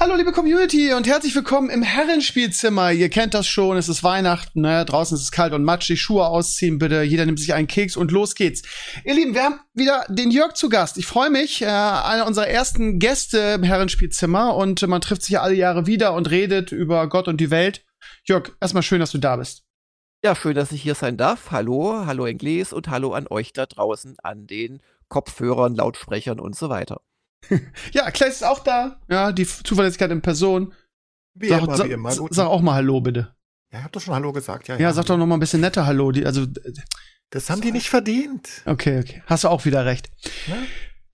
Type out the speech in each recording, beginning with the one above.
Hallo liebe Community und herzlich willkommen im Herrenspielzimmer. Ihr kennt das schon, es ist Weihnachten, ne? draußen ist es kalt und matschig, Schuhe ausziehen bitte, jeder nimmt sich einen Keks und los geht's. Ihr Lieben, wir haben wieder den Jörg zu Gast. Ich freue mich, äh, einer unserer ersten Gäste im Herrenspielzimmer und man trifft sich ja alle Jahre wieder und redet über Gott und die Welt. Jörg, erstmal schön, dass du da bist. Ja, schön, dass ich hier sein darf. Hallo, hallo Engles und hallo an euch da draußen an den Kopfhörern, Lautsprechern und so weiter. ja, Claes ist auch da. Ja, die Zuverlässigkeit in Person. Wie sag, immer, sag, wie immer. Guten. sag auch mal Hallo, bitte. Ja, ich hab doch schon Hallo gesagt. Ja, Ja, sag doch noch mal ein bisschen netter Hallo. Die, also, Das haben die nicht verdient. okay, okay. Hast du auch wieder recht. Ja?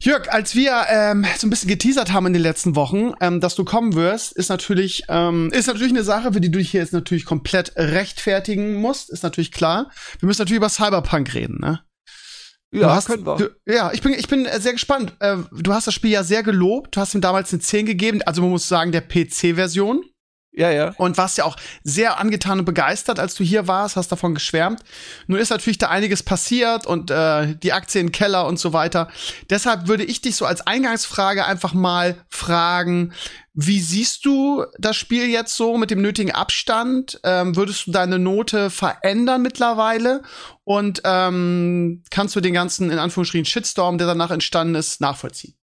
Jörg, als wir ähm, so ein bisschen geteasert haben in den letzten Wochen, ähm, dass du kommen wirst, ist natürlich ähm, ist natürlich eine Sache, für die du dich hier jetzt natürlich komplett rechtfertigen musst, ist natürlich klar. Wir müssen natürlich über Cyberpunk reden, ne? Ja, hast, können wir. Du, ja, ich bin, ich bin sehr gespannt. Äh, du hast das Spiel ja sehr gelobt. Du hast ihm damals eine 10 gegeben, also man muss sagen, der PC-Version. Ja, ja. Und warst ja auch sehr angetan und begeistert, als du hier warst, hast davon geschwärmt. Nun ist natürlich da einiges passiert und äh, die Aktie im Keller und so weiter. Deshalb würde ich dich so als Eingangsfrage einfach mal fragen, wie siehst du das Spiel jetzt so mit dem nötigen Abstand? Ähm, würdest du deine Note verändern mittlerweile? Und ähm, kannst du den ganzen, in Anführungsstrichen, Shitstorm, der danach entstanden ist, nachvollziehen?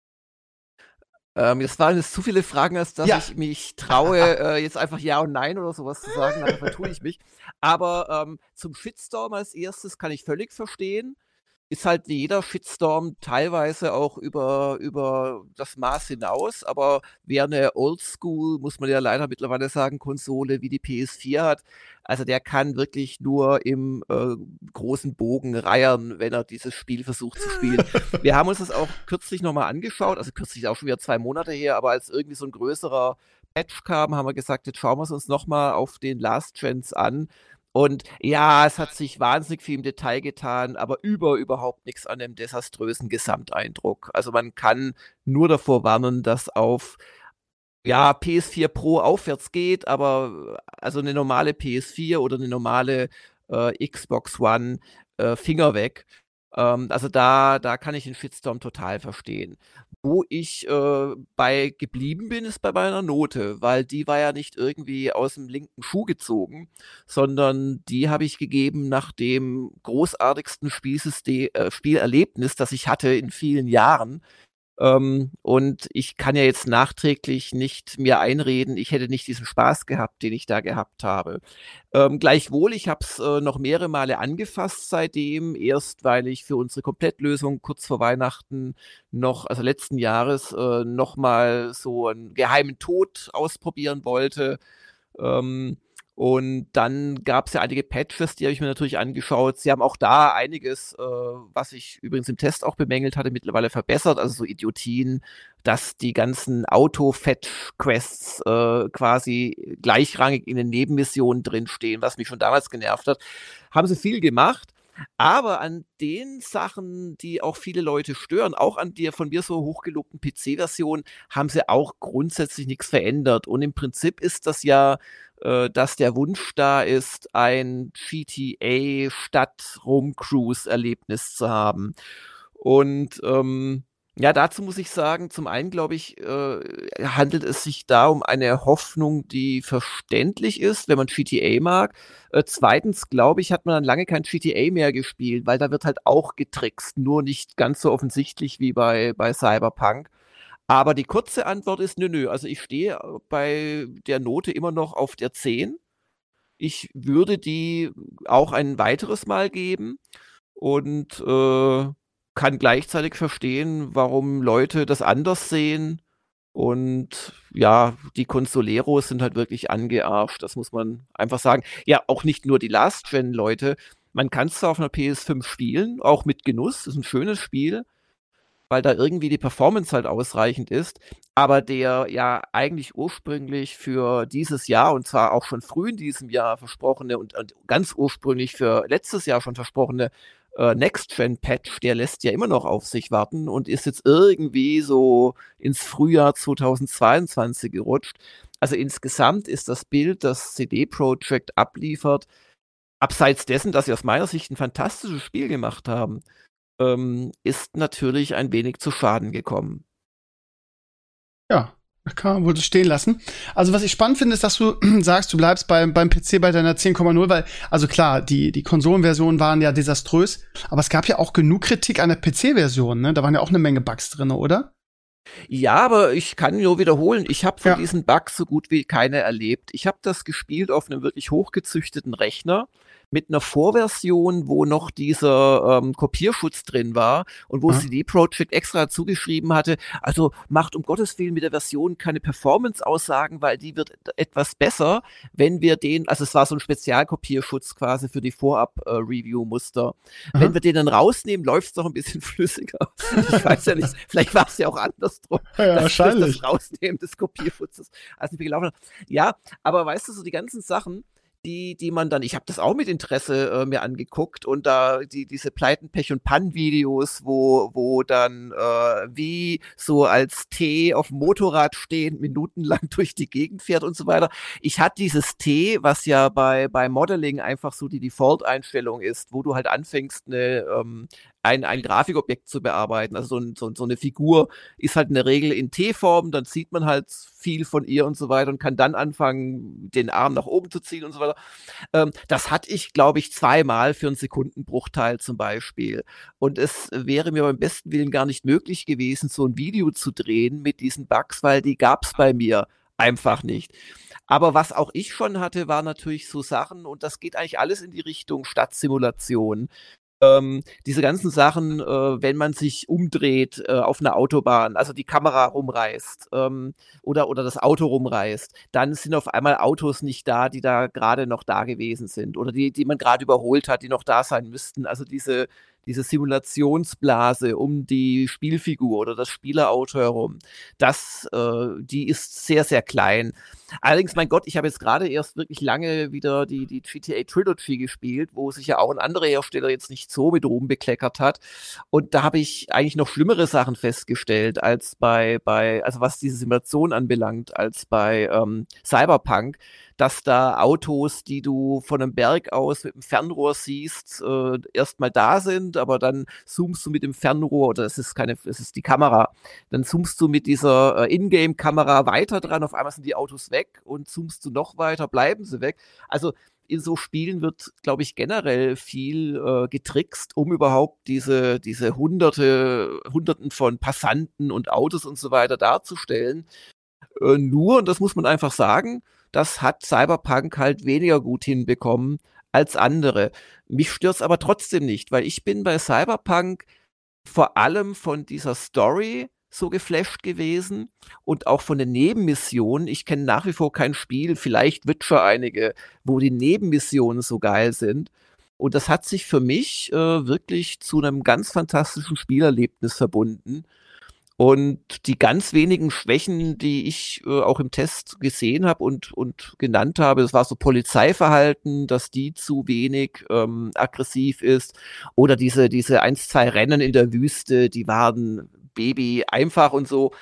Ähm, das waren jetzt zu viele Fragen, als dass Ja. ich mich traue, äh, jetzt einfach Ja und Nein oder sowas zu sagen. Dann vertue ich mich. Aber ähm, zum Shitstorm als erstes kann ich völlig verstehen. Ist halt wie jeder Shitstorm teilweise auch über, über das Maß hinaus. Aber wer eine Oldschool, muss man ja leider mittlerweile sagen, Konsole wie die PS4 hat, also der kann wirklich nur im äh, großen Bogen reiern, wenn er dieses Spiel versucht zu spielen. Wir haben uns das auch kürzlich nochmal angeschaut, also kürzlich auch schon wieder zwei Monate her, aber als irgendwie so ein größerer Patch kam, haben wir gesagt, jetzt schauen wir es uns nochmal auf den Last Trends an. Und ja, es hat sich wahnsinnig viel im Detail getan, aber über überhaupt nichts an dem desaströsen Gesamteindruck. Also man kann nur davor warnen, dass auf ja, PS4 Pro aufwärts geht, aber also eine normale PS4 oder eine normale äh, Xbox One äh, Finger weg. Ähm, also da, da kann ich den Shitstorm total verstehen. Wo ich äh, bei geblieben bin, ist bei meiner Note, weil die war ja nicht irgendwie aus dem linken Schuh gezogen, sondern die habe ich gegeben nach dem großartigsten äh, Spielerlebnis, das ich hatte in vielen Jahren. Ähm, und ich kann ja jetzt nachträglich nicht mir einreden, ich hätte nicht diesen Spaß gehabt, den ich da gehabt habe. Ähm, gleichwohl, ich habe es äh, noch mehrere Male angefasst seitdem, erst weil ich für unsere Komplettlösung kurz vor Weihnachten noch, also letzten Jahres, äh, noch mal so einen geheimen Tod ausprobieren wollte. Ähm, und dann gab es ja einige Patches, die habe ich mir natürlich angeschaut. Sie haben auch da einiges, äh, was ich übrigens im Test auch bemängelt hatte, mittlerweile verbessert. Also so Idiotien, dass die ganzen Auto-Fetch-Quests äh, quasi gleichrangig in den Nebenmissionen drinstehen, was mich schon damals genervt hat. Haben sie viel gemacht. Aber an den Sachen, die auch viele Leute stören, auch an der von mir so hochgelobten PC-Version, haben sie auch grundsätzlich nichts verändert. Und im Prinzip ist das ja, dass der Wunsch da ist, ein GTA stadt Rom-Cruise-Erlebnis zu haben. Und ähm, ja, dazu muss ich sagen, zum einen glaube ich, äh, handelt es sich da um eine Hoffnung, die verständlich ist, wenn man GTA mag. Äh, zweitens glaube ich, hat man dann lange kein GTA mehr gespielt, weil da wird halt auch getrickst, nur nicht ganz so offensichtlich wie bei, bei Cyberpunk. Aber die kurze Antwort ist, nö, nö. Also ich stehe bei der Note immer noch auf der 10. Ich würde die auch ein weiteres Mal geben und äh, kann gleichzeitig verstehen, warum Leute das anders sehen. Und ja, die Consoleros sind halt wirklich angearscht, das muss man einfach sagen. Ja, auch nicht nur die Last-Gen-Leute. Man kann es zwar auf einer PS5 spielen, auch mit Genuss, ist ein schönes Spiel. Weil da irgendwie die Performance halt ausreichend ist. Aber der ja eigentlich ursprünglich für dieses Jahr und zwar auch schon früh in diesem Jahr versprochene und, und ganz ursprünglich für letztes Jahr schon versprochene äh, Next-Gen-Patch, der lässt ja immer noch auf sich warten und ist jetzt irgendwie so ins Frühjahr 2022 gerutscht. Also insgesamt ist das Bild, das CD Projekt abliefert, abseits dessen, dass sie aus meiner Sicht ein fantastisches Spiel gemacht haben, ähm, ist natürlich ein wenig zu Schaden gekommen. Ja, kann man wohl stehen lassen. Also was ich spannend finde, ist, dass du sagst, du bleibst beim, beim PC bei deiner 10,0, weil, also klar, die, die Konsolenversionen waren ja desaströs, aber es gab ja auch genug Kritik an der PC-Version, ne? Da waren ja auch eine Menge Bugs drin, oder? Ja, aber ich kann nur wiederholen, ich habe von ja. diesen Bugs so gut wie keine erlebt. Ich habe das gespielt auf einem wirklich hochgezüchteten Rechner mit einer Vorversion, wo noch dieser ähm, Kopierschutz drin war und wo ja. CD Projekt extra zugeschrieben hatte, also macht um Gottes Willen mit der Version keine Performance-Aussagen, weil die wird etwas besser, wenn wir den, also es war so ein Spezialkopierschutz quasi für die Vorab-Review-Muster. Äh, wenn wir den dann rausnehmen, läuft es doch ein bisschen flüssiger. ich weiß ja nicht, vielleicht war es ja auch andersrum. Ja, dass wahrscheinlich. Das Rausnehmen des Kopierschutzes als nicht gelaufen hat. Ja, aber weißt du, so die ganzen Sachen, die, die man dann, ich habe das auch mit Interesse äh, mir angeguckt und da die, diese Pleiten, Pech und Pann-Videos, wo, wo dann äh, wie so als T auf dem Motorrad stehend minutenlang durch die Gegend fährt und so weiter. Ich hatte dieses T, was ja bei, bei Modeling einfach so die Default-Einstellung ist, wo du halt anfängst, eine, ähm, ein, ein Grafikobjekt zu bearbeiten. Also so, ein, so, so eine Figur ist halt in der Regel in T-Form, dann sieht man halt viel von ihr und so weiter und kann dann anfangen, den Arm nach oben zu ziehen und so weiter. Ähm, das hatte ich, glaube ich, zweimal für einen Sekundenbruchteil zum Beispiel. Und es wäre mir beim besten Willen gar nicht möglich gewesen, so ein Video zu drehen mit diesen Bugs, weil die gab es bei mir einfach nicht. Aber was auch ich schon hatte, war natürlich so Sachen, und das geht eigentlich alles in die Richtung Stadtsimulation ähm, diese ganzen Sachen, äh, wenn man sich umdreht äh, auf einer Autobahn, also die Kamera rumreißt ähm, oder, oder das Auto rumreißt, dann sind auf einmal Autos nicht da, die da gerade noch da gewesen sind oder die, die man gerade überholt hat, die noch da sein müssten. Also diese, diese Simulationsblase um die Spielfigur oder das Spielerauto herum, das, äh, die ist sehr, sehr klein. Allerdings, mein Gott, ich habe jetzt gerade erst wirklich lange wieder die, die GTA Trilogy gespielt, wo sich ja auch ein anderer Hersteller jetzt nicht so mit oben bekleckert hat. Und da habe ich eigentlich noch schlimmere Sachen festgestellt als bei, bei, also was diese Simulation anbelangt, als bei ähm, Cyberpunk dass da Autos, die du von einem Berg aus mit dem Fernrohr siehst, äh, erstmal da sind, aber dann zoomst du mit dem Fernrohr, oder es ist keine, es ist die Kamera, dann zoomst du mit dieser äh, Ingame-Kamera weiter dran, auf einmal sind die Autos weg und zoomst du noch weiter, bleiben sie weg. Also in so Spielen wird, glaube ich, generell viel äh, getrickst, um überhaupt diese, diese hunderte, hunderten von Passanten und Autos und so weiter darzustellen. Äh, nur, und das muss man einfach sagen, das hat Cyberpunk halt weniger gut hinbekommen als andere. Mich stört's aber trotzdem nicht, weil ich bin bei Cyberpunk vor allem von dieser Story so geflasht gewesen und auch von den Nebenmissionen. Ich kenne nach wie vor kein Spiel, vielleicht Witcher einige, wo die Nebenmissionen so geil sind. Und das hat sich für mich äh, wirklich zu einem ganz fantastischen Spielerlebnis verbunden. Und die ganz wenigen Schwächen, die ich äh, auch im Test gesehen habe und, und genannt habe, das war so Polizeiverhalten, dass die zu wenig ähm, aggressiv ist. Oder diese, diese ein, zwei Rennen in der Wüste, die waren Baby einfach und so.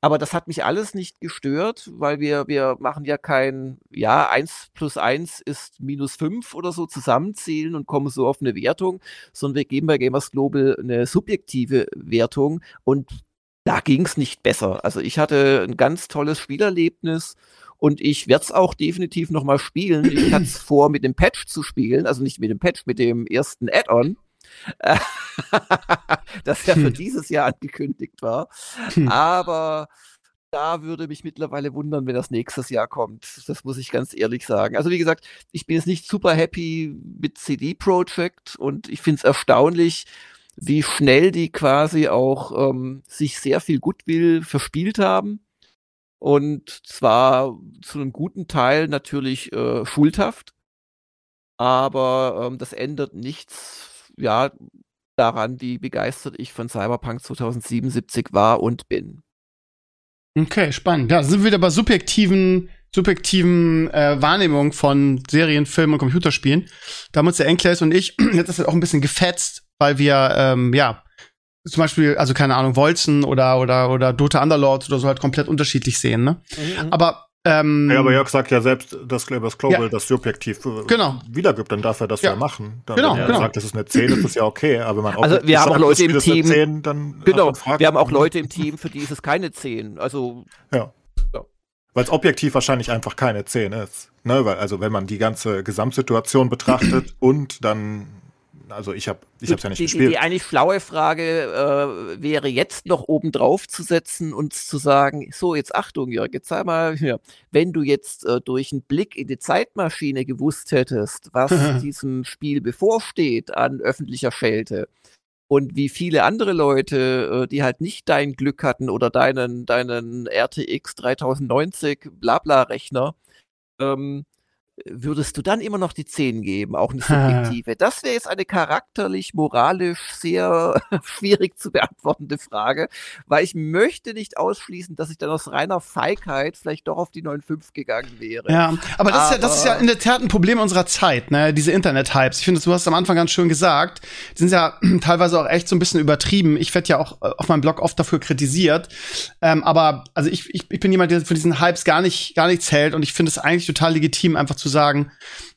Aber das hat mich alles nicht gestört, weil wir, wir machen ja kein, ja, eins plus eins ist minus fünf oder so zusammenzählen und kommen so auf eine Wertung, sondern wir geben bei Gamers Global eine subjektive Wertung und da ging es nicht besser. Also ich hatte ein ganz tolles Spielerlebnis und ich werde es auch definitiv nochmal spielen. Ich hatte es vor, mit dem Patch zu spielen, also nicht mit dem Patch, mit dem ersten Add-on. das ja für hm. dieses Jahr angekündigt war. Hm. Aber da würde mich mittlerweile wundern, wenn das nächstes Jahr kommt. Das muss ich ganz ehrlich sagen. Also wie gesagt, ich bin jetzt nicht super happy mit CD Projekt und ich finde es erstaunlich, wie schnell die quasi auch ähm, sich sehr viel Goodwill verspielt haben. Und zwar zu einem guten Teil natürlich äh, schuldhaft. Aber ähm, das ändert nichts, ja, daran, wie begeistert ich von Cyberpunk 2077 war und bin. Okay, spannend. Ja, sind wir wieder bei subjektiven, subjektiven äh, Wahrnehmungen von Serien, Filmen und Computerspielen. Da haben uns der und ich jetzt ist halt auch ein bisschen gefetzt, weil wir, ähm, ja, zum Beispiel, also keine Ahnung, Wolzen oder, oder, oder Dota Underlords oder so halt komplett unterschiedlich sehen, ne? Mhm. Aber ähm, Ja, aber Jörg sagt ja selbst, dass Clevers Global Ja. das subjektiv äh, Genau. wiedergibt, dann darf er das Ja. ja, machen. Dann, Genau, wenn er genau. sagt, das ist eine 10, ist das ja okay. Aber wenn man Also, wir haben auch sagt, Leute im ist eine Team- 10, dann hat Genau, Fragen. wir haben auch Leute im Team, für die ist es keine 10. Also, Weil es objektiv wahrscheinlich einfach keine 10 ist. Ne? Weil, also wenn man die ganze Gesamtsituation betrachtet und dann, also ich habe ich ja nicht die, die, gespielt. die eigentlich schlaue Frage äh, wäre jetzt noch oben drauf zu setzen und zu sagen, so jetzt Achtung Jörg, jetzt sag mal hier, wenn du jetzt äh, durch einen Blick in die Zeitmaschine gewusst hättest, was diesem Spiel bevorsteht an öffentlicher Schelte und wie viele andere Leute, äh, die halt nicht dein Glück hatten oder deinen, deinen RTX 3090 Blabla-Rechner, ähm, würdest du dann immer noch die 10 geben, auch eine subjektive? Das wäre jetzt eine charakterlich, moralisch sehr schwierig zu beantwortende Frage, weil ich möchte nicht ausschließen, dass ich dann aus reiner Feigheit vielleicht doch auf die 9.5 gegangen wäre. Ja, aber das, ist ja, das ist ja Aber- in der Tat ein Problem unserer Zeit, ne? Diese Internet-Hypes. Ich finde, du hast es am Anfang ganz schön gesagt. Die sind ja teilweise auch echt so ein bisschen übertrieben. Ich werde ja auch äh, auf meinem Blog oft dafür kritisiert. Ähm, aber also ich, ich, ich bin jemand, der für diesen Hypes gar nicht, gar nichts hält und ich finde es eigentlich total legitim, einfach zu sagen,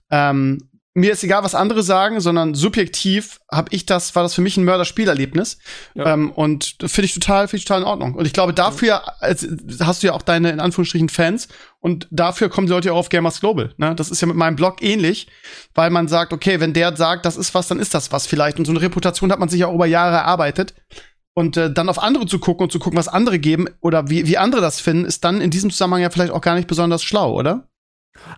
ähm, mir ist egal, was andere sagen, sondern subjektiv habe ich das, war das für mich ein Mörderspielerlebnis. Ja. Ähm, und finde ich total, finde ich total in Ordnung. Und ich glaube, dafür hast du ja auch deine, in Anführungsstrichen, Fans. Und dafür kommen die Leute ja auch auf Gamers Global. Ne? Das ist ja mit meinem Blog ähnlich, weil man sagt, okay, wenn der sagt, das ist was, dann ist das was vielleicht. Und so eine Reputation hat man sich ja auch über Jahre erarbeitet. Und äh, dann auf andere zu gucken und zu gucken, was andere geben oder wie, wie andere das finden, ist dann in diesem Zusammenhang ja vielleicht auch gar nicht besonders schlau, oder?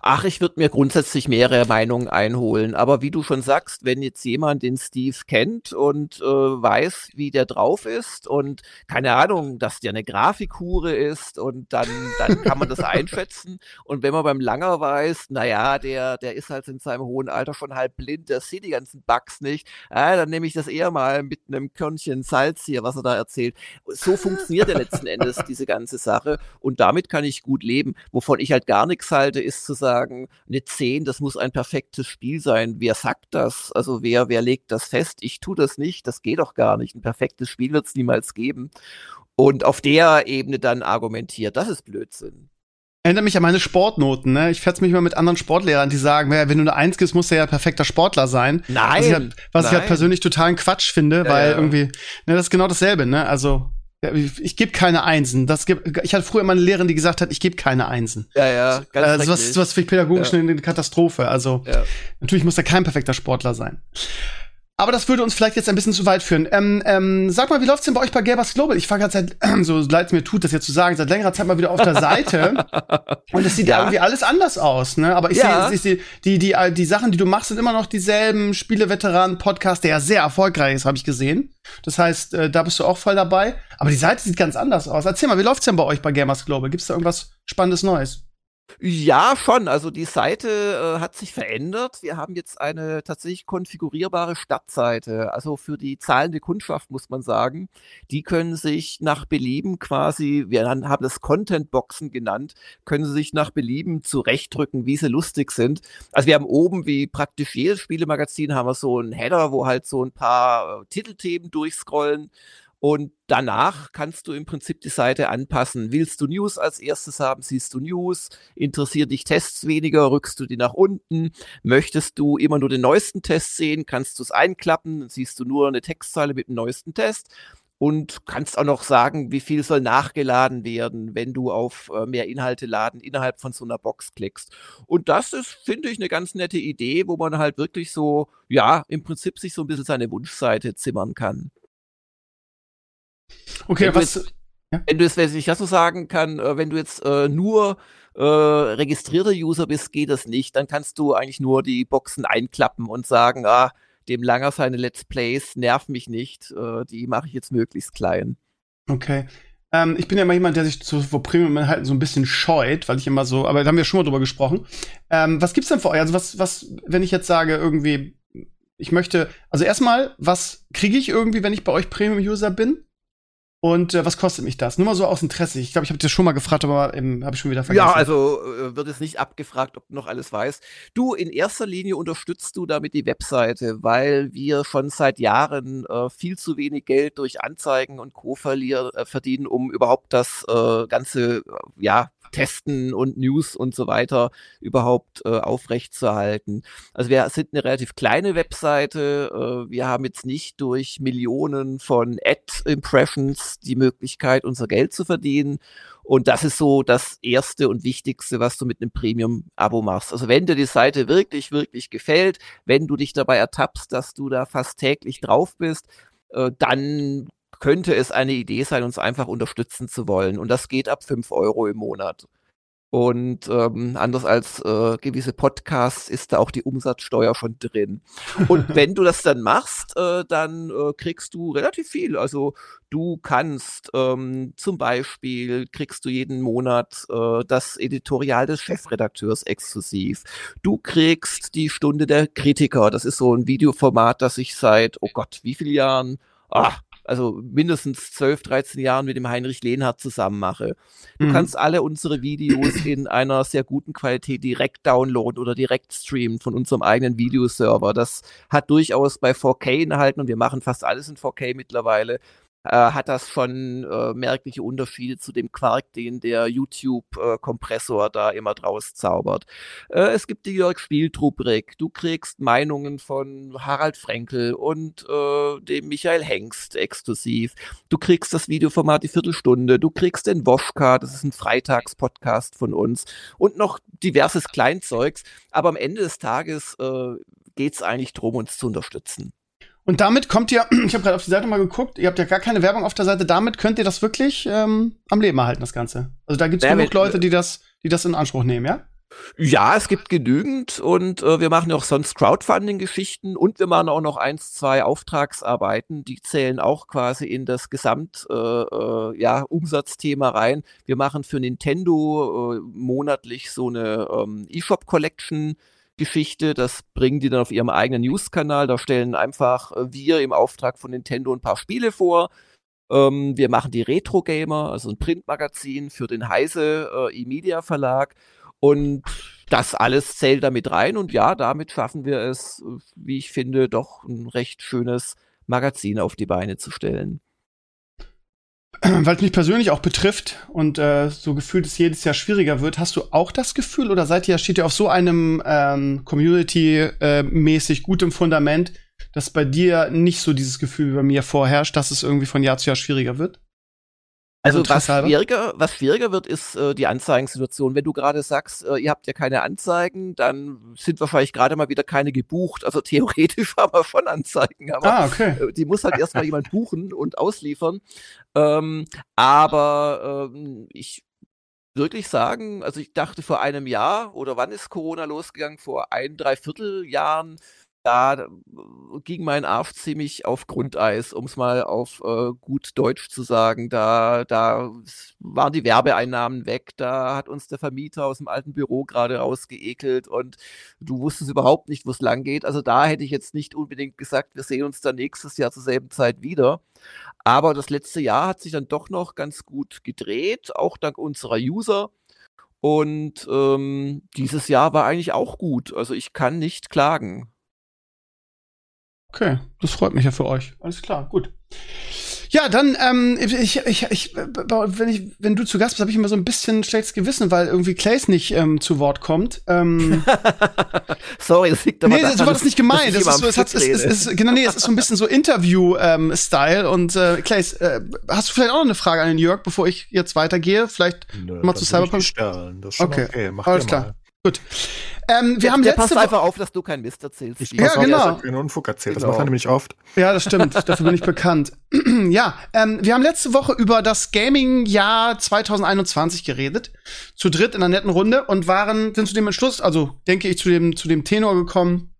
Ach, ich würde mir grundsätzlich mehrere Meinungen einholen. Aber wie du schon sagst, wenn jetzt jemand den Steve kennt und äh, weiß, wie der drauf ist und keine Ahnung, dass der eine Grafikhure ist und dann, dann kann man das einschätzen. Und wenn man beim Langer weiß, naja, der, der ist halt in seinem hohen Alter schon halb blind, der sieht die ganzen Bugs nicht, ah, dann nehme ich das eher mal mit einem Körnchen Salz hier, was er da erzählt. So funktioniert ja letzten Endes diese ganze Sache und damit kann ich gut leben. Wovon ich halt gar nichts halte, ist zu sagen, eine 10, das muss ein perfektes Spiel sein. Wer sagt das? Also wer, wer legt das fest? Ich tue das nicht, das geht doch gar nicht. Ein perfektes Spiel wird es niemals geben. Und auf der Ebene dann argumentiert, das ist Blödsinn. Erinnert mich an meine Sportnoten, ne? Ich fetz mich mal mit anderen Sportlehrern, die sagen, wenn du eine Eins gibst, musst du ja perfekter Sportler sein. Nein. Was ich halt, was ich halt nein. persönlich totalen Quatsch finde, weil ja. irgendwie, ne, das ist genau dasselbe, ne? Also, ich, gebe keine Einsen. Das gibt, ich hatte früher immer eine Lehrerin, die gesagt hat, ich gebe keine Einsen. Ja, ja, ganz Äh, sowas, schrecklich. sowas finde ich pädagogisch Ja. eine, eine Katastrophe. Also, Ja. natürlich muss er kein perfekter Sportler sein. Aber das würde uns vielleicht jetzt ein bisschen zu weit führen. Ähm, ähm, sag mal, wie läuft's denn bei euch bei Gamers Global? Ich war gerade seit, so leid es mir tut, das jetzt zu sagen, seit längerer Zeit mal wieder auf der Seite. Und es sieht Ja. irgendwie alles anders aus, ne? Aber ich Ja. sehe, sehe, die, die, äh, die Sachen, die du machst, sind immer noch dieselben Spieleveteranen-Podcast, der ja sehr erfolgreich ist, habe ich gesehen. Das heißt, äh, da bist du auch voll dabei. Aber die Seite sieht ganz anders aus. Erzähl mal, wie läuft's denn bei euch bei Gamers Global? Gibt's da irgendwas Spannendes Neues? Ja, schon. Also die Seite äh, hat sich verändert. Wir haben jetzt eine tatsächlich konfigurierbare Stadtseite. Also für die zahlende Kundschaft muss man sagen. Die können sich nach Belieben quasi, wir haben das Content-Boxen genannt, können sie sich nach Belieben zurechtdrücken, wie sie lustig sind. Also wir haben oben, wie praktisch jedes Spielemagazin, haben wir so einen Header, wo halt so ein paar äh, Titelthemen durchscrollen. Und danach kannst du im Prinzip die Seite anpassen. Willst du News als erstes haben, siehst du News. Interessiert dich Tests weniger, rückst du die nach unten. Möchtest du immer nur den neuesten Test sehen, kannst du es einklappen, dann siehst du nur eine Textzeile mit dem neuesten Test. Und kannst auch noch sagen, wie viel soll nachgeladen werden, wenn du auf äh, mehr Inhalte laden innerhalb von so einer Box klickst. Und das ist, finde ich, eine ganz nette Idee, wo man halt wirklich so, ja, im Prinzip sich so ein bisschen seine Wunschseite zimmern kann. Okay, Wenn du was. jetzt- Wenn du jetzt, wenn ich das so sagen kann, äh, wenn du jetzt äh, nur äh, registrierter User bist, geht das nicht. Dann kannst du eigentlich nur die Boxen einklappen und sagen, ah, dem Langer seine Let's Plays nerv mich nicht. Äh, die mache ich jetzt möglichst klein. Okay. Ähm, ich bin ja immer jemand, der sich zu, vor Premium-Inhalten so ein bisschen scheut, weil ich immer so, aber da haben wir schon mal drüber gesprochen. Ähm, was gibt's denn für euch? Also was, was, wenn ich jetzt sage, irgendwie, Ich möchte, also erstmal, was kriege ich irgendwie, wenn ich bei euch Premium-User bin? Und äh, was kostet mich das? Nur mal so aus Interesse. Ich glaube, ich habe das schon mal gefragt, aber ähm, habe ich schon wieder vergessen. Ja, also äh, wird es nicht abgefragt, ob du noch alles weißt. Du, in erster Linie unterstützt du damit die Webseite, weil wir schon seit Jahren äh, viel zu wenig Geld durch Anzeigen und Co. Verlier, äh, verdienen, um überhaupt das äh, ganze, äh, ja, Testen und News und so weiter überhaupt äh, aufrechtzuerhalten. Also wir sind eine relativ kleine Webseite. Äh, wir haben jetzt nicht durch Millionen von Ad-Impressions die Möglichkeit, unser Geld zu verdienen. Und das ist so das Erste und Wichtigste, was du mit einem Premium-Abo machst. Also wenn dir die Seite wirklich, wirklich gefällt, wenn du dich dabei ertappst, dass du da fast täglich drauf bist, äh, dann könnte es eine Idee sein, uns einfach unterstützen zu wollen. Und das geht ab 5 Euro im Monat. Und ähm, anders als äh, gewisse Podcasts ist da auch die Umsatzsteuer schon drin. Und wenn du das dann machst, äh, dann äh, kriegst du relativ viel. Also du kannst ähm, zum Beispiel kriegst du jeden Monat äh, das Editorial des Chefredakteurs exklusiv. Du kriegst die Stunde der Kritiker. Das ist so ein Videoformat, das ich seit, oh Gott, wie viele Jahren? Ah, also mindestens 12, 13 Jahren mit dem Heinrich Lehnhardt zusammen mache. Du mhm. kannst alle unsere Videos in einer sehr guten Qualität direkt downloaden oder direkt streamen von unserem eigenen Videoserver. Das hat durchaus bei 4K Inhalten und wir machen fast alles in 4K mittlerweile äh, hat das schon äh, merkliche Unterschiede zu dem Quark, den der YouTube-Kompressor äh, da immer draus zaubert. Äh, es gibt die Jörg Spieltrubrik. Du kriegst Meinungen von Harald Frenkel und äh, dem Michael Hengst exklusiv. Du kriegst das Videoformat die Viertelstunde. Du kriegst den Woschka, das ist ein Freitagspodcast von uns und noch diverses Kleinzeugs. Aber am Ende des Tages geht es eigentlich darum, uns zu unterstützen. Und damit kommt ihr, ich habe gerade auf die Seite mal geguckt, ihr habt ja gar keine Werbung auf der Seite, damit könnt ihr das wirklich ähm, am Leben erhalten, das Ganze. Also da gibt es genug Leute, die das, die das in Anspruch nehmen, ja? Ja, es gibt genügend und äh, wir machen auch sonst Crowdfunding-Geschichten und wir machen auch noch eins, zwei Auftragsarbeiten, die zählen auch quasi in das Gesamt äh, äh, ja, Umsatzthema rein. Wir machen für Nintendo äh, monatlich so eine ähm, E-Shop-Collection Geschichte. Das bringen die dann auf ihrem eigenen News-Kanal. Da stellen einfach äh, wir im Auftrag von Nintendo ein paar Spiele vor. Ähm, wir machen die Retro Gamer, also ein Printmagazin für den Heise äh, E-Media Verlag. Und das alles zählt damit rein. Und ja, damit schaffen wir es, äh, wie ich finde, doch ein recht schönes Magazin auf die Beine zu stellen. weil es mich persönlich auch betrifft und äh, so gefühlt es jedes Jahr schwieriger wird, hast du auch das Gefühl oder seid ihr, steht ihr auf so einem ähm, Community-mäßig äh, gutem Fundament, dass bei dir nicht so dieses Gefühl wie bei mir vorherrscht, dass es irgendwie von Jahr zu Jahr schwieriger wird? Also was schwieriger, was schwieriger wird, ist äh, die Anzeigensituation. Wenn du gerade sagst, äh, ihr habt ja keine Anzeigen, dann sind wahrscheinlich gerade mal wieder keine gebucht. Also theoretisch haben wir schon Anzeigen, aber ah, okay. äh, die muss halt erstmal jemand buchen und ausliefern. Ähm, aber ähm, ich wirklich sagen, also ich dachte vor einem Jahr oder wann ist Corona losgegangen? Vor ein, dreiviertel Jahren da äh, ging mein Arsch ziemlich auf Grundeis, um es mal auf äh, gut Deutsch zu sagen. Da, da waren die Werbeeinnahmen weg, da hat uns der Vermieter aus dem alten Büro gerade rausgeekelt und du wusstest überhaupt nicht, wo es lang geht. Also da hätte ich jetzt nicht unbedingt gesagt, wir sehen uns dann nächstes Jahr zur selben Zeit wieder. Aber das letzte Jahr hat sich dann doch noch ganz gut gedreht, auch dank unserer User. Und ähm, dieses Jahr war eigentlich auch gut. Also ich kann nicht klagen. Okay, das freut mich ja für euch. Alles klar, gut. Ja, dann, ähm, ich, ich, ich, wenn ich, wenn du zu Gast bist, habe ich immer so ein bisschen schlechtes Gewissen, weil irgendwie Clays nicht ähm, zu Wort kommt. Ähm, Sorry, das liegt aber Nee, so war das nicht gemeint. Das ist so, es hat, es, es, es, genau, nee, es ist so ein bisschen so Interview-Style. Ähm, und äh, Clays, äh, hast du vielleicht auch noch eine Frage an den Jörg, bevor ich jetzt weitergehe? Vielleicht Nö, mal zu Cyberpunk? Stellen. Das ist schon okay, okay. Mach alles klar. Mal. Gut. Ähm, wir der, haben der letzte passt einfach auf, dass du keinen Mist erzählst. Ich ja, auf, genau. dass er keinen Unfug erzählt. Das Genau. macht er nämlich oft. Ja, das stimmt. Dafür bin ich bekannt. ja, ähm, wir haben letzte Woche über das Gaming-Jahr 2021 geredet. Zu dritt in einer netten Runde und waren, sind zu dem Entschluss, also denke ich, zu dem, zu dem Tenor gekommen,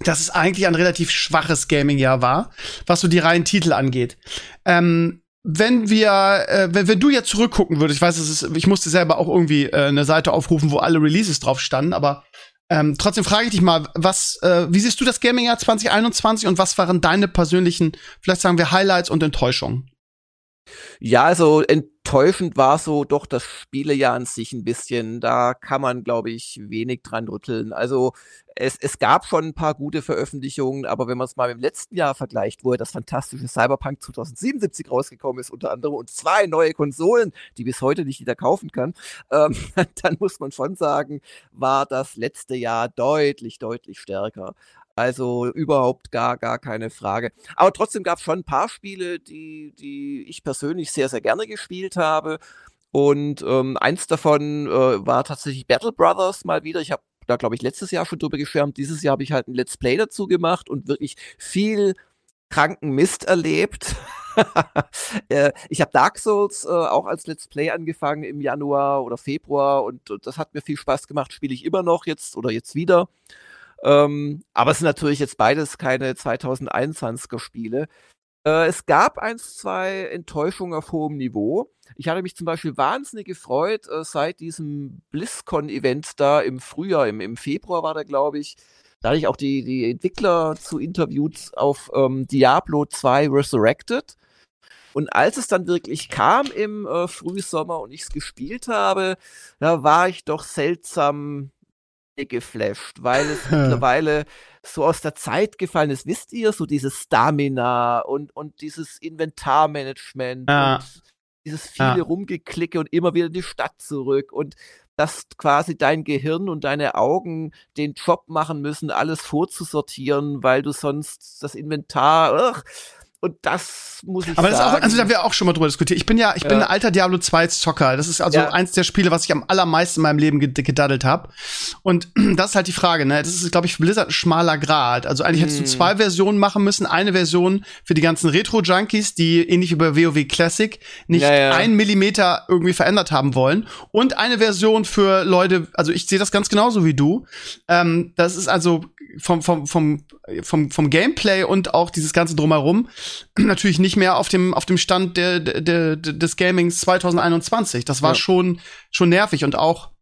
dass es eigentlich ein relativ schwaches Gaming-Jahr war, was so die reinen Titel angeht. Ähm, wenn wir, äh, wenn, wenn du jetzt zurückgucken würdest, ich weiß, es ist, ich musste selber auch irgendwie äh, eine Seite aufrufen, wo alle Releases drauf standen, aber Ähm, trotzdem frage ich dich mal, was, äh, wie siehst du das Gaming-Jahr 2021 und was waren deine persönlichen, vielleicht sagen wir Highlights und Enttäuschungen? Ja, also enttäuschend war so doch das Spielejahr an sich ein bisschen. Da kann man, glaube ich, wenig dran rütteln. Also es, es gab schon ein paar gute Veröffentlichungen, aber wenn man es mal mit dem letzten Jahr vergleicht, wo das fantastische Cyberpunk 2077 rausgekommen ist, unter anderem, und zwei neue Konsolen, die bis heute nicht wieder kaufen kann, ähm, dann muss man schon sagen, war das letzte Jahr deutlich, deutlich stärker. Also überhaupt gar, gar keine Frage. Aber trotzdem gab es schon ein paar Spiele, die, die ich persönlich sehr, sehr gerne gespielt habe. Und ähm, eins davon äh, war tatsächlich Battle Brothers mal wieder. Ich habe da, glaube ich, letztes Jahr schon drüber geschwärmt. Dieses Jahr habe ich halt ein Let's Play dazu gemacht und wirklich viel kranken Mist erlebt. Äh, ich habe Dark Souls äh, auch als Let's Play angefangen im Januar oder Februar und, und das hat mir viel Spaß gemacht. Spiele ich immer noch jetzt oder jetzt wieder. Ähm, aber es sind natürlich jetzt beides keine 2021er Spiele. Äh, es gab eins, zwei Enttäuschungen auf hohem Niveau. Ich hatte mich zum Beispiel wahnsinnig gefreut, äh, seit diesem BlizzCon-Event da im Frühjahr, im, im Februar war der, glaube ich. Da hatte ich auch die, die Entwickler zu interviewt auf ähm, Diablo 2 Resurrected. Und als es dann wirklich kam im äh, Frühsommer und ich es gespielt habe, da war ich doch seltsam geflasht, weil es mittlerweile so aus der Zeit gefallen ist. Wisst ihr, so dieses Stamina und, und dieses Inventarmanagement ja. und dieses viele ja. Rumgeklicke und immer wieder in die Stadt zurück und dass quasi dein Gehirn und deine Augen den Job machen müssen, alles vorzusortieren, weil du sonst das Inventar, ugh, und das muss ich Aber das sagen. Ist auch, also da haben wir auch schon mal drüber diskutiert. Ich bin ja, ich ja. bin ein alter Diablo 2 Zocker. Das ist also ja. eins der Spiele, was ich am allermeisten in meinem Leben gedaddelt habe. Und das ist halt die Frage, ne? Das ist, glaube ich, für Blizzard ein schmaler Grad. Also eigentlich hm. hättest du hm. zwei Versionen machen müssen. Eine Version für die ganzen Retro-Junkies, die ähnlich wie bei WoW Classic nicht ja, einen Millimeter irgendwie verändert haben wollen. Und eine Version für Leute, also ich sehe das ganz genauso wie du. Ähm, das ist also vom, vom, vom, vom, vom Gameplay und auch dieses ganze Drumherum natürlich nicht mehr auf dem, auf dem Stand der, der, der des Gamings 2021. Das war ja. schon, schon nervig und auch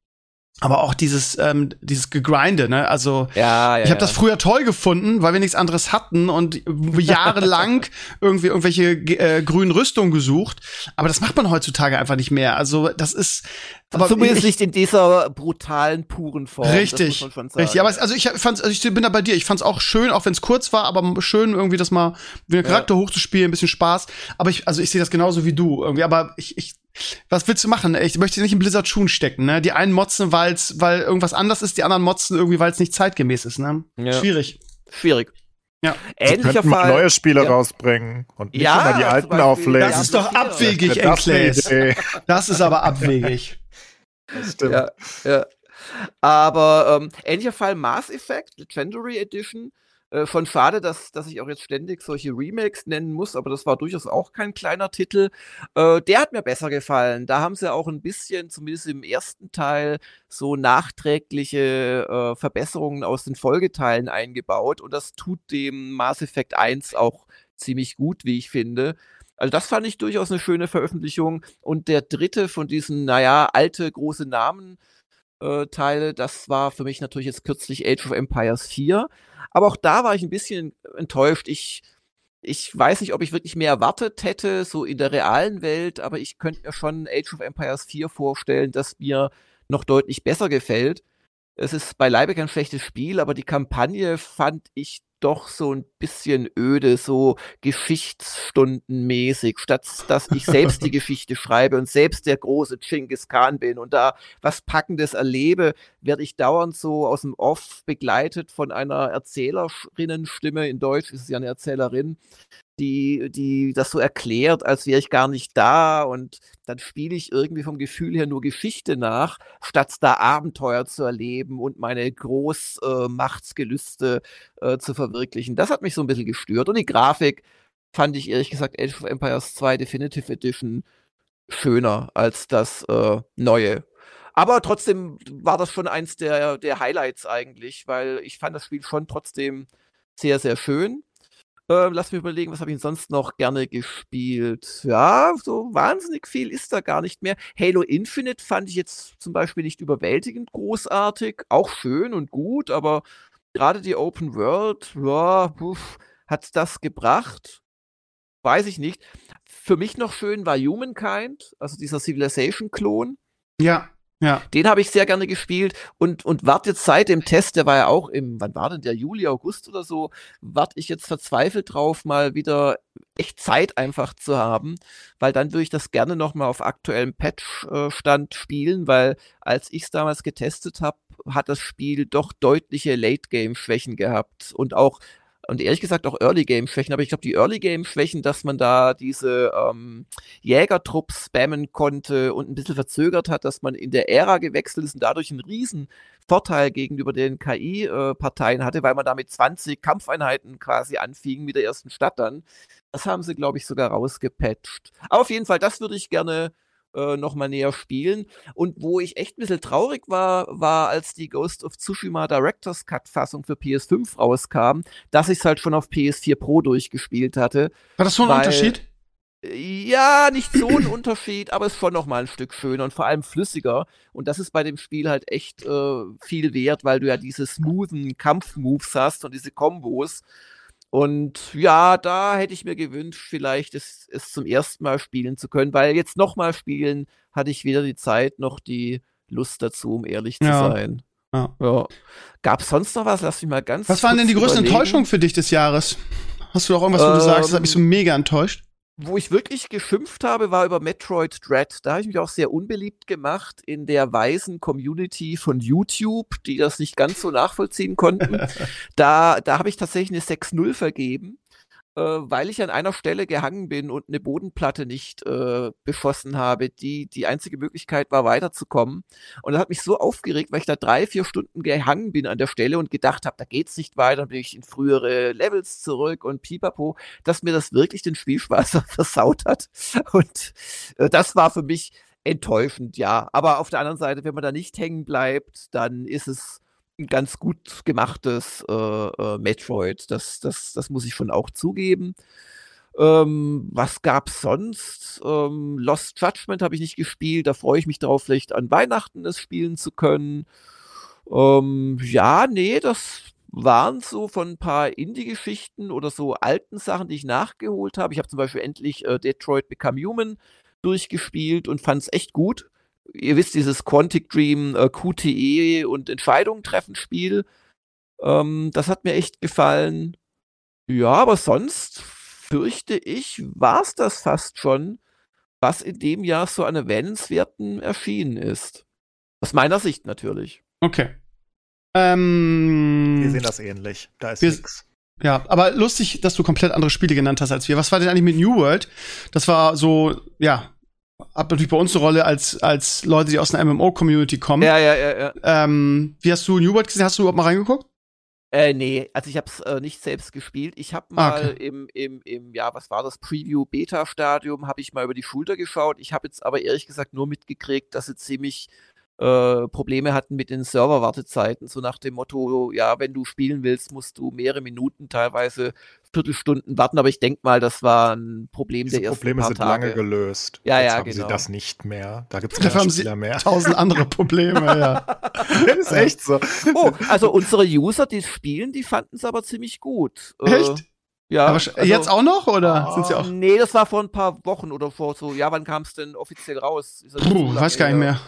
aber auch dieses ähm, dieses Gegrinde, ne? Also ja, ja, ich habe das früher toll gefunden, weil wir nichts anderes hatten und jahrelang irgendwie irgendwelche äh, grünen Rüstungen gesucht. Aber das macht man heutzutage einfach nicht mehr. Also das ist aber zumindest ich, nicht in dieser brutalen, puren Form. Richtig, richtig. Aber es, also ich fand's, also ich bin da bei dir. Ich fand's auch schön, auch wenn es kurz war, aber schön irgendwie das mal wie ein Charakter ja. hochzuspielen, ein bisschen Spaß. Aber ich, also ich sehe das genauso wie du irgendwie. Aber ich, ich was willst du machen? Ich möchte nicht in Blizzard Schuhen stecken, ne? Die einen motzen, weil's, weil irgendwas anders ist, die anderen motzen irgendwie, weil es nicht zeitgemäß ist, ne? Ja. Schwierig. Schwierig. Ja. Ähnlicher Fall. neue Spiele ja. rausbringen und nicht ja, immer die alten auflegen. Das ist doch abwegig, Enclaves. Das ist aber abwegig. Das stimmt. Ja, ja. Aber ähm, ähnlicher Fall Mass Effect, Legendary Edition. Äh, schon schade, dass, dass ich auch jetzt ständig solche Remakes nennen muss, aber das war durchaus auch kein kleiner Titel. Äh, der hat mir besser gefallen. Da haben sie auch ein bisschen, zumindest im ersten Teil, so nachträgliche äh, Verbesserungen aus den Folgeteilen eingebaut und das tut dem Mass Effect 1 auch ziemlich gut, wie ich finde. Also das fand ich durchaus eine schöne Veröffentlichung. Und der dritte von diesen, naja, alte große Namen äh, Teile, das war für mich natürlich jetzt kürzlich Age of Empires 4. Aber auch da war ich ein bisschen enttäuscht. Ich, ich weiß nicht, ob ich wirklich mehr erwartet hätte, so in der realen Welt, aber ich könnte mir schon Age of Empires 4 vorstellen, das mir noch deutlich besser gefällt. Es ist beileibe kein schlechtes Spiel, aber die Kampagne fand ich doch so ein bisschen öde, so Geschichtsstundenmäßig, statt dass ich selbst die Geschichte schreibe und selbst der große Genghis Khan bin und da was Packendes erlebe, werde ich dauernd so aus dem Off begleitet von einer Erzählerinnenstimme. In Deutsch ist es ja eine Erzählerin, die, die das so erklärt, als wäre ich gar nicht da und dann spiele ich irgendwie vom Gefühl her nur Geschichte nach, statt da Abenteuer zu erleben und meine Großmachtsgelüste äh, zu verwirklichen. Das hat mich so ein bisschen gestört und die Grafik fand ich ehrlich gesagt Age of Empires 2 Definitive Edition schöner als das äh, neue. Aber trotzdem war das schon eins der, der Highlights eigentlich, weil ich fand das Spiel schon trotzdem sehr, sehr schön. Äh, lass mich überlegen, was habe ich denn sonst noch gerne gespielt? Ja, so wahnsinnig viel ist da gar nicht mehr. Halo Infinite fand ich jetzt zum Beispiel nicht überwältigend großartig. Auch schön und gut, aber gerade die Open World, ja, hat das gebracht? Weiß ich nicht. Für mich noch schön war Humankind, also dieser Civilization-Klon. Ja. Ja. Den habe ich sehr gerne gespielt und, und warte jetzt seit dem Test, der war ja auch im, wann war denn der, Juli, August oder so, warte ich jetzt verzweifelt drauf, mal wieder echt Zeit einfach zu haben, weil dann würde ich das gerne nochmal auf aktuellem Patch-Stand spielen, weil als ich es damals getestet habe, hat das Spiel doch deutliche Late-Game-Schwächen gehabt und auch und ehrlich gesagt auch Early Game Schwächen, aber ich glaube, die Early Game Schwächen, dass man da diese ähm, Jägertrupps spammen konnte und ein bisschen verzögert hat, dass man in der Ära gewechselt ist und dadurch einen riesen Vorteil gegenüber den KI-Parteien hatte, weil man damit 20 Kampfeinheiten quasi anfing mit der ersten Stadt dann. Das haben sie, glaube ich, sogar rausgepatcht. Aber auf jeden Fall, das würde ich gerne äh, nochmal näher spielen. Und wo ich echt ein bisschen traurig war, war, als die Ghost of Tsushima Director's Cut-Fassung für PS5 rauskam, dass ich es halt schon auf PS4 Pro durchgespielt hatte. War das so ein weil, Unterschied? Ja, nicht so ein Unterschied, aber es ist schon noch mal ein Stück schöner und vor allem flüssiger. Und das ist bei dem Spiel halt echt äh, viel wert, weil du ja diese smoothen Kampfmoves hast und diese Kombos. Und ja, da hätte ich mir gewünscht, vielleicht es, es zum ersten Mal spielen zu können, weil jetzt nochmal spielen hatte ich weder die Zeit noch die Lust dazu, um ehrlich zu ja. sein. Ja. ja. Gab es sonst noch was? Lass mich mal ganz. Was waren denn die größten Enttäuschungen für dich des Jahres? Hast du auch irgendwas, wo ähm, du sagst, das hat mich so mega enttäuscht? Wo ich wirklich geschimpft habe, war über Metroid Dread. Da habe ich mich auch sehr unbeliebt gemacht in der weisen Community von YouTube, die das nicht ganz so nachvollziehen konnten. da da habe ich tatsächlich eine 6-0 vergeben weil ich an einer Stelle gehangen bin und eine Bodenplatte nicht äh, beschossen habe. Die, die einzige Möglichkeit war, weiterzukommen. Und das hat mich so aufgeregt, weil ich da drei, vier Stunden gehangen bin an der Stelle und gedacht habe, da geht's nicht weiter, dann bin ich in frühere Levels zurück und pipapo, dass mir das wirklich den Spielspaß versaut hat. Und äh, das war für mich enttäuschend, ja. Aber auf der anderen Seite, wenn man da nicht hängen bleibt, dann ist es ein ganz gut gemachtes äh, äh, Metroid. Das, das, das muss ich schon auch zugeben. Ähm, was gab's sonst? Ähm, Lost Judgment habe ich nicht gespielt. Da freue ich mich darauf, vielleicht an Weihnachten es spielen zu können. Ähm, ja, nee, das waren so von ein paar Indie-Geschichten oder so alten Sachen, die ich nachgeholt habe. Ich habe zum Beispiel endlich äh, Detroit Become Human durchgespielt und fand es echt gut ihr wisst, dieses Quantic Dream, äh, QTE und Entscheidungen treffen Spiel. Ähm, das hat mir echt gefallen. Ja, aber sonst fürchte ich, war es das fast schon, was in dem Jahr so an Erwähnenswerten erschienen ist. Aus meiner Sicht natürlich. Okay. Ähm, wir sehen das ähnlich. Da ist nichts. Ja, aber lustig, dass du komplett andere Spiele genannt hast als wir. Was war denn eigentlich mit New World? Das war so, ja, hat natürlich bei uns eine Rolle als, als Leute, die aus einer MMO-Community kommen. Ja, ja, ja, ja. Ähm, wie hast du New World gesehen? Hast du überhaupt mal reingeguckt? Äh, nee, also ich habe es äh, nicht selbst gespielt. Ich habe ah, mal okay. im, im, im, ja, was war das, Preview-Beta-Stadium, habe ich mal über die Schulter geschaut. Ich habe jetzt aber ehrlich gesagt nur mitgekriegt, dass sie ziemlich äh, Probleme hatten mit den Serverwartezeiten, so nach dem Motto, ja, wenn du spielen willst, musst du mehrere Minuten, teilweise Viertelstunden warten, aber ich denke mal, das war ein Problem Diese der ersten Probleme paar sind Tage. lange gelöst. Ja, Jetzt ja, haben genau. sie das nicht mehr. Da gibt es keine Spieler mehr. Tausend andere Probleme, ja. das ist echt so. Oh, also unsere User, die spielen, die fanden es aber ziemlich gut. Äh, echt? Äh, ja. Aber also, jetzt auch noch oder oh, sind sie auch? Nee, das war vor ein paar Wochen oder vor so. Ja, wann kam es denn offiziell raus? Puh, weiß gar nicht mehr.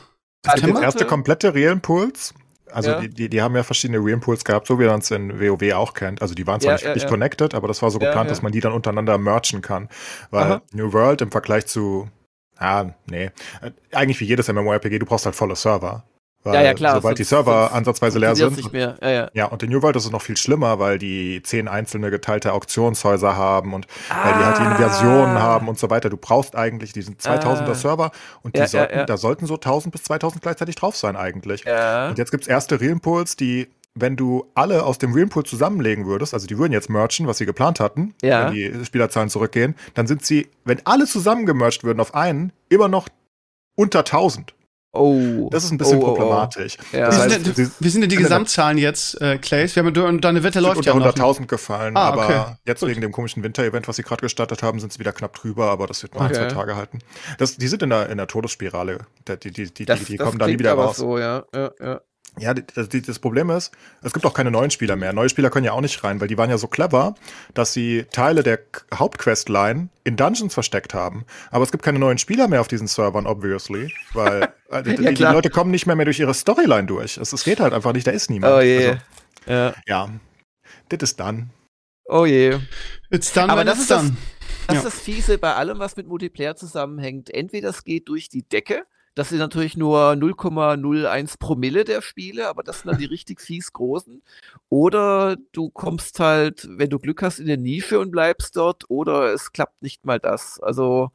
Das der erste komplette Realimpuls. Also ja. die, die, die, haben ja verschiedene Realimpuls gehabt, so wie man es in WoW auch kennt. Also die waren zwar ja, nicht, nicht connected, aber das war so geplant, dass man die dann untereinander merchen kann. Weil Aha. New World im Vergleich zu Ah, nee. Äh, eigentlich wie jedes MMORPG, du brauchst halt volle Server. Weil ja, ja, klar. Sobald die Server ansatzweise leer sind. Nicht mehr. Ja, ja. ja, und in New World ist es noch viel schlimmer, weil die zehn einzelne geteilte Auktionshäuser haben und ah. weil die halt die Inversionen haben und so weiter. Du brauchst eigentlich diesen 2000er ah. Server und ja, sollten, ja, da sollten so 1000 bis 2000 gleichzeitig drauf sein eigentlich. Ja. Und jetzt gibt's erste Realimpuls, die wenn du alle aus dem Realimpuls zusammenlegen würdest, also die würden jetzt merchen, was sie geplant hatten, ja. wenn die Spielerzahlen zurückgehen, dann sind sie, wenn alle zusammengemercht würden auf einen, immer noch unter 1000. Oh. Das ist ein bisschen oh, oh, oh. problematisch. Oh. Ja. Wie, heißt, sind denn, wie, sind denn, die Gesamtzahlen jetzt, äh, Clays? Wir haben, deine Wette läuft unter ja 100.000 gefallen, ah, okay. aber jetzt Gut. wegen dem komischen Winter-Event, was sie gerade gestartet haben, sind sie wieder knapp drüber, aber das wird noch okay. ein, zwei Tage halten. Das, die sind in der, in der Todesspirale. Die, die, die, die, das, die kommen da nie wieder raus. So, ja. Ja, ja. Ja, das, das Problem ist, es gibt auch keine neuen Spieler mehr. Neue Spieler können ja auch nicht rein, weil die waren ja so clever, dass sie Teile der Hauptquestline in Dungeons versteckt haben. Aber es gibt keine neuen Spieler mehr auf diesen Servern, obviously, weil äh, die, ja, die, Leute kommen nicht mehr mehr durch ihre Storyline durch. Es, es geht halt einfach nicht, da ist niemand. Oh je. Also, ja. ja, das ist dann. Oh je. It's done, Aber das ist dann. Das, das ja. ist das Fiese bei allem, was mit Multiplayer zusammenhängt. Entweder es geht durch die Decke, das sind natürlich nur 0,01 Promille der Spiele, aber das sind dann die richtig fies großen. Oder du kommst halt, wenn du Glück hast, in der Nische und bleibst dort, oder es klappt nicht mal das. Also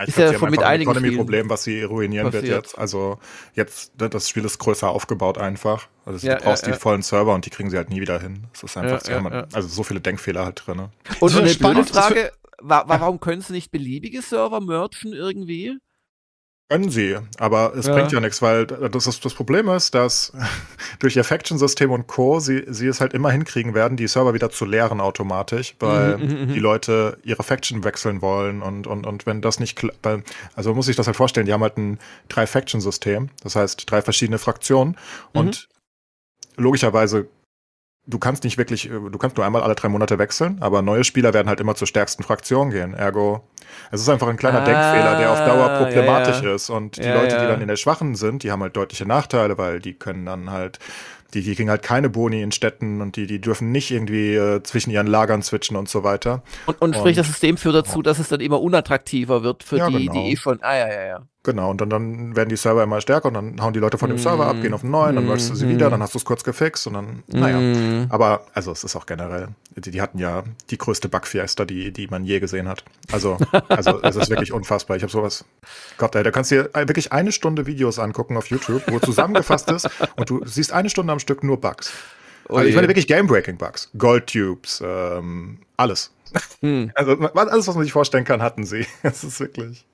ich ist glaub, ja schon mit einigen ein Problem, was sie ruinieren passiert. wird jetzt. Also jetzt, ne, das Spiel ist größer aufgebaut einfach. Also ja, du brauchst ja, die vollen Server und die kriegen sie halt nie wieder hin. Das ist einfach, ja, also so viele Denkfehler halt drin. Ne? Und, und eine blöde Frage, warum können sie nicht beliebige Server merchen irgendwie? Können sie, aber es ja. bringt ja nichts, weil das, ist, das Problem ist, dass durch ihr Faction-System und Co. Sie, sie es halt immer hinkriegen werden, die Server wieder zu leeren automatisch, weil mhm, mhm, mhm. die Leute ihre Faction wechseln wollen und, und, und wenn das nicht, weil, also muss ich das halt vorstellen, die haben halt ein Drei-Faction-System, das heißt drei verschiedene Fraktionen mhm. und logischerweise du kannst nicht wirklich, du kannst nur einmal alle drei Monate wechseln, aber neue Spieler werden halt immer zur stärksten Fraktion gehen. Ergo, es ist einfach ein kleiner ah, Denkfehler, der auf Dauer problematisch ja, ja. ist. Und die ja, Leute, die dann in der Schwachen sind, die haben halt deutliche Nachteile, weil die können dann halt die, die kriegen halt keine Boni in Städten und die, die dürfen nicht irgendwie äh, zwischen ihren Lagern switchen und so weiter. Und, und, und sprich, das System führt dazu, dass es dann immer unattraktiver wird für die, genau. die eh schon, ah ja, ja, ja. Genau, und dann, dann werden die Server immer stärker und dann hauen die Leute von dem mm. Server ab, gehen auf einen neuen, dann mm. merkst du sie mm. wieder, dann hast du es kurz gefixt und dann, naja. Mm. Aber, also es ist auch generell, die, die hatten ja die größte Bugfiesta, die, die man je gesehen hat. Also, also es ist wirklich unfassbar. Ich habe sowas, Gott, ey, da kannst du dir wirklich eine Stunde Videos angucken auf YouTube, wo zusammengefasst ist und du siehst eine Stunde am Stück nur Bugs. Oh also ich meine wirklich Game-Breaking-Bugs. Gold-Tubes, ähm, alles. Hm. Also alles, was man sich vorstellen kann, hatten sie. Es ist wirklich.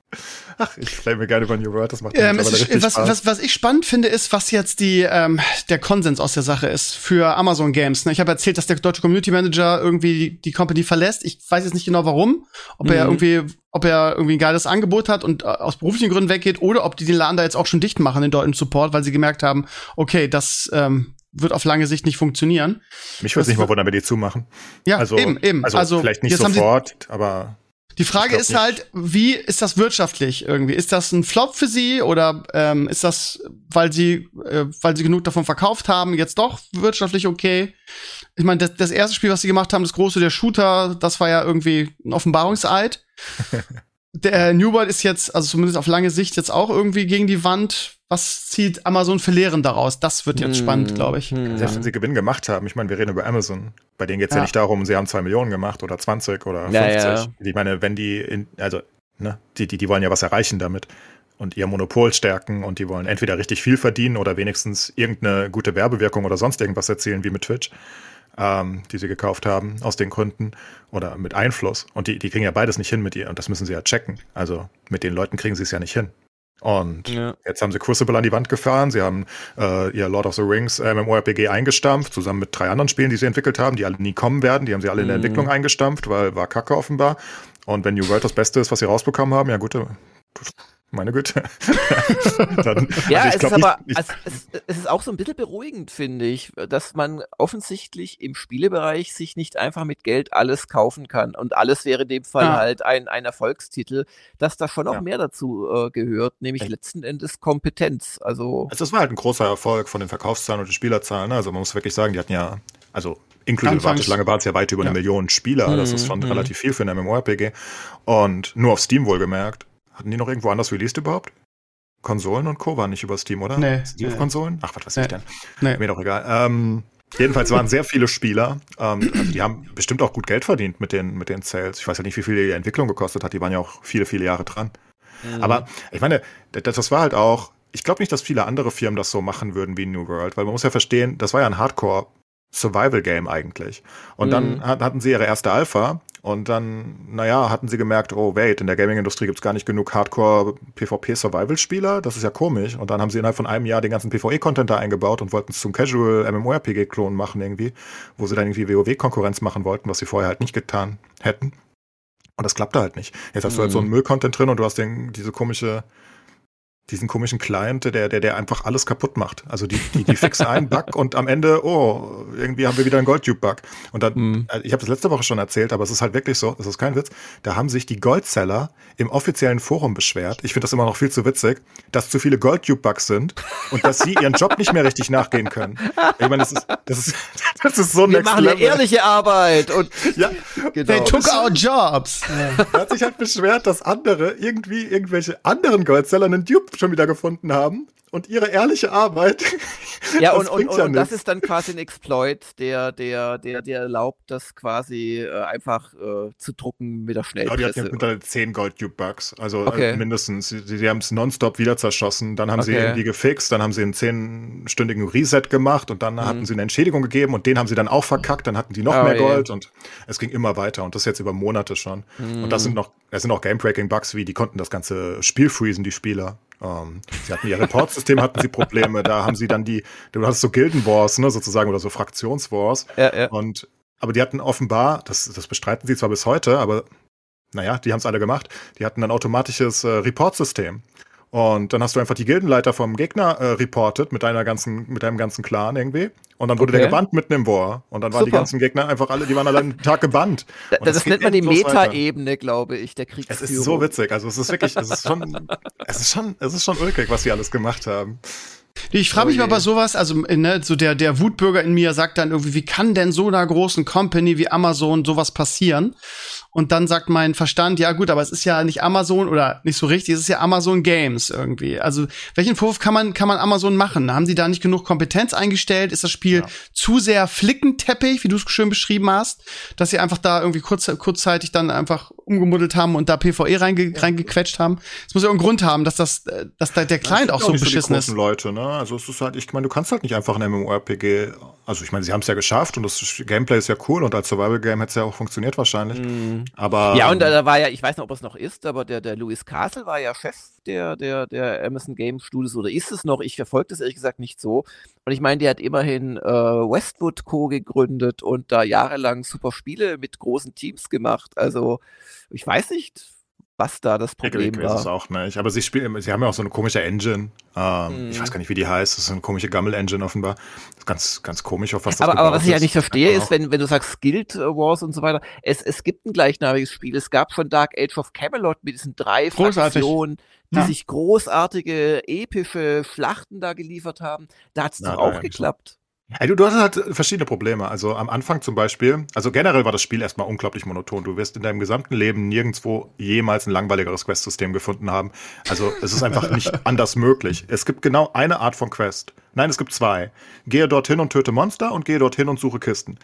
Ach, ich flame gerne über New World, das macht ähm, ist, was, was, was ich spannend finde, ist, was jetzt die, ähm, der Konsens aus der Sache ist für Amazon Games. Ne? Ich habe erzählt, dass der deutsche Community Manager irgendwie die, die Company verlässt. Ich weiß jetzt nicht genau warum, ob mhm. er irgendwie, ob er irgendwie ein geiles Angebot hat und äh, aus beruflichen Gründen weggeht oder ob die den Laden da jetzt auch schon dicht machen, den deutschen Support, weil sie gemerkt haben, okay, das ähm, wird auf lange Sicht nicht funktionieren. Mich würde es nicht mal wundern, wenn die zumachen. Ja, also, eben, eben. Also, also vielleicht nicht sofort, aber die Frage ist halt, wie ist das wirtschaftlich irgendwie? Ist das ein Flop für sie oder ähm, ist das, weil sie, äh, weil sie genug davon verkauft haben, jetzt doch wirtschaftlich okay? Ich meine, das, das erste Spiel, was sie gemacht haben, das große, der Shooter, das war ja irgendwie ein Offenbarungseid. der New World ist jetzt, also zumindest auf lange Sicht, jetzt auch irgendwie gegen die Wand. Was zieht Amazon für Lehren daraus? Das wird jetzt hm. spannend, glaube ich. Hm. Selbst wenn sie Gewinn gemacht haben, ich meine, wir reden über Amazon. Bei denen geht es ja. ja. nicht darum, sie haben zwei Millionen gemacht oder 20 oder 50. Ja, ja. Ich meine, wenn die, in, also, ne, die, die, die wollen ja was erreichen damit und ihr Monopol stärken und die wollen entweder richtig viel verdienen oder wenigstens irgendeine gute Werbewirkung oder sonst irgendwas erzielen, wie mit Twitch ähm, die sie gekauft haben, aus den Gründen oder mit Einfluss. Und die, die kriegen ja beides nicht hin mit ihr und das müssen sie ja checken. Also mit den Leuten kriegen sie es ja nicht hin. Und ja. jetzt haben sie Crucible an die Wand gefahren. Sie haben äh, ihr Lord of the Rings äh, MMORPG eingestampft, zusammen mit drei anderen Spielen, die sie entwickelt haben, die alle nie kommen werden. Die haben sie alle in der mhm. Entwicklung eingestampft, weil war Kacke offenbar. Und wenn New World das Beste ist, was sie rausbekommen haben, ja gut, meine Güte. Dann, ja, also es ist aber, nicht, also es, es, ist auch so ein bisschen beruhigend, finde ich, dass man offensichtlich im Spielebereich sich nicht einfach mit Geld alles kaufen kann. Und alles wäre in dem Fall ja. halt ein, ein Erfolgstitel, dass da schon noch ja. mehr dazu äh, gehört, nämlich Echt? letzten Endes Kompetenz. Also, also das war halt ein großer Erfolg von den Verkaufszahlen und den Spielerzahlen. Ne? Also man muss wirklich sagen, die hatten ja, also inklusive Warteschlange waren es ja weit über ja. eine Million Spieler. Das ist schon mhm. relativ viel für ein MMORPG. Und nur auf Steam wohlgemerkt. Hatten die noch irgendwo anders released überhaupt? Konsolen und Co. waren nicht über Steam, oder? Nee. Die nee. auf Konsolen? Ach, was weiß nee. ich denn? Nee. Mir doch egal. Ähm, jedenfalls waren sehr viele Spieler. Ähm, also die haben bestimmt auch gut Geld verdient mit den, mit den Sales. Ich weiß ja nicht, wie viel die Entwicklung gekostet hat. Die waren ja auch viele, viele Jahre dran. Mhm. Aber ich meine, das, das war halt auch, ich glaube nicht, dass viele andere Firmen das so machen würden wie New World, weil man muss ja verstehen, das war ja ein Hardcore Survival Game eigentlich. Und mhm. dann hatten sie ihre erste Alpha Und dann, naja, hatten sie gemerkt, oh wait, in der Gaming-Industrie gibt's gar nicht genug Hardcore-PvP-Survival-Spieler. Das ist ja komisch. Und dann haben sie innerhalb von einem Jahr den ganzen PvE-Content da eingebaut und wollten es zum Casual-MMORPG-Klon machen irgendwie, wo sie dann irgendwie WoW-Konkurrenz machen wollten, was sie vorher halt nicht getan hätten. Und das klappte halt nicht. Jetzt hast mhm. du halt so einen mhm. Müll-Content drin und du hast den, diese komische diesen komischen Client, der, der, der einfach alles kaputt macht. Also die, die, die fixen einen Bug und am Ende, oh, irgendwie haben wir wieder einen Goldtube-Bug. Und dann, mhm. Äh, ich habe das letzte Woche schon erzählt, aber es ist halt wirklich so, das ist kein Witz, da haben sich die Goldseller im offiziellen Forum beschwert, ich finde das immer noch viel zu witzig, dass zu viele Goldtube-Bugs sind und dass sie ihren Job nicht mehr richtig nachgehen können. Ich meine, das ist, das ist, das ist so Wir machen Level. eine ehrliche Arbeit und ja, genau. They took our jobs. Ja. Er hat sich halt beschwert, dass andere irgendwie irgendwelche anderen Goldseller einen Dupe schon wieder gefunden haben und ihre ehrliche Arbeit. Ja, und, und, und, ja und das ist dann quasi ein Exploit, der, der, der, der erlaubt, das quasi äh, einfach äh, zu drucken mit der Schnellpresse. Ja, die hatten ja mittlerweile 10 Gold-Tube-Bugs, also äh, okay. äh, mindestens. Sie, sie haben es nonstop wieder zerschossen, dann haben okay. sie irgendwie gefixt, dann haben sie einen 10-stündigen Reset gemacht und dann mhm. hatten sie eine Entschädigung gegeben und den haben sie dann auch verkackt, dann hatten die noch oh, mehr Gold yeah. und es ging immer weiter und das jetzt über Monate schon. Mhm. Und das sind noch, das sind auch Game-Breaking-Bugs, wie die konnten das ganze Spiel freezen, die Spieler. Ähm, sie hatten ihr Reportsystem, hatten sie Probleme. Da haben sie dann die, du hattest so Gilden Wars, ne, sozusagen, oder so Fraktionswars. Ja, ja. Und, aber die hatten offenbar, das, das bestreiten sie zwar bis heute, aber naja, die haben es alle gemacht, die hatten ein automatisches äh, Reportsystem. Und dann hast du einfach die Gildenleiter vom Gegner äh, reportet mit deiner ganzen, mit deinem ganzen Clan irgendwie. Und dann wurde okay. der gebannt mitten im War. Und dann waren Super. die ganzen Gegner einfach alle, die waren alle einen Tag gebannt. das, das nennt man die Meta-Ebene, glaube ich, der Kriegsführung. Es ist so witzig. Also es ist wirklich, es ist schon, es ist schon, es ist schon ulkig, was sie alles gemacht haben. Ich frage mich oh mal bei sowas, also ne, so der, der Wutbürger in mir sagt dann irgendwie, wie kann denn so einer großen Company wie Amazon sowas passieren? Und dann sagt mein Verstand, ja gut, aber es ist ja nicht Amazon oder nicht so richtig, es ist ja Amazon Games irgendwie. Also welchen Vorwurf kann man, kann man Amazon machen? Haben sie da nicht genug Kompetenz eingestellt? Ist das Spiel ja. zu sehr Flickenteppich, wie du es schön beschrieben hast, dass sie einfach da irgendwie kurz, kurzzeitig dann einfach umgemuddelt haben und da PvE reinge reingequetscht haben? Es muss ja irgendeinen Grund haben, dass das, äh, dass da der Client auch so beschissen ist. Leute, ne? Also es ist halt, ich meine, du kannst halt nicht einfach ein MMORPG also ich meine, sie haben es ja geschafft und das Gameplay ist ja cool und als Survival-Game hätte es ja auch funktioniert wahrscheinlich. Mm. Aber. Ja, und da, da war ja, ich weiß nicht, ob es noch ist, aber der, der Louis Castle war ja Chef der, der, der Amazon Game Studios oder ist es noch? Ich verfolge das ehrlich gesagt nicht so. Und ich meine, der hat immerhin äh, Westwood Co. gegründet und da jahrelang super Spiele mit großen Teams gemacht. Also, ich weiß nicht, was da das Problem ich war. Ich weiß es auch nicht. Aber sie spielen, sie haben ja auch so eine komische Engine. Ähm, mm. Ich weiß gar nicht, wie die heißt. Das ist eine komische Gammel-Engine offenbar. Das ist ganz, ganz komisch, auf was das Aber, aber was ich ja nicht verstehe, ist, wenn, wenn du sagst Guild Wars und so weiter, es, es gibt ein gleichnamiges Spiel. Es gab schon Dark Age of Camelot mit diesen drei Großartig. Fraktionen, die ja. sich großartige, epische Schlachten da geliefert haben. Da hat es doch auch geklappt. Hey, du, du hast halt verschiedene Probleme. Also am Anfang zum Beispiel, also generell war das Spiel erstmal unglaublich monoton. Du wirst in deinem gesamten Leben nirgendwo jemals ein langweiligeres Quest-System gefunden haben. Also es ist einfach nicht anders möglich. Es gibt genau eine Art von Quest. Nein, es gibt zwei. Gehe dorthin und töte Monster und gehe dorthin und suche Kisten.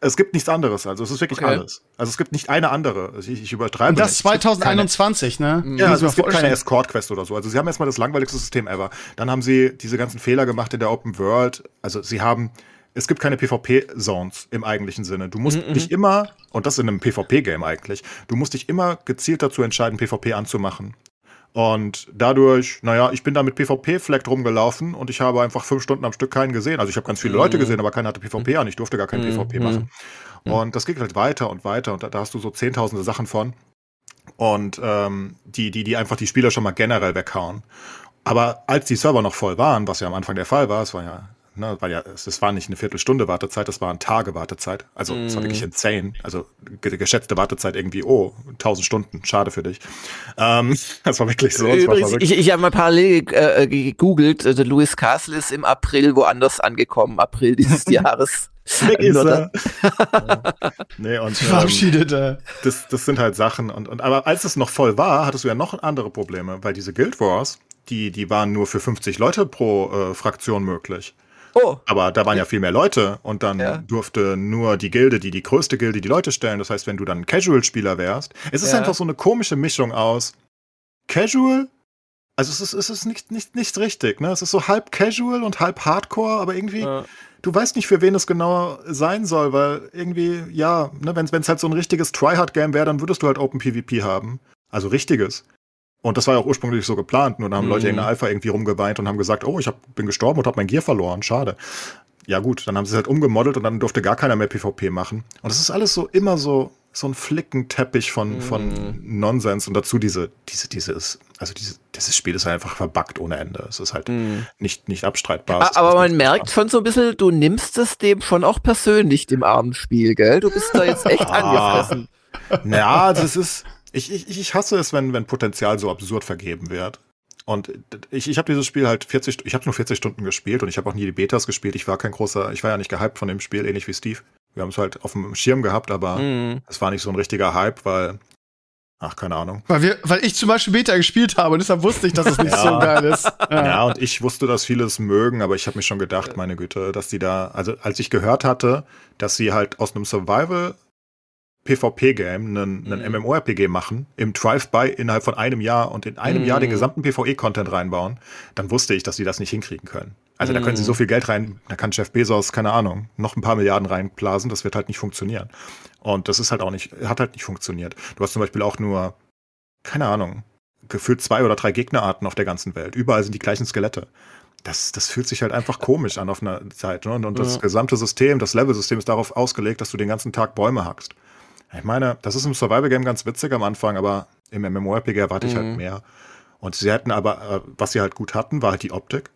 Es gibt nichts anderes, also es ist wirklich okay. alles. Also es gibt nicht eine andere. Ich, ich übertreibe. Und das nicht. 2021, keine, ne? Ja, also es gibt keine Escort-Quest oder so. Also sie haben erstmal das langweiligste System ever. Dann haben sie diese ganzen Fehler gemacht in der Open World. Also sie haben es gibt keine PvP-Zones im eigentlichen Sinne. Du musst mm -mm. dich immer, und das in einem PvP-Game eigentlich, du musst dich immer gezielt dazu entscheiden, PvP anzumachen. Und dadurch, naja, ich bin da mit PvP-Fleck rumgelaufen und ich habe einfach fünf Stunden am Stück keinen gesehen. Also ich habe ganz viele Leute mhm. gesehen, aber keiner hatte PvP an. Ich durfte gar kein mhm. PvP machen. Mhm. Und das geht halt weiter und weiter und da, da hast du so zehntausende Sachen von. Und ähm, die, die, die einfach die Spieler schon mal generell weghauen. Aber als die Server noch voll waren, was ja am Anfang der Fall war, es war ja Ne, weil ja, es, war nicht eine Viertelstunde Wartezeit, das waren Tage Wartezeit. Also es mm. war wirklich mhm. insane. Also geschätzte Wartezeit irgendwie, oh, 1000 Stunden, schade für dich. Ähm, das war wirklich so. Übrigens, wirklich ich, ich habe mal parallel äh, gegoogelt, also Louis Castle ist im April woanders angekommen, April dieses Jahres. Weg ist er. nee, und, Verabschiedet ähm, das, das sind halt Sachen. Und, und, aber als es noch voll war, hattest du ja noch andere Probleme, weil diese Guild Wars, die, die waren nur für 50 Leute pro äh, Fraktion möglich. Oh. Aber da waren ja viel mehr Leute und dann ja. durfte nur die Gilde, die die größte Gilde, die Leute stellen. Das heißt, wenn du dann Casual-Spieler wärst, es ist ja. einfach so eine komische Mischung aus Casual. Also es ist, es ist nicht, nicht, nicht richtig, ne? Es ist so halb Casual und halb Hardcore, aber irgendwie. Ja du weißt nicht, für wen es genau sein soll, weil irgendwie, ja, ne, wenn es halt so ein richtiges Tryhard-Game wäre, dann würdest du halt Open PvP haben. Also richtiges. Und das war ja auch ursprünglich so geplant, nur da haben mhm. Leute in der Alpha irgendwie rumgeweint und haben gesagt, oh, ich hab, bin gestorben und habe mein Gear verloren, schade. Ja gut, dann haben sie es halt umgemodelt und dann durfte gar keiner mehr PvP machen. Und das ist alles so immer so, so ein Flickenteppich von, mhm. von Nonsens und dazu diese, diese, dieses, also diese, dieses Spiel ist halt einfach verbuggt ohne Ende. Es ist halt mhm. nicht, nicht abstreitbar. aber man merkt schon so ein bisschen, du nimmst es dem schon auch persönlich, dem armen Spiel, gell? Du bist da jetzt echt angefressen. Naja, das ist, ich, ich, ich hasse es, wenn, wenn Potenzial so absurd vergeben wird. Und ich, ich habe dieses Spiel halt 40, ich habe nur 40 Stunden gespielt und ich habe auch nie die Betas gespielt. Ich war kein großer, ich war ja nicht gehypt von dem Spiel, ähnlich wie Steve. Wir haben es halt auf dem Schirm gehabt, aber mhm. es war nicht so ein richtiger Hype, weil Ach, keine Ahnung. Weil, wir, weil ich zum Beispiel Beta gespielt habe und deshalb wusste ich, dass es nicht ja. so geil ist. Ja. ja. und ich wusste, dass viele es mögen, aber ich habe mir schon gedacht, meine Güte, dass die da, also als ich gehört hatte, dass sie halt aus einem Survival PvP-Game, einen, einen mhm. MMORPG machen, im Drive-By innerhalb von einem Jahr und in einem mhm. Jahr den mhm. gesamten PvE-Content reinbauen, dann wusste ich, dass sie das nicht hinkriegen können. Also mhm. da können sie so mhm. viel Geld rein, da kann Jeff Bezos, keine Ahnung, noch ein paar Milliarden reinblasen, das wird halt nicht funktionieren. Und das ist halt auch nicht, hat halt nicht funktioniert. Du hast zum Beispiel auch nur, keine Ahnung, gefühlt zwei oder drei Gegnerarten auf der ganzen Welt. Überall sind die gleichen Skelette. Das, das fühlt sich halt einfach komisch an auf einer Zeit. Ne? Und, und das ja. gesamte System, das Level-System ist darauf ausgelegt, dass du den ganzen Tag Bäume hackst. Ich meine, das ist im Survival-Game ganz witzig am Anfang, aber im MMORPG erwarte ich halt mhm. halt mehr. Und sie hätten aber, äh, was sie halt gut hatten, war halt die Optik.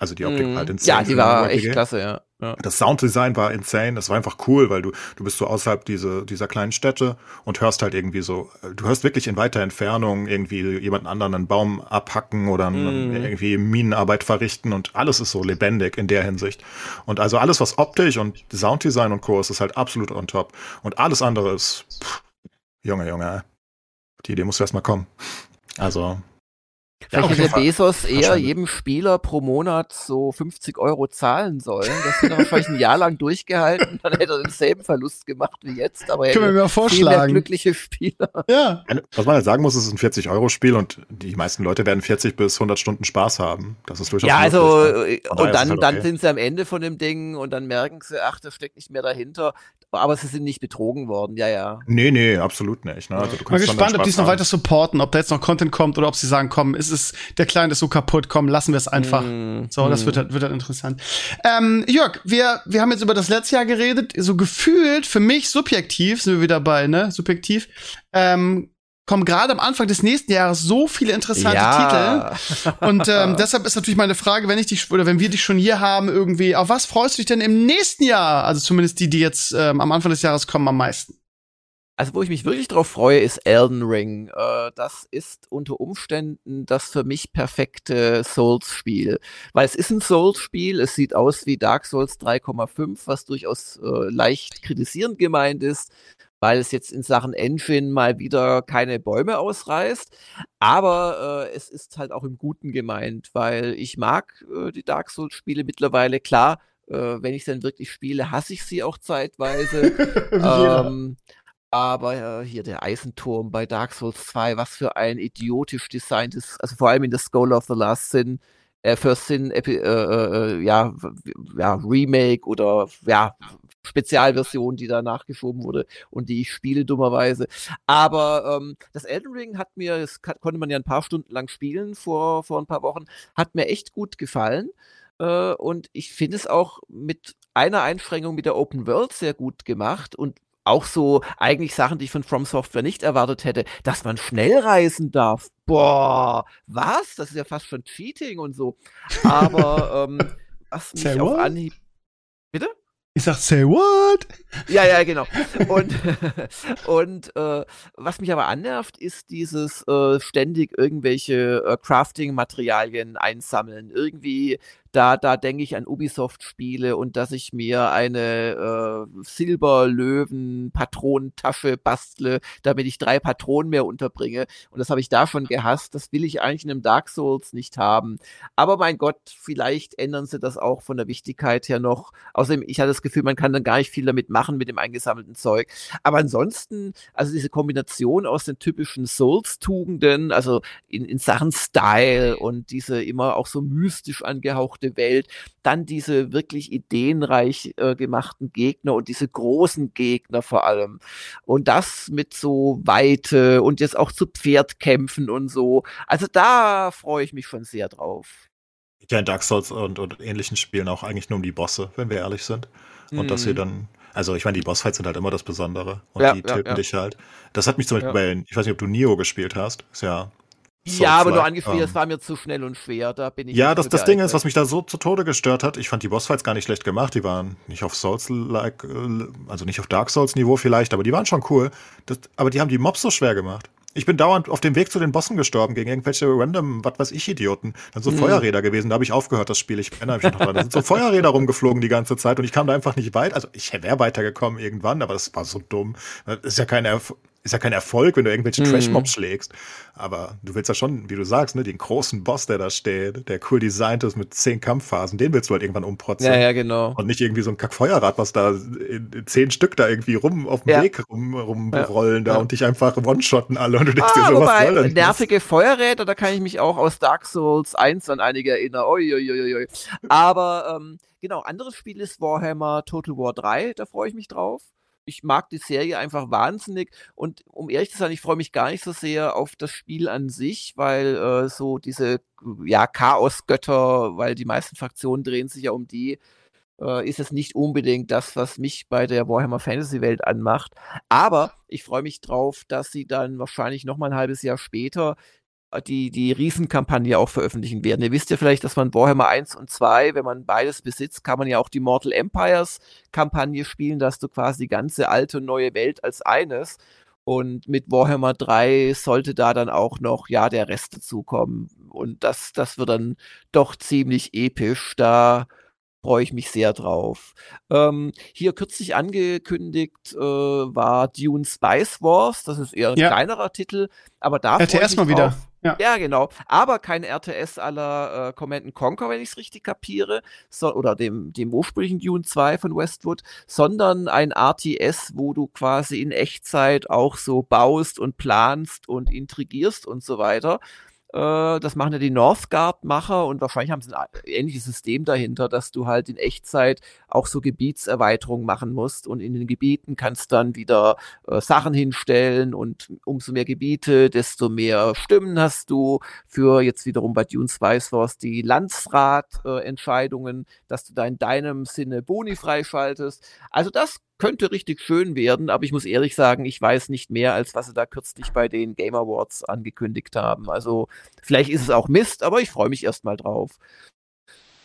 Also die Optik mhm. halt insane. Ja, die war echt klasse, ja. ja. Das Sounddesign war insane, das war einfach cool, weil du, du bist so außerhalb diese, dieser kleinen Städte und hörst halt irgendwie so, du hörst wirklich in weiter Entfernung irgendwie jemanden anderen einen Baum abhacken oder mhm. irgendwie Minenarbeit verrichten und alles ist so lebendig in der Hinsicht. Und also alles, was optisch und Sounddesign und Co. ist, ist halt absolut on top. Und alles andere ist, pff, Junge, Junge, die Idee muss erst mal kommen. Also, Vielleicht hätte Bezos eher jedem Spieler pro Monat so 50 Euro zahlen sollen. Das hätte er wahrscheinlich ein Jahr lang durchgehalten. Dann hätte er denselben Verlust gemacht wie jetzt. Aber er Können wir mir vorschlagen. glückliche Spieler. Ja. Was man halt sagen muss, es ist ein 40-Euro-Spiel und die meisten Leute werden 40 bis 100 Stunden Spaß haben. Das ist durchaus Ja, also, möglich, ne? und, und dann, halt okay. dann sind sie am Ende von dem Ding und dann merken sie, ach, das steckt nicht mehr dahinter aber sie sind nicht betrogen worden, ja, ja. Nee, nee, absolut nicht. Ne? Also, du kannst Mal gespannt, ob die es noch weiter supporten, ob da jetzt noch Content kommt oder ob sie sagen, komm, ist es, der Client ist so kaputt, komm, lassen wir es einfach. Mm, so, das mm. wird, halt, wird halt interessant. Ähm, Jörg, wir, wir haben jetzt über das letzte Jahr geredet, so gefühlt, für mich subjektiv, sind wir wieder bei, ne, subjektiv, ähm, kommen gerade am Anfang des nächsten Jahres so viele interessante ja. Titel. Und ähm, deshalb ist natürlich meine Frage, wenn ich dich oder wenn wir dich schon hier haben, irgendwie, auf was freust du dich denn im nächsten Jahr? Also zumindest die, die jetzt ähm, am Anfang des Jahres kommen, am meisten. Also, wo ich mich wirklich drauf freue, ist Elden Ring. Äh, das ist unter Umständen das für mich perfekte Souls-Spiel. Weil es ist ein Souls-Spiel, es sieht aus wie Dark Souls 3,5, was durchaus äh, leicht kritisierend gemeint ist weil es jetzt in Sachen Engine mal wieder keine Bäume ausreißt. Aber äh, es ist halt auch im Guten gemeint, weil ich mag äh, die Dark Souls-Spiele mittlerweile. Klar, äh, wenn ich dann wirklich spiele, hasse ich sie auch zeitweise. ähm, aber äh, hier der Eisenturm bei Dark Souls 2, was für ein idiotisch designtes, also vor allem in der Skull of the Last Sin, äh, First Sin, äh, äh, äh, ja, ja, Remake oder ja, Spezialversion, die da nachgeschoben wurde und die ich spiele dummerweise. Aber ähm, das Elden Ring hat mir, das konnte man ja ein paar Stunden lang spielen vor, vor ein paar Wochen, hat mir echt gut gefallen. Äh, und ich finde es auch mit einer Einschränkung mit der Open World sehr gut gemacht und auch so eigentlich Sachen, die ich von From Software nicht erwartet hätte, dass man schnell reisen darf. Boah, was? Das ist ja fast schon Cheating und so. Aber ähm, was mich auf Anhieb. Ich sag, say what? Ja, ja, genau. Und, und äh, was mich aber annervt, ist dieses äh, ständig irgendwelche äh, Crafting-Materialien einsammeln. Irgendwie da, da denke ich an Ubisoft-Spiele und dass ich mir eine äh, Silberlöwen-Patronentasche bastle, damit ich drei Patronen mehr unterbringe. Und das habe ich da schon gehasst. Das will ich eigentlich in einem Dark Souls nicht haben. Aber mein Gott, vielleicht ändern sie das auch von der Wichtigkeit her noch. Außerdem, ich hatte das Gefühl, man kann dann gar nicht viel damit machen mit dem eingesammelten Zeug. Aber ansonsten, also diese Kombination aus den typischen Souls-Tugenden, also in, in Sachen Style und diese immer auch so mystisch angehauchte Welt, dann diese wirklich ideenreich äh, gemachten Gegner und diese großen Gegner vor allem. Und das mit so Weite und jetzt auch zu Pferd kämpfen und so. Also da freue ich mich schon sehr drauf. Ja, in Dark Souls und, und ähnlichen Spielen auch eigentlich nur um die Bosse, wenn wir ehrlich sind. Und mm. dass sie mhm. dann, also ich meine, die Bossfights sind halt immer das Besondere. Und ja, die töten ja, ja. dich halt. Das hat mich zum Beispiel bei, ich weiß nicht, ob du Nio gespielt hast. Ist ja ja, aber nur angefühlt, ähm, das war mir zu schnell und schwer. Da bin ich ja, das, das Ding ist, was mich da so zu Tode gestört hat, ich fand die Bossfights gar nicht schlecht gemacht. Die waren nicht auf Souls-like, äh, also nicht auf Dark Souls-Niveau vielleicht, aber die waren schon cool. Das, aber die haben die Mobs so schwer gemacht. Ich bin dauernd auf dem Weg zu den Bossen gestorben gegen irgendwelche random, was weiß ich, Idioten. Dann so mhm. Feuerräder gewesen, da habe ich aufgehört, das Spiel. Ich erinnere mich noch dran. Da sind so Feuerräder rumgeflogen die ganze Zeit und ich kam da einfach nicht weit. Also ich wäre weitergekommen irgendwann, aber das war so dumm. Das ist ja kein Erf ist ja kein Erfolg, wenn du irgendwelche mhm. Trash-Mobs schlägst. Aber du willst ja schon, wie du sagst, ne, den großen Boss, der da steht, der cool designt ist mit zehn Kampfphasen, den willst du halt irgendwann umprotzen. Ja, ja, genau. Und nicht irgendwie so ein Kackfeuerrad, was da in, in zehn Stück da irgendwie rum auf dem ja. Weg rum, rumrollen ja. da ja. und dich einfach one-shotten alle und du denkst ah, dir so, was soll denn nervige Feuerräder, da kann ich mich auch aus Dark Souls 1 an einige erinnern. Uiuiuiui. Aber ähm, genau, anderes Spiel ist Warhammer Total War 3, da freue ich mich drauf ich mag die Serie einfach wahnsinnig und um ehrlich zu sein, ich freue mich gar nicht so sehr auf das Spiel an sich, weil äh, so diese ja Chaosgötter, weil die meisten Fraktionen drehen sich ja um die, äh, ist es nicht unbedingt das, was mich bei der Warhammer Fantasy Welt anmacht. Aber ich freue mich drauf, dass sie dann wahrscheinlich noch mal ein halbes Jahr später die, die Riesenkampagne auch veröffentlichen werden. Ihr wisst ja vielleicht, dass man Warhammer 1 und 2, wenn man beides besitzt, kann man ja auch die Mortal Empires Kampagne spielen, dass du quasi die ganze alte und neue Welt als eines. Und mit Warhammer 3 sollte da dann auch noch, ja, der Rest dazukommen. Und das, das wird dann doch ziemlich episch. Da freue ich mich sehr drauf. Ähm, hier kürzlich angekündigt äh, war Dune Spice Wars. Das ist eher ein ja. kleinerer Titel, aber da RTS mal wieder. Ja. ja. genau. Aber kein RTS aller äh, Command Conquer, wenn ich es richtig kapiere, so, oder dem, dem ursprünglichen Dune 2 von Westwood, sondern ein RTS, wo du quasi in Echtzeit auch so baust und planst und intrigierst und so weiter. Äh, das machen ja die Northgard-Macher und wahrscheinlich haben sie ein ähnliches System dahinter, dass du halt in Echtzeit auch so Gebietserweiterungen machen musst und in den Gebieten kannst dann wieder äh, Sachen hinstellen und umso mehr Gebiete, desto mehr Stimmen hast du für jetzt wiederum bei Dune Spice Wars die Landsrat-Entscheidungen, äh, dass du da in deinem Sinne Boni freischaltest. Also das könnte richtig schön werden, aber ich muss ehrlich sagen, ich weiß nicht mehr, als was sie da kürzlich bei den Game Awards angekündigt haben. Also vielleicht ist es auch Mist, aber ich freue mich erstmal drauf.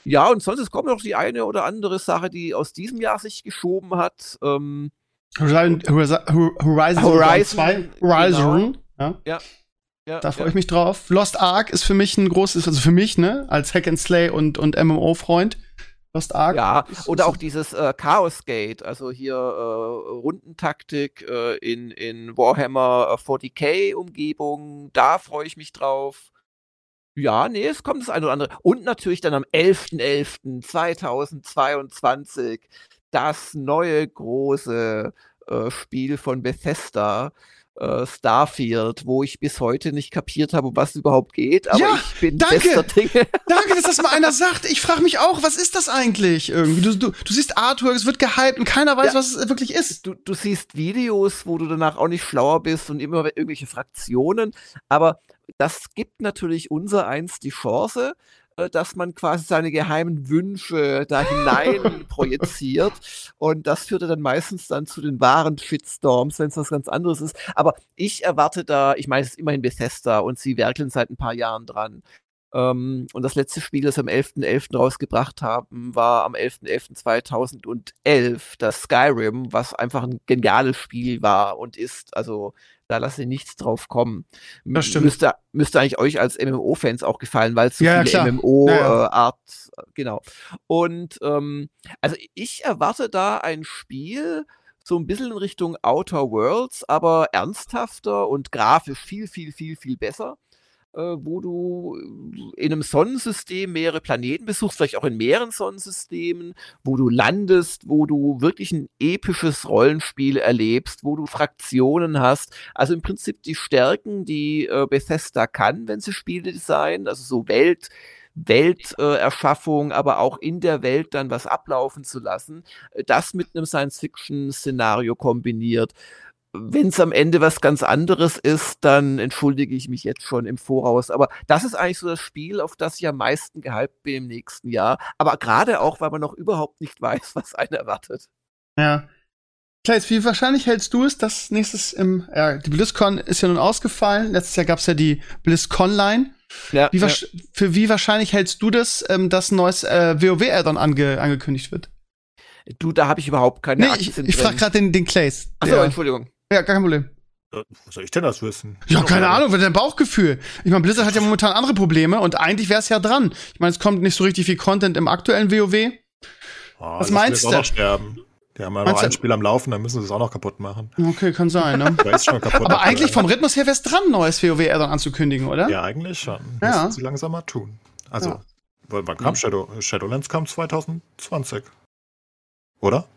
Ja, und sonst kommt noch die eine oder andere Sache, die aus diesem Jahr sich geschoben hat. Ähm, Horizon, Horizon, Horizon 2. Horizon. Genau. Ja. ja. Ja, da freue ja. ich mich drauf. Lost Ark ist für mich ein großes, also für mich, ne, als Hack and Slay und, und MMO-Freund, Lost Ark. Ja, oder auch dieses äh, Chaos Gate, also hier äh, Rundentaktik äh, in, in Warhammer 40k Umgebung, da freue ich mich drauf. Ja, nee, es kommt das eine oder andere. Und natürlich dann am 11.11.2022 das neue große äh, Spiel von Bethesda, äh, Starfield, wo ich bis heute nicht kapiert habe, was überhaupt geht. Aber ja, ich bin danke, danke, dass das mal einer sagt. Ich frage mich auch, was ist das eigentlich irgendwie? Du, du, du siehst Artwork, es wird gehypt und keiner weiß, ja, was es wirklich ist. Du, du siehst Videos, wo du danach auch nicht schlauer bist und immer irgendwelche Fraktionen. Aber das gibt natürlich unser eins die Chance, dass man quasi seine geheimen Wünsche da hinein projiziert. Und das führte dann meistens dann zu den wahren Shitstorms, wenn es was ganz anderes ist. Aber ich erwarte da, ich meine, es ist immerhin Bethesda und sie werkeln seit ein paar Jahren dran. Ähm, und das letzte Spiel, das wir am 11.11. .11. rausgebracht haben, war am 11.11.2011 das Skyrim, was einfach ein geniales Spiel war und ist. Also da lasse ich nichts drauf kommen. Das stimmt. Müsste, müsste eigentlich euch als MMO-Fans auch gefallen, weil es so ja, viele MMO-Art, ja, äh, genau. Und ähm, also ich erwarte da ein Spiel, so ein bisschen in Richtung Outer Worlds, aber ernsthafter und grafisch viel, viel, viel, viel besser. Äh, wo du in einem Sonnensystem mehrere Planeten besuchst, vielleicht auch in mehreren Sonnensystemen, wo du landest, wo du wirklich ein episches Rollenspiel erlebst, wo du Fraktionen hast. Also im Prinzip die Stärken, die äh, Bethesda kann, wenn sie Spiele designen, also so Welt, Welterschaffung, äh, aber auch in der Welt dann was ablaufen zu lassen, äh, das mit einem Science-Fiction-Szenario kombiniert wenn es am Ende was ganz anderes ist, dann entschuldige ich mich jetzt schon im Voraus. Aber das ist eigentlich so das Spiel, auf das ich am meisten gehypt bin im nächsten Jahr. Aber gerade auch, weil man noch überhaupt nicht weiß, was einen erwartet. Ja. Kleis, wie wahrscheinlich hältst du es, dass nächstes im, ja, die BlizzCon ist ja nun ausgefallen. Letztes Jahr gab es ja die BlizzCon-Line. Ja, wie ja. Für wie wahrscheinlich hältst du das, ähm, dass ein neues äh, WoW-Addon ange angekündigt wird? Du, da habe ich überhaupt keine nee, Aktien Ich, ich frage gerade den, den Clays. Achso, Entschuldigung. Ja, kein Problem. Wo soll ich denn das wissen? Ja, keine Ahnung, was dein Bauchgefühl. Ich meine, Blizzard hat ja momentan andere Probleme und eigentlich wäre es ja dran. Ich meine, es kommt nicht so richtig viel Content im aktuellen WoW. Oh, was meinst du? sterben. Die haben ja noch ein Spiel am Laufen, dann müssen sie es auch noch kaputt machen. Okay, kann sein, ne? Aber eigentlich vom Rhythmus her wäre es dran, neues WoW-Addon anzukündigen, oder? Ja, eigentlich schon. Ja. Müssen sie langsam mal tun. Also, ja. wann kam Shadow? Shadowlands kam 2020. Oder?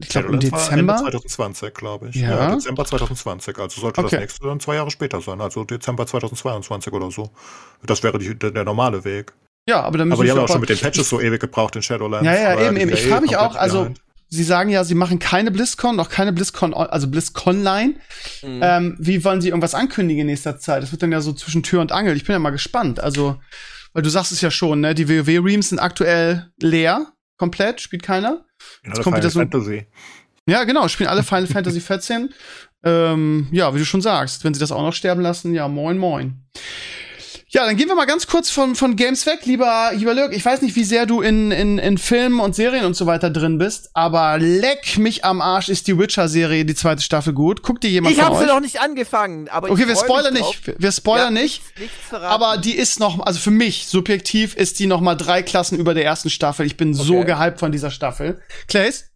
Ich glaube im Dezember. 2020, glaube ich. Ja. ja. Dezember 2020. Also sollte okay. das nächste dann zwei Jahre später sein. Also Dezember 2022 oder so. Das wäre die, der, der, normale Weg. Ja, aber dann müssen Aber die haben auch schon mit den Patches so ewig gebraucht in Shadowlands. Ja, ja, eben, eben. Ich frage mich auch, also. Behind. Sie sagen ja, sie machen keine BlizzCon, noch keine BlizzCon, also BlizzConline. Mhm. Ähm, wie wollen sie irgendwas ankündigen in nächster Zeit? Das wird dann ja so zwischen Tür und Angel. Ich bin ja mal gespannt. Also, weil du sagst es ja schon, ne? Die WoW-Reams sind aktuell leer, komplett, spielt keiner. Jetzt alle kommt Final wieder so. Fantasy. Ja, genau, spielen alle Final Fantasy 14. Ähm, ja, wie du schon sagst, wenn sie das auch noch sterben lassen, ja, moin, moin. Ja, dann gehen wir mal ganz kurz von, von Games weg, lieber, lieber Lürk. Ich weiß nicht, wie sehr du in, in, in Filmen und Serien und so weiter drin bist, aber leck mich am Arsch ist die Witcher-Serie, die zweite Staffel gut. Guck dir jemand Ich habe sie noch nicht angefangen, aber Okay, wir spoilern nicht. Wir spoilern ja, nicht. Nichts, aber die ist noch, also für mich, subjektiv, ist die noch mal drei Klassen über der ersten Staffel. Ich bin okay. so gehypt von dieser Staffel. Clays?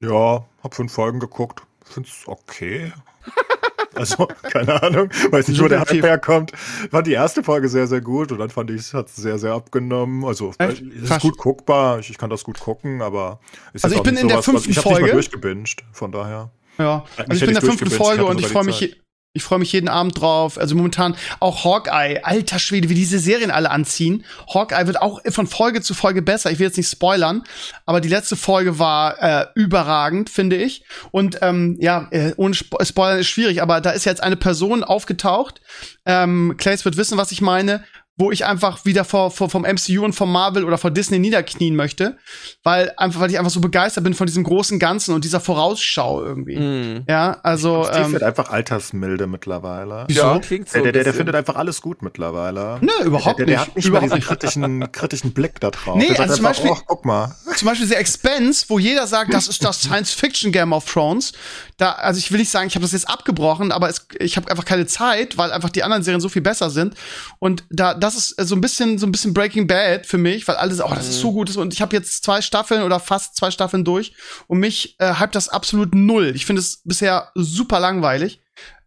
Ja, hab fünf Folgen geguckt. Find's okay. Also, keine Ahnung, weiß nicht, wo der Hype herkommt. Fand die erste Folge sehr, sehr gut und dann fand ich, es hat sehr, sehr abgenommen. Also, Echt? es ist gut guckbar, ich, ich, kann das gut gucken, aber Also, ich bin in der fünften ich Folge. Ich habe durchgebinged, von daher. Ja, also ich bin in der fünften Folge und ich freue mich, ich freue mich jeden Abend drauf. Also momentan auch Hawkeye. Alter Schwede, wie diese Serien alle anziehen. Hawkeye wird auch von Folge zu Folge besser. Ich will jetzt nicht spoilern, aber die letzte Folge war äh, überragend, finde ich. Und ähm, ja, äh, ohne Spo Spoilern ist schwierig, aber da ist jetzt eine Person aufgetaucht. Ähm, Clays wird wissen, was ich meine wo ich einfach wieder vor, vor vom MCU und vom Marvel oder vor Disney niederknien möchte, weil einfach weil ich einfach so begeistert bin von diesem großen Ganzen und dieser Vorausschau irgendwie. Mm. Ja, also Steve ähm, wird einfach altersmilde mittlerweile. Ja, klingt so. Der, der, der, findet einfach alles gut mittlerweile. Nö, überhaupt der, der, der, hat nicht überhaupt mal diesen kritischen, kritischen Blick da drauf. Nee, also zum Beispiel, oh, guck mal. Zum Beispiel The Expense, wo jeder sagt, das ist das Science-Fiction-Game of Thrones. Da, also ich will nicht sagen, ich habe das jetzt abgebrochen, aber es, ich habe einfach keine Zeit, weil einfach die anderen Serien so viel besser sind. Und da das ist so ein bisschen so ein bisschen Breaking Bad für mich, weil alles, oh, das ist so mhm. gut und ich habe jetzt zwei Staffeln oder fast zwei Staffeln durch und mich äh, hypt das absolut null. Ich finde es bisher super langweilig.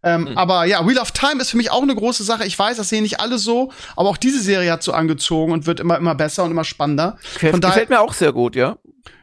Ähm, mhm. Aber ja, Wheel of Time ist für mich auch eine große Sache. Ich weiß, das sehen nicht alle so, aber auch diese Serie hat so angezogen und wird immer immer besser und immer spannender. Okay, Von gefällt mir auch sehr gut, ja.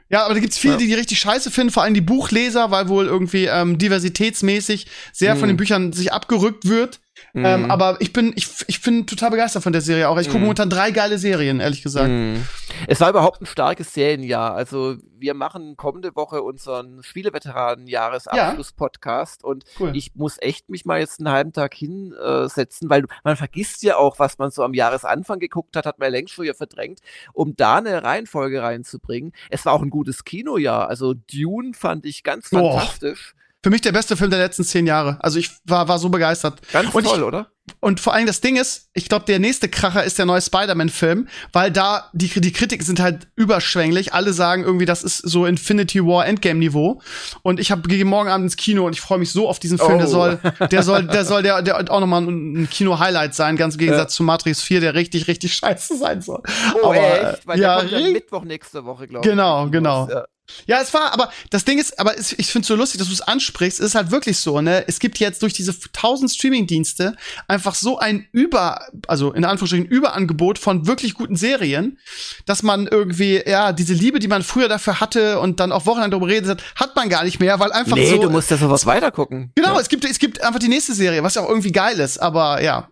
Ja, aber da gibt's viele, ja. die die richtig scheiße finden, vor allem die Buchleser, weil wohl irgendwie ähm, diversitätsmäßig sehr mhm. von den Büchern sich abgerückt wird. Ähm, mhm. Ähm, aber ich bin, ich, ich bin total begeistert von der Serie auch. Ich gucke mhm. momentan drei geile Serien, ehrlich gesagt. Mhm. Es war überhaupt ein starkes Serienjahr. Also wir machen kommende Woche unseren Spieleveteranen-Jahresabschluss-Podcast und cool. ich muss echt mich mal jetzt einen halben Tag hinsetzen, weil man vergisst ja auch, was man so am Jahresanfang geguckt hat, hat man ja längst schon ja verdrängt, um da eine Reihenfolge reinzubringen. Es war auch ein gutes Kinojahr. Also Dune fand ich ganz fantastisch. Für mich der beste Film der letzten zehn Jahre. Also ich war, war so begeistert. Ganz und toll, ich, oder? Und vor allem das Ding ist, ich glaube, der nächste Kracher ist der neue Spider-Man-Film, weil da die, die Kritiken sind halt überschwänglich. Alle sagen irgendwie, das ist so Infinity War Endgame-Niveau. Und ich habe gehe morgen Abend ins Kino und ich freue mich so auf diesen Film. Oh. Der soll, der soll, der soll der, der auch nochmal ein Kino-Highlight sein, ganz im Gegensatz ja. zu Matrix 4, der richtig, richtig scheiße sein soll. Oh, Aber, echt? Weil ja, der Mittwoch nächste Woche, glaube ich. Genau, genau. Ja. Ja, es war, aber das Ding ist, aber ich finde es so lustig, dass du es ansprichst. Es ist halt wirklich so, ne? Es gibt jetzt durch diese tausend Streaming-Dienste einfach so ein Über, also in Anführungsstrichen Überangebot von wirklich guten Serien, dass man irgendwie, ja, diese Liebe, die man früher dafür hatte und dann auch wochenlang darüber redet, hat man gar nicht mehr, weil einfach nee, so. Nee, du musst ja sowas weitergucken. Genau, ja. es gibt, es gibt einfach die nächste Serie, was ja auch irgendwie geil ist, aber ja,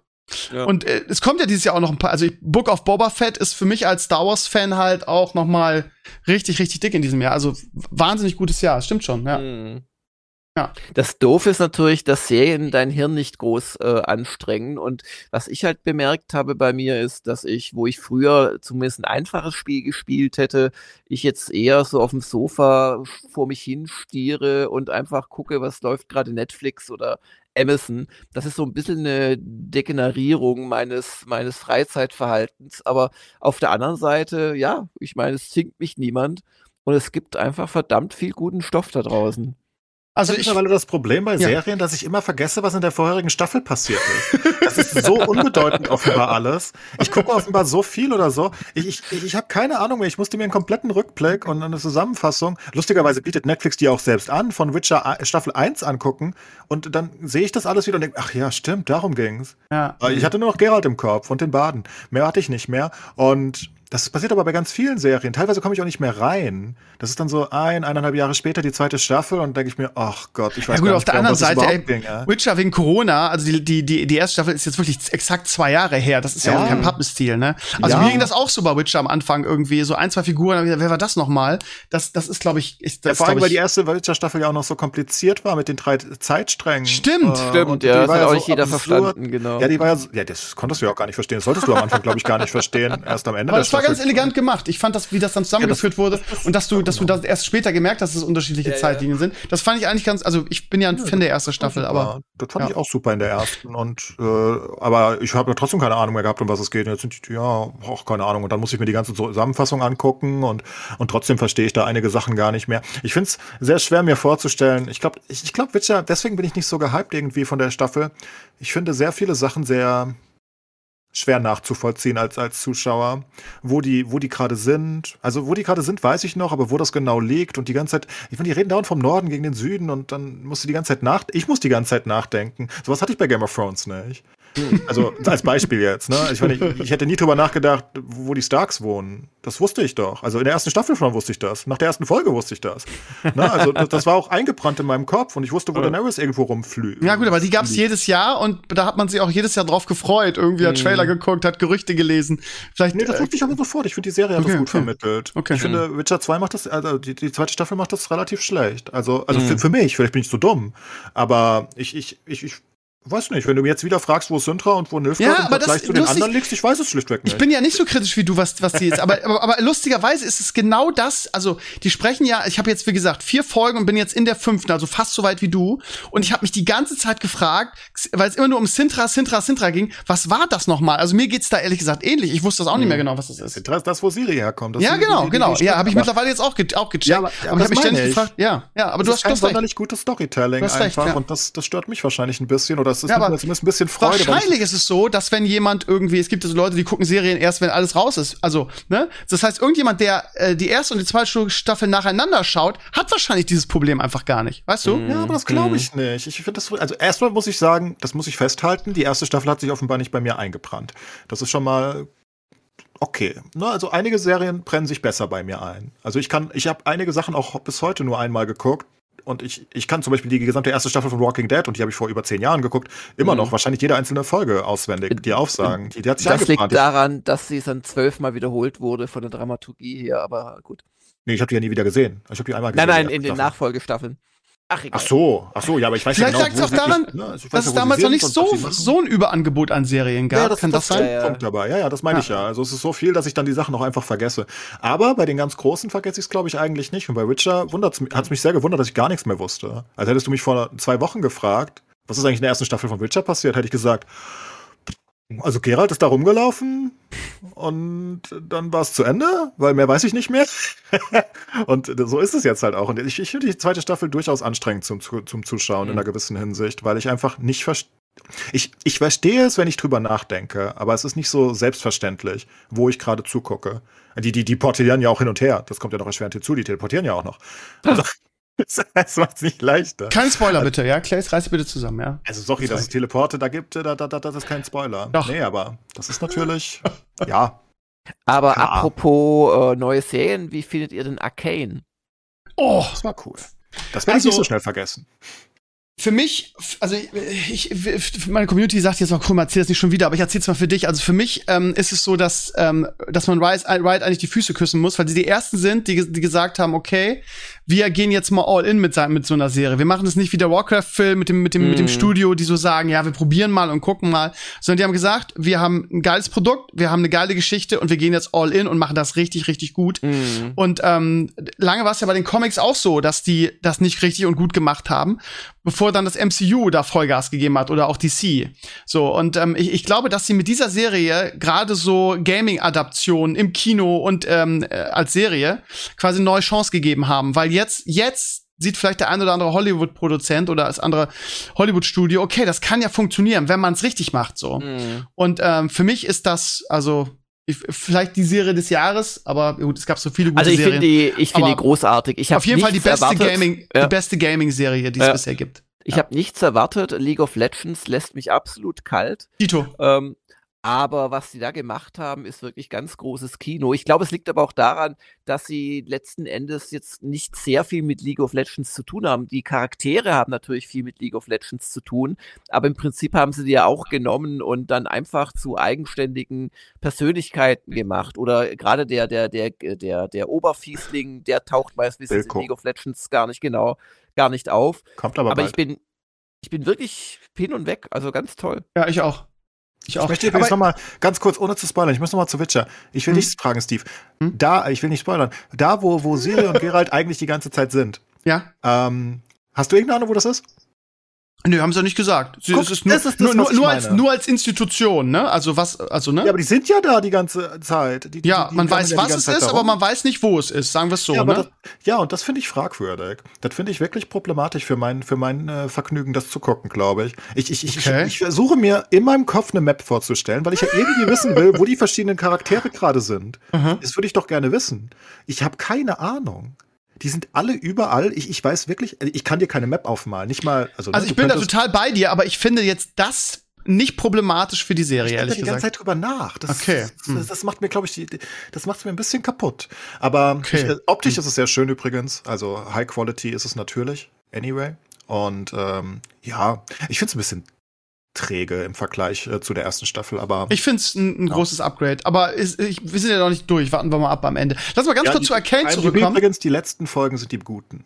ja. Und äh, es kommt ja dieses Jahr auch noch ein paar. Also Book of Boba Fett ist für mich als Star Wars Fan halt auch noch mal richtig, richtig dick in diesem Jahr. Also wahnsinnig gutes Jahr. Stimmt schon. Ja. Mhm. Ja. Das Doof ist natürlich, dass Serien dein Hirn nicht groß äh, anstrengen. Und was ich halt bemerkt habe bei mir ist, dass ich, wo ich früher zumindest ein einfaches Spiel gespielt hätte, ich jetzt eher so auf dem Sofa vor mich hinstiere und einfach gucke, was läuft gerade Netflix oder Amazon. Das ist so ein bisschen eine Degenerierung meines, meines Freizeitverhaltens. Aber auf der anderen Seite, ja, ich meine, es zwingt mich niemand. Und es gibt einfach verdammt viel guten Stoff da draußen. Also ich mittlerweile das Problem bei ja. Serien, dass ich immer vergesse, was in der vorherigen Staffel passiert ist. Das ist so unbedeutend offenbar alles. Ich gucke offenbar so viel oder so. Ich, ich, ich habe keine Ahnung mehr. Ich musste mir einen kompletten Rückblick und eine Zusammenfassung. Lustigerweise bietet Netflix die auch selbst an, von Witcher Staffel 1 angucken. Und dann sehe ich das alles wieder und denke, ach ja, stimmt, darum ging's. Ja. Ich hatte nur noch Gerald im Kopf und den Baden. Mehr hatte ich nicht mehr. Und das passiert aber bei ganz vielen Serien. Teilweise komme ich auch nicht mehr rein. Das ist dann so ein, eineinhalb Jahre später die zweite Staffel und denke ich mir, ach Gott, ich weiß ja, gut, gar nicht, auf der anderen Seite, ey, ging, ja? Witcher wegen Corona, also die, die, die, die erste Staffel ist jetzt wirklich exakt zwei Jahre her. Das ist ja, ja auch kein Pappenstil, ne? Also ja. mir ging das auch so bei Witcher am Anfang irgendwie, so ein, zwei Figuren, wer war das nochmal? Das, das ist, glaube ich, ist, das ja, vor allem, weil die erste Witcher-Staffel ja auch noch so kompliziert war mit den drei Zeitsträngen. Stimmt, äh, stimmt, ja, das hat auch nicht jeder absurd. verstanden, genau. Ja, die war ja, ja, das konntest du ja auch gar nicht verstehen. Das solltest du am Anfang, glaube ich, gar nicht verstehen. Erst am Ende. Aber das war ganz elegant gemacht. Ich fand das, wie das dann zusammengeführt wurde und dass du, dass du das erst später gemerkt hast, dass es unterschiedliche ja, Zeitlinien sind. Das fand ich eigentlich ganz, also ich bin ja ein Fan der ersten Staffel, aber. Das fand ich auch super in der ersten und, äh, aber ich habe ja trotzdem keine Ahnung mehr gehabt, um was es geht. Und jetzt sind die, ja, auch keine Ahnung. Und dann muss ich mir die ganze Zusammenfassung angucken und, und trotzdem verstehe ich da einige Sachen gar nicht mehr. Ich finde es sehr schwer, mir vorzustellen. Ich glaube, ich, ich glaube, Witcher, deswegen bin ich nicht so gehypt irgendwie von der Staffel. Ich finde sehr viele Sachen sehr, schwer nachzuvollziehen als, als Zuschauer, wo die, wo die gerade sind. Also, wo die gerade sind, weiß ich noch, aber wo das genau liegt und die ganze Zeit, ich finde, die reden dauernd vom Norden gegen den Süden und dann musst du die ganze Zeit nach, ich muss die ganze Zeit nachdenken. Sowas hatte ich bei Game of Thrones nicht. Also als Beispiel jetzt, ne? Ich, meine, ich, ich, hätte nie drüber nachgedacht, wo die Starks wohnen. Das wusste ich doch. Also in der ersten Staffel schon wusste ich das. Nach der ersten Folge wusste ich das. Ne? Also das, das, war auch eingebrannt in meinem Kopf und ich wusste, wo ja. Daenerys irgendwo rumflügt. Ja gut, aber die gab es jedes Jahr und da hat man sich auch jedes Jahr drauf gefreut. Irgendwie hat mhm. Trailer geguckt, hat Gerüchte gelesen. Vielleicht, nee, das wusste ich aber sofort. Ich finde, die Serie hat okay, das gut okay. vermittelt. Okay. Ich finde. Witcher 2 macht das, also die, die zweite Staffel macht das relativ schlecht. Also, also mhm. für, für mich, vielleicht bin ich so dumm. Aber ich, ich, ich, ich Weiß nicht, wenn du mir jetzt wieder fragst, wo Sintra und wo Nilfgaard ja, aber das, zu den anderen liegst, ich weiß es schlichtweg nicht. Ich bin ja nicht so kritisch wie du, was, was die jetzt, aber, aber, aber lustigerweise ist es genau das, also die sprechen ja, ich habe jetzt, wie gesagt, vier Folgen und bin jetzt in der fünften, also fast so weit wie du. Und ich habe mich die ganze Zeit gefragt, weil es immer nur um Sintra, Sintra, Sintra ging, was war das nochmal? Also mir geht's da ehrlich gesagt ähnlich. Ich wusste das auch nicht mehr hm. genau, was das ist. Sintra ist das, wo Siri herkommt. Das ja, genau, die, die, genau. Die ja, habe ich mittlerweile jetzt auch, ge auch gecheckt. Ja, aber, ja, aber ich habe mich ständig ich. gefragt, ja, ja, aber das du hast kein sonderlich gutes Storytelling einfach recht, ja. und das, das stört mich wahrscheinlich ein bisschen oder es ist ja, aber, zumindest ein bisschen Freude. Wahrscheinlich ist es so, dass wenn jemand irgendwie, es gibt so Leute, die gucken Serien erst, wenn alles raus ist. Also, ne? Das heißt, irgendjemand, der äh, die erste und die zweite Staffel nacheinander schaut, hat wahrscheinlich dieses Problem einfach gar nicht. Weißt du? Ja, aber das glaube ich mhm. nicht. Ich finde das, also erstmal muss ich sagen, das muss ich festhalten, die erste Staffel hat sich offenbar nicht bei mir eingebrannt. Das ist schon mal okay. Ne, also einige Serien brennen sich besser bei mir ein. Also ich kann, ich habe einige Sachen auch bis heute nur einmal geguckt und ich, ich kann zum Beispiel die gesamte erste Staffel von Walking Dead, und die habe ich vor über zehn Jahren geguckt, immer mhm. noch wahrscheinlich jede einzelne Folge auswendig, die Aufsagen. Die, die hat sich das liegt daran, dass sie dann zwölfmal wiederholt wurde von der Dramaturgie her, aber gut. Nee, ich habe die ja nie wieder gesehen. Ich habe die einmal gesehen. Nein, nein, in den Nachfolgestaffeln. Ach, egal. ach so, ach so, ja, aber ich weiß Vielleicht ja genau, lag es auch daran, ne? also dass es damals noch nicht so, so ein Überangebot an Serien gab. Ja, das, Kann das, das sein? Ja, Punkt dabei. Ja, ja, das meine ja. ich ja. Also es ist so viel, dass ich dann die Sachen auch einfach vergesse. Aber bei den ganz Großen vergesse ich es, glaube ich, eigentlich nicht. Und bei Witcher hat es mich sehr gewundert, dass ich gar nichts mehr wusste. Also hättest du mich vor zwei Wochen gefragt, was ist eigentlich in der ersten Staffel von Witcher passiert, hätte ich gesagt, Also Gerald ist da rumgelaufen und dann war es zu Ende, weil mehr weiß ich nicht mehr. und so ist es jetzt halt auch. Und ich, ich finde die zweite Staffel durchaus anstrengend zum, zum Zuschauen mhm. in einer gewissen Hinsicht, weil ich einfach nicht verstehe. Ich, ich verstehe es, wenn ich drüber nachdenke, aber es ist nicht so selbstverständlich, wo ich gerade zugucke. Die, die, die portieren ja auch hin und her. Das kommt ja noch erschwerend hinzu, die teleportieren ja auch noch. Also, das macht es nicht leichter. Kein Spoiler also, bitte, ja? Clays, reiß bitte zusammen, ja? Also sorry, dass es Teleporte da gibt, da, da, da, das ist kein Spoiler. Doch. Nee, aber das ist natürlich, ja. Aber klar. apropos äh, neue Serien, wie findet ihr denn Arcane? Oh, das war cool. Das werde also, ich nicht so schnell vergessen für mich, also ich, meine Community sagt jetzt auch, komm, erzähl das nicht schon wieder, aber ich erzähl's mal für dich. Also für mich ähm, ist es so, dass, ähm, dass man Riot, Riot eigentlich die Füße küssen muss, weil sie die ersten sind, die, die gesagt haben, okay, wir gehen jetzt mal all in mit, mit so einer Serie. Wir machen das nicht wie der Warcraft-Film mit dem, mit, dem, mm. mit dem mhm. Studio, die so sagen, ja, wir probieren mal und gucken mal, sondern die haben gesagt, wir haben ein geiles Produkt, wir haben eine geile Geschichte und wir gehen jetzt all in und machen das richtig, richtig gut. Mm. Und ähm, lange war es ja bei den Comics auch so, dass die das nicht richtig und gut gemacht haben, bevor dann das MCU da Vollgas gegeben hat oder auch DC. So, und ähm, ich, ich glaube, dass sie mit dieser Serie gerade so Gaming-Adaptionen im Kino und ähm, äh, als Serie quasi eine neue Chance gegeben haben, weil jetzt, jetzt sieht vielleicht der ein oder andere Hollywood-Produzent oder das andere Hollywood-Studio, okay, das kann ja funktionieren, wenn man es richtig macht, so. Mhm. Und ähm, für mich ist das, also ich, vielleicht die Serie des Jahres, aber gut, es gab so viele gute also ich Serien. Die, ich finde die großartig. Ich auf jeden Fall die beste erwartet. Gaming, ja. die beste Gaming-Serie, die es ja. bisher gibt. Ich ja. habe nichts erwartet. League of Legends lässt mich absolut kalt. Tito. Ähm, aber was sie da gemacht haben, ist wirklich ganz großes Kino. Ich glaube, es liegt aber auch daran, dass sie letzten Endes jetzt nicht sehr viel mit League of Legends zu tun haben. Die Charaktere haben natürlich viel mit League of Legends zu tun, aber im Prinzip haben sie die ja auch genommen und dann einfach zu eigenständigen Persönlichkeiten gemacht. Oder gerade der, der, der, der, der Oberfiesling, der taucht meistens in League of Legends gar nicht genau, gar nicht auf. Kommt aber. Aber bald. ich bin, ich bin wirklich hin und weg, also ganz toll. Ja, ich auch. Ich, auch. ich möchte übrigens nochmal ganz kurz, ohne zu spoilern, ich muss nochmal zu Witcher. Ich will hm? nichts fragen, Steve. Hm? Da, ich will nicht spoilern. Da, wo, wo Siri und Geralt eigentlich die ganze Zeit sind. Ja. Ähm, hast du irgendeine Ahnung, wo das ist? Nö, haben sie ja nicht gesagt. Sie, Guck, es ist nur, ist das, nur, nur, nur als, nur als Institution, ne? Also was, also, ne? Ja, aber die sind ja da die ganze Zeit. Die, die, ja, die, man weiß, ja was es ist, aber man weiß nicht, wo es ist, sagen wir es so, ja, ne? Das, ja, und das finde ich fragwürdig. Das finde ich wirklich problematisch für mein, für mein äh, Vergnügen, das zu gucken, glaube ich. Ich, ich, ich, okay. ich, ich versuche mir in meinem Kopf eine Map vorzustellen, weil ich ja irgendwie wissen will, wo die verschiedenen Charaktere gerade sind. Mhm. Das würde ich doch gerne wissen. Ich habe keine Ahnung. Die sind alle überall. Ich, ich weiß wirklich, ich kann dir keine Map aufmalen. Nicht mal. Also, also ich bin da total bei dir, aber ich finde jetzt das nicht problematisch für die Serie, ich ehrlich gesagt. Ich die ganze Zeit drüber nach. Das, okay. Das, das, das macht mir, glaube ich, die, das macht es mir ein bisschen kaputt. Aber okay. ich, äh, optisch hm. ist es sehr schön übrigens. Also High Quality ist es natürlich. Anyway. Und ähm, ja, ich finde es ein bisschen träge im Vergleich äh, zu der ersten Staffel, aber. Ich finde es ein, ein ja. großes Upgrade, aber ist, ich, wir sind ja noch nicht durch. Warten wir mal ab am Ende. Lass mal ganz ja, kurz die, zu Arcane zurückkommen. Übrigens, die letzten Folgen sind die guten.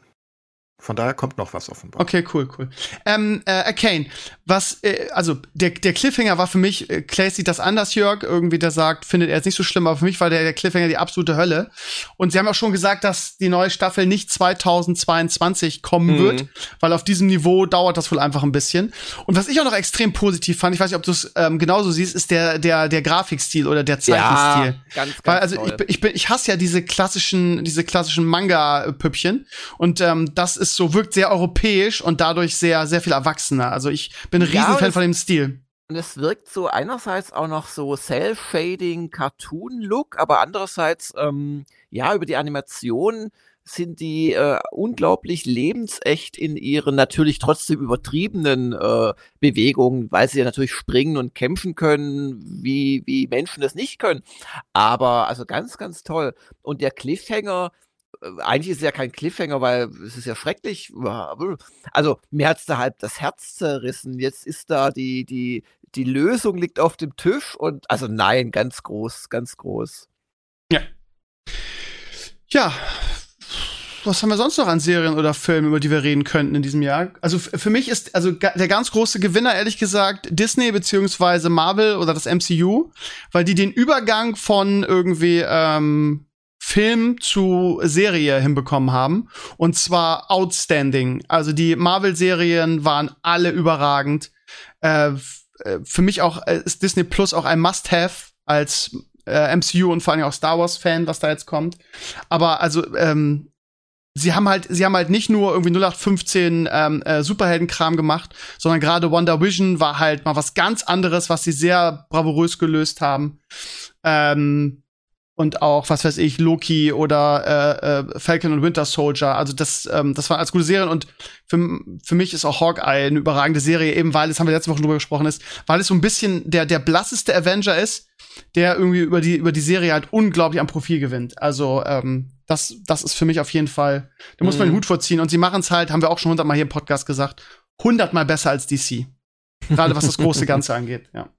Von daher kommt noch was offenbar. Okay, cool, cool. Ähm, äh, Arcane, was, äh, also der, der Cliffhanger war für mich, äh, Clay sieht das anders, Jörg, irgendwie der sagt, findet er jetzt nicht so schlimm, aber für mich war der, der Cliffhanger die absolute Hölle. Und sie haben auch schon gesagt, dass die neue Staffel nicht 2022 kommen mhm. wird, weil auf diesem Niveau dauert das wohl einfach ein bisschen. Und was ich auch noch extrem positiv fand, ich weiß nicht, ob du es ähm, genauso siehst, ist der, der, der Grafikstil oder der Zeichenstil. Ja, ganz, ganz weil, also toll. ich, ich, bin, ich hasse ja diese klassischen, diese klassischen Manga-Püppchen. Und ähm, das ist ist so, wirkt sehr europäisch und dadurch sehr, sehr viel erwachsener. Also ich bin ein Riesenfan ja, von dem Stil. Und es wirkt so einerseits auch noch so Cell-Shading, Cartoon-Look, aber andererseits, ähm, ja, über die Animation sind die äh, unglaublich lebensecht in ihren natürlich trotzdem übertriebenen äh, Bewegungen, weil sie ja natürlich springen und kämpfen können, wie, wie Menschen das nicht können. Aber also ganz, ganz toll. Und der Cliffhanger, eigentlich ist es ja kein Cliffhanger, weil es ist ja schrecklich. Also mir hat es da halt das Herz zerrissen. Jetzt ist da die, die, die Lösung liegt auf dem Tisch und also nein, ganz groß, ganz groß. Ja. Ja. Was haben wir sonst noch an Serien oder Filmen, über die wir reden könnten in diesem Jahr? Also für mich ist also der ganz große Gewinner ehrlich gesagt Disney beziehungsweise Marvel oder das MCU, weil die den Übergang von irgendwie ähm, Film zu Serie hinbekommen haben. Und zwar outstanding. Also die Marvel-Serien waren alle überragend. Äh, äh, für mich auch äh, ist Disney Plus auch ein Must-have als äh, MCU und vor allem auch Star Wars Fan, was da jetzt kommt. Aber also ähm, sie haben halt, sie haben halt nicht nur irgendwie 0815 ähm, äh, Superheldenkram gemacht, sondern gerade Wonder Vision war halt mal was ganz anderes, was sie sehr bravourös gelöst haben. Ähm, und auch, was weiß ich, Loki oder äh, äh, Falcon und Winter Soldier. Also das, ähm, das waren als gute Serien und für, für mich ist auch Hawkeye eine überragende Serie, eben weil, das haben wir letzte Woche drüber gesprochen, ist, weil es so ein bisschen der, der blasseste Avenger ist, der irgendwie über die, über die Serie halt unglaublich am Profil gewinnt. Also, ähm, das, das ist für mich auf jeden Fall, da muss man den mhm. Hut vorziehen. Und sie machen es halt, haben wir auch schon hundertmal hier im Podcast gesagt, hundertmal besser als DC. Gerade was das große Ganze angeht, ja.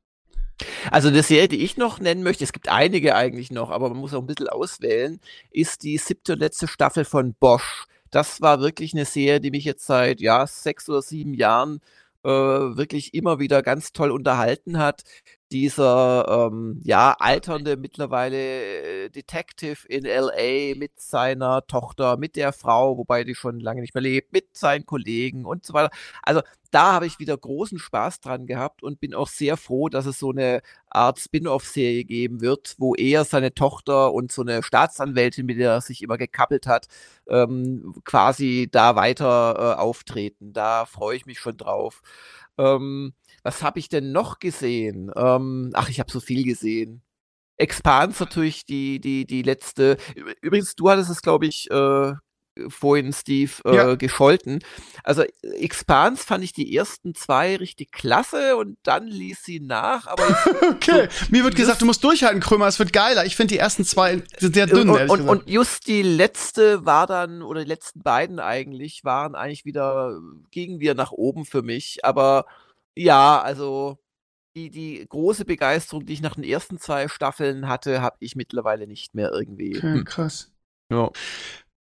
Also eine Serie, die ich noch nennen möchte, es gibt einige eigentlich noch, aber man muss auch ein bisschen auswählen, ist die siebte und letzte Staffel von Bosch. Das war wirklich eine Serie, die mich jetzt seit ja, sechs oder sieben Jahren äh, wirklich immer wieder ganz toll unterhalten hat dieser ähm, ja alternde mittlerweile äh, Detective in LA mit seiner Tochter, mit der Frau, wobei die schon lange nicht mehr lebt, mit seinen Kollegen und so weiter. Also da habe ich wieder großen Spaß dran gehabt und bin auch sehr froh, dass es so eine Art Spin-off-Serie geben wird, wo er seine Tochter und so eine Staatsanwältin, mit der er sich immer gekappelt hat, ähm, quasi da weiter äh, auftreten. Da freue ich mich schon drauf. Ähm, was habe ich denn noch gesehen? Ähm, ach, ich habe so viel gesehen. Expans natürlich die, die, die letzte. Übrigens, du hattest es, glaube ich, äh, vorhin, Steve, äh, ja. gescholten. Also Expans fand ich die ersten zwei richtig klasse und dann ließ sie nach. Aber okay, so, mir wird gesagt, du musst durchhalten, Krömer, es wird geiler. Ich finde die ersten zwei sehr dünn. Und, und, und, just die letzte war dann, oder die letzten beiden eigentlich, waren eigentlich wieder, gingen wir nach oben für mich. Aber ja, also die, die große Begeisterung, die ich nach den ersten zwei Staffeln hatte, habe ich mittlerweile nicht mehr irgendwie. Okay, hm. krass. Ja.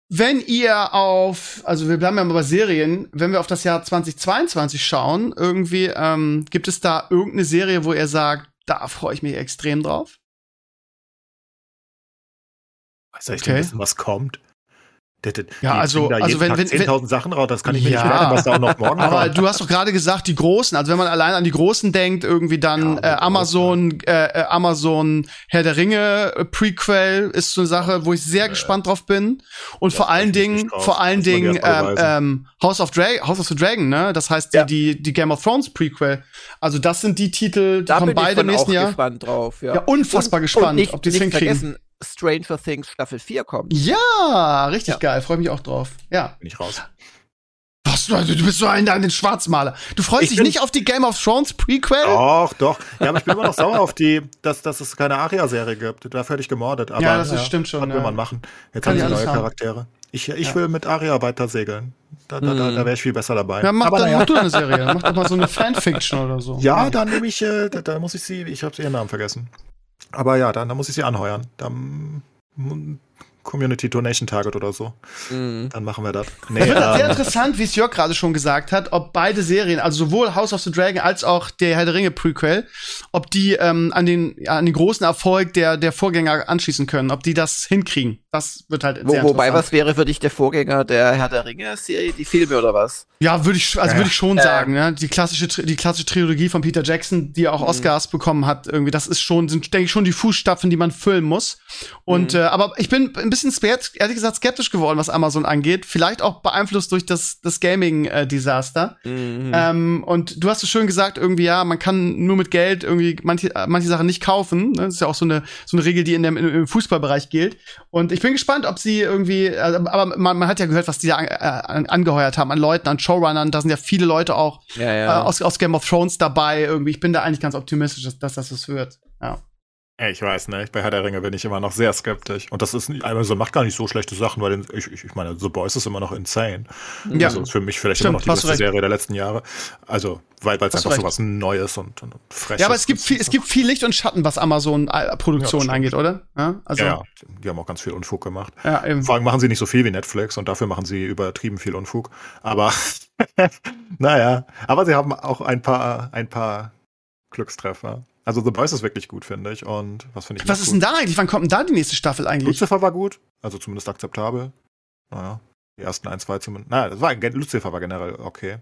Wenn ihr auf, also wir bleiben ja mal bei Serien, wenn wir auf das Jahr 2022 schauen, irgendwie, ähm, gibt es da irgendeine Serie, wo ihr sagt, da freue ich mich extrem drauf? Weiß ich okay. wissen, was kommt? Ja, also, also wenn, wenn 10.000 Sachen raus, das kann ich mir ja, nicht merken, was da auch noch morgen Aber kommt. du hast doch gerade gesagt, die Großen, also wenn man allein an die Großen denkt, irgendwie dann ja, äh, Amazon, äh, äh, Amazon Herr der Ringe äh, Prequel ist so eine Sache, wo ich sehr äh, gespannt drauf bin. Und vor allen Dingen, vor allen Dingen ähm, ähm, House of Dragon, House of the Dragon, ne? Das heißt die, ja. die, die Game of Thrones Prequel. Also das sind die Titel, die da kommen beide im nächsten Jahr. gespannt drauf, ja. ja unfassbar und, gespannt, und nicht, ob die es hinkriegen. Stranger Things Staffel 4 kommt. Ja, richtig ja. geil. Freue mich auch drauf. Ja. Bin ich raus. Was, du, du bist so ein, ein Schwarzmaler. Du freust ich dich nicht auf die Game of Thrones Prequel? Doch, doch. Ja, aber ich bin immer noch sauer auf die, dass, dass es keine Aria-Serie gibt. Da völlig gemordet. Aber, ja, das ist, ja, stimmt schon. Was will man machen? Jetzt Kann haben sie neue haben. Charaktere. Ich, ich ja. will mit Aria weiter segeln. Da, da, da, da wäre ich viel besser dabei. Ja, mach, dann, ja. mach du eine Serie. Mach doch mal so eine Fanfiction oder so. Ja, dann nehme ich, äh, da, da, muss ich sie, ich habe ihren Namen vergessen. Aber ja, dann, dann muss ich sie anheuern. Dann Community Donation Target oder so. Mhm. Dann machen wir das. Nee, es wird ähm, sehr interessant, wie es Jörg gerade schon gesagt hat, ob beide Serien, also sowohl House of the Dragon als auch der Herr der Ringe Prequel, ob die ähm, an den ja, an den großen Erfolg der der Vorgänger anschließen können, ob die das hinkriegen. Das wird halt Wo, Wobei, was wäre für dich der Vorgänger der Herr der Ringe Serie, die Filme oder was? Ja, würde ich also würde ich schon äh. sagen, ja, die klassische die klassische Trilogie von Peter Jackson, die auch mhm. Oscars bekommen hat, irgendwie das ist schon sind denke ich schon die Fußstapfen, die man füllen muss. Und mhm. äh, aber ich bin ein bisschen ehrlich gesagt skeptisch geworden, was Amazon angeht. Vielleicht auch beeinflusst durch das, das Gaming-Desaster. Mhm. Ähm, und du hast es schön gesagt, irgendwie, ja, man kann nur mit Geld irgendwie manche, manche Sachen nicht kaufen. Ne? Das ist ja auch so eine, so eine Regel, die in dem, im Fußballbereich gilt. Und ich bin gespannt, ob sie irgendwie, äh, aber man, man hat ja gehört, was die da an, äh, angeheuert haben, an Leuten, an Showrunnern. Da sind ja viele Leute auch ja, ja. Äh, aus, aus Game of Thrones dabei. Irgendwie, ich bin da eigentlich ganz optimistisch, dass, dass das was wird. Ich weiß nicht, bei Herr der Ringe bin ich immer noch sehr skeptisch. Und das ist, also macht gar nicht so schlechte Sachen, weil ich, ich, ich meine, The Boys ist immer noch insane. Ja. Also für mich vielleicht Stimmt, immer noch die beste recht. Serie der letzten Jahre. Also, weil es einfach so was Neues und, und Freshes Ja, aber es gibt viel, es gibt viel Licht und Schatten, was Amazon-Produktionen ja, angeht, oder? Ja, also. Ja, die haben auch ganz viel Unfug gemacht. Ja, eben. Vor allem machen sie nicht so viel wie Netflix und dafür machen sie übertrieben viel Unfug. Aber, naja, aber sie haben auch ein paar, ein paar Glückstreffer. Also The Boys ist wirklich gut, finde ich. Und was finde ich Was ist gut? denn da eigentlich? Wann kommt denn da die nächste Staffel eigentlich? Lucifer war gut, also zumindest akzeptabel. Naja, die ersten ein, zwei zumindest. Naja, das war, Lucifer war generell okay.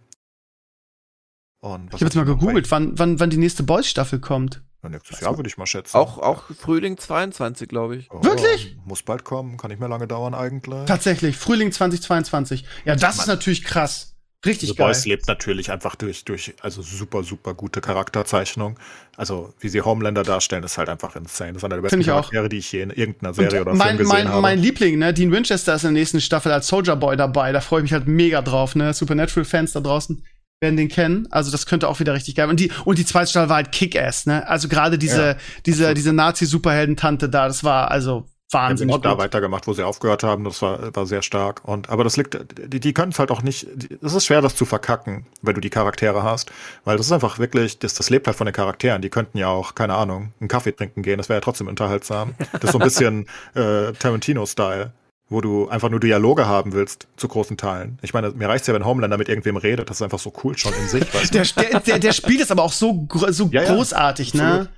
Und ich habe jetzt mal gegoogelt, wann, wann, wann die nächste Boys-Staffel kommt. Ja, nächstes Jahr würde ich mal schätzen. Auch, auch Frühling 22, glaube ich. Oh, Wirklich? Muss bald kommen, kann nicht mehr lange dauern eigentlich. Tatsächlich, Frühling 2022. Ja, das Mann. ist natürlich krass. Richtig The geil. Boys lebt natürlich einfach durch, durch, also super, super gute Charakterzeichnung. Also, wie sie Homelander darstellen, ist halt einfach insane. Das ist einer der besten Charaktere, die ich je in irgendeiner Serie Und oder mein, Film gesehen mein, habe. Mein Liebling, ne, Dean Winchester ist in der nächsten Staffel als Soldier Boy dabei. Da freue ich mich halt mega drauf, ne. Supernatural-Fans da draußen werden den kennen. Also das könnte auch wieder richtig geil. Und die und die zweite Staffel war halt Kick-Ass, ne? Also gerade diese ja, diese diese Nazi-Superhelden-Tante da, das war also Wahnsinn. Haben da weitergemacht, wo sie aufgehört haben. Das war, war sehr stark. Und, aber das liegt, die, die können es halt auch nicht, es ist schwer, das zu verkacken, wenn du die Charaktere hast. Weil das ist einfach wirklich, das, das lebt halt von den Charakteren. Die könnten ja auch, keine Ahnung, einen Kaffee trinken gehen. Das wäre ja trotzdem unterhaltsam. Das ist so ein bisschen äh, Tarantino-Style wo du einfach nur Dialoge haben willst, zu großen Teilen. Ich meine, mir reicht's ja, wenn Homelander mit irgendwem redet, das ist einfach so cool schon in sich. Weißt du? der, der, der, spielt es aber auch so, so ja, großartig, ja, ne?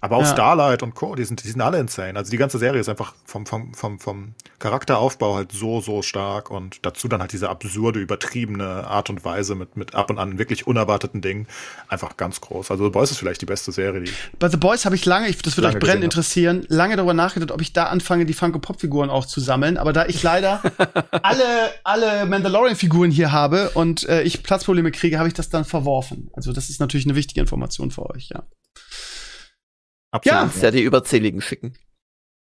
Aber auch ja. Starlight und Co., die sind, die sind alle insane. Also die ganze Serie ist einfach vom, vom, vom, vom Charakteraufbau halt so, so stark und dazu dann halt diese absurde, übertriebene Art und Weise mit, mit ab und an wirklich unerwarteten Dingen. Einfach ganz groß. Also The Boys ist vielleicht die beste Serie, die. Bei The Boys habe ich lange, ich, das würde euch brennend interessieren, lange darüber nachgedacht, ob ich da anfange, die Funko-Pop-Figuren auch zu sammeln. Aber da ich leider alle, alle Mandalorian-Figuren hier habe und äh, ich Platzprobleme kriege, habe ich das dann verworfen. Also das ist natürlich eine wichtige Information für euch, ja. Absolut. Ja, ja die Überzähligen schicken.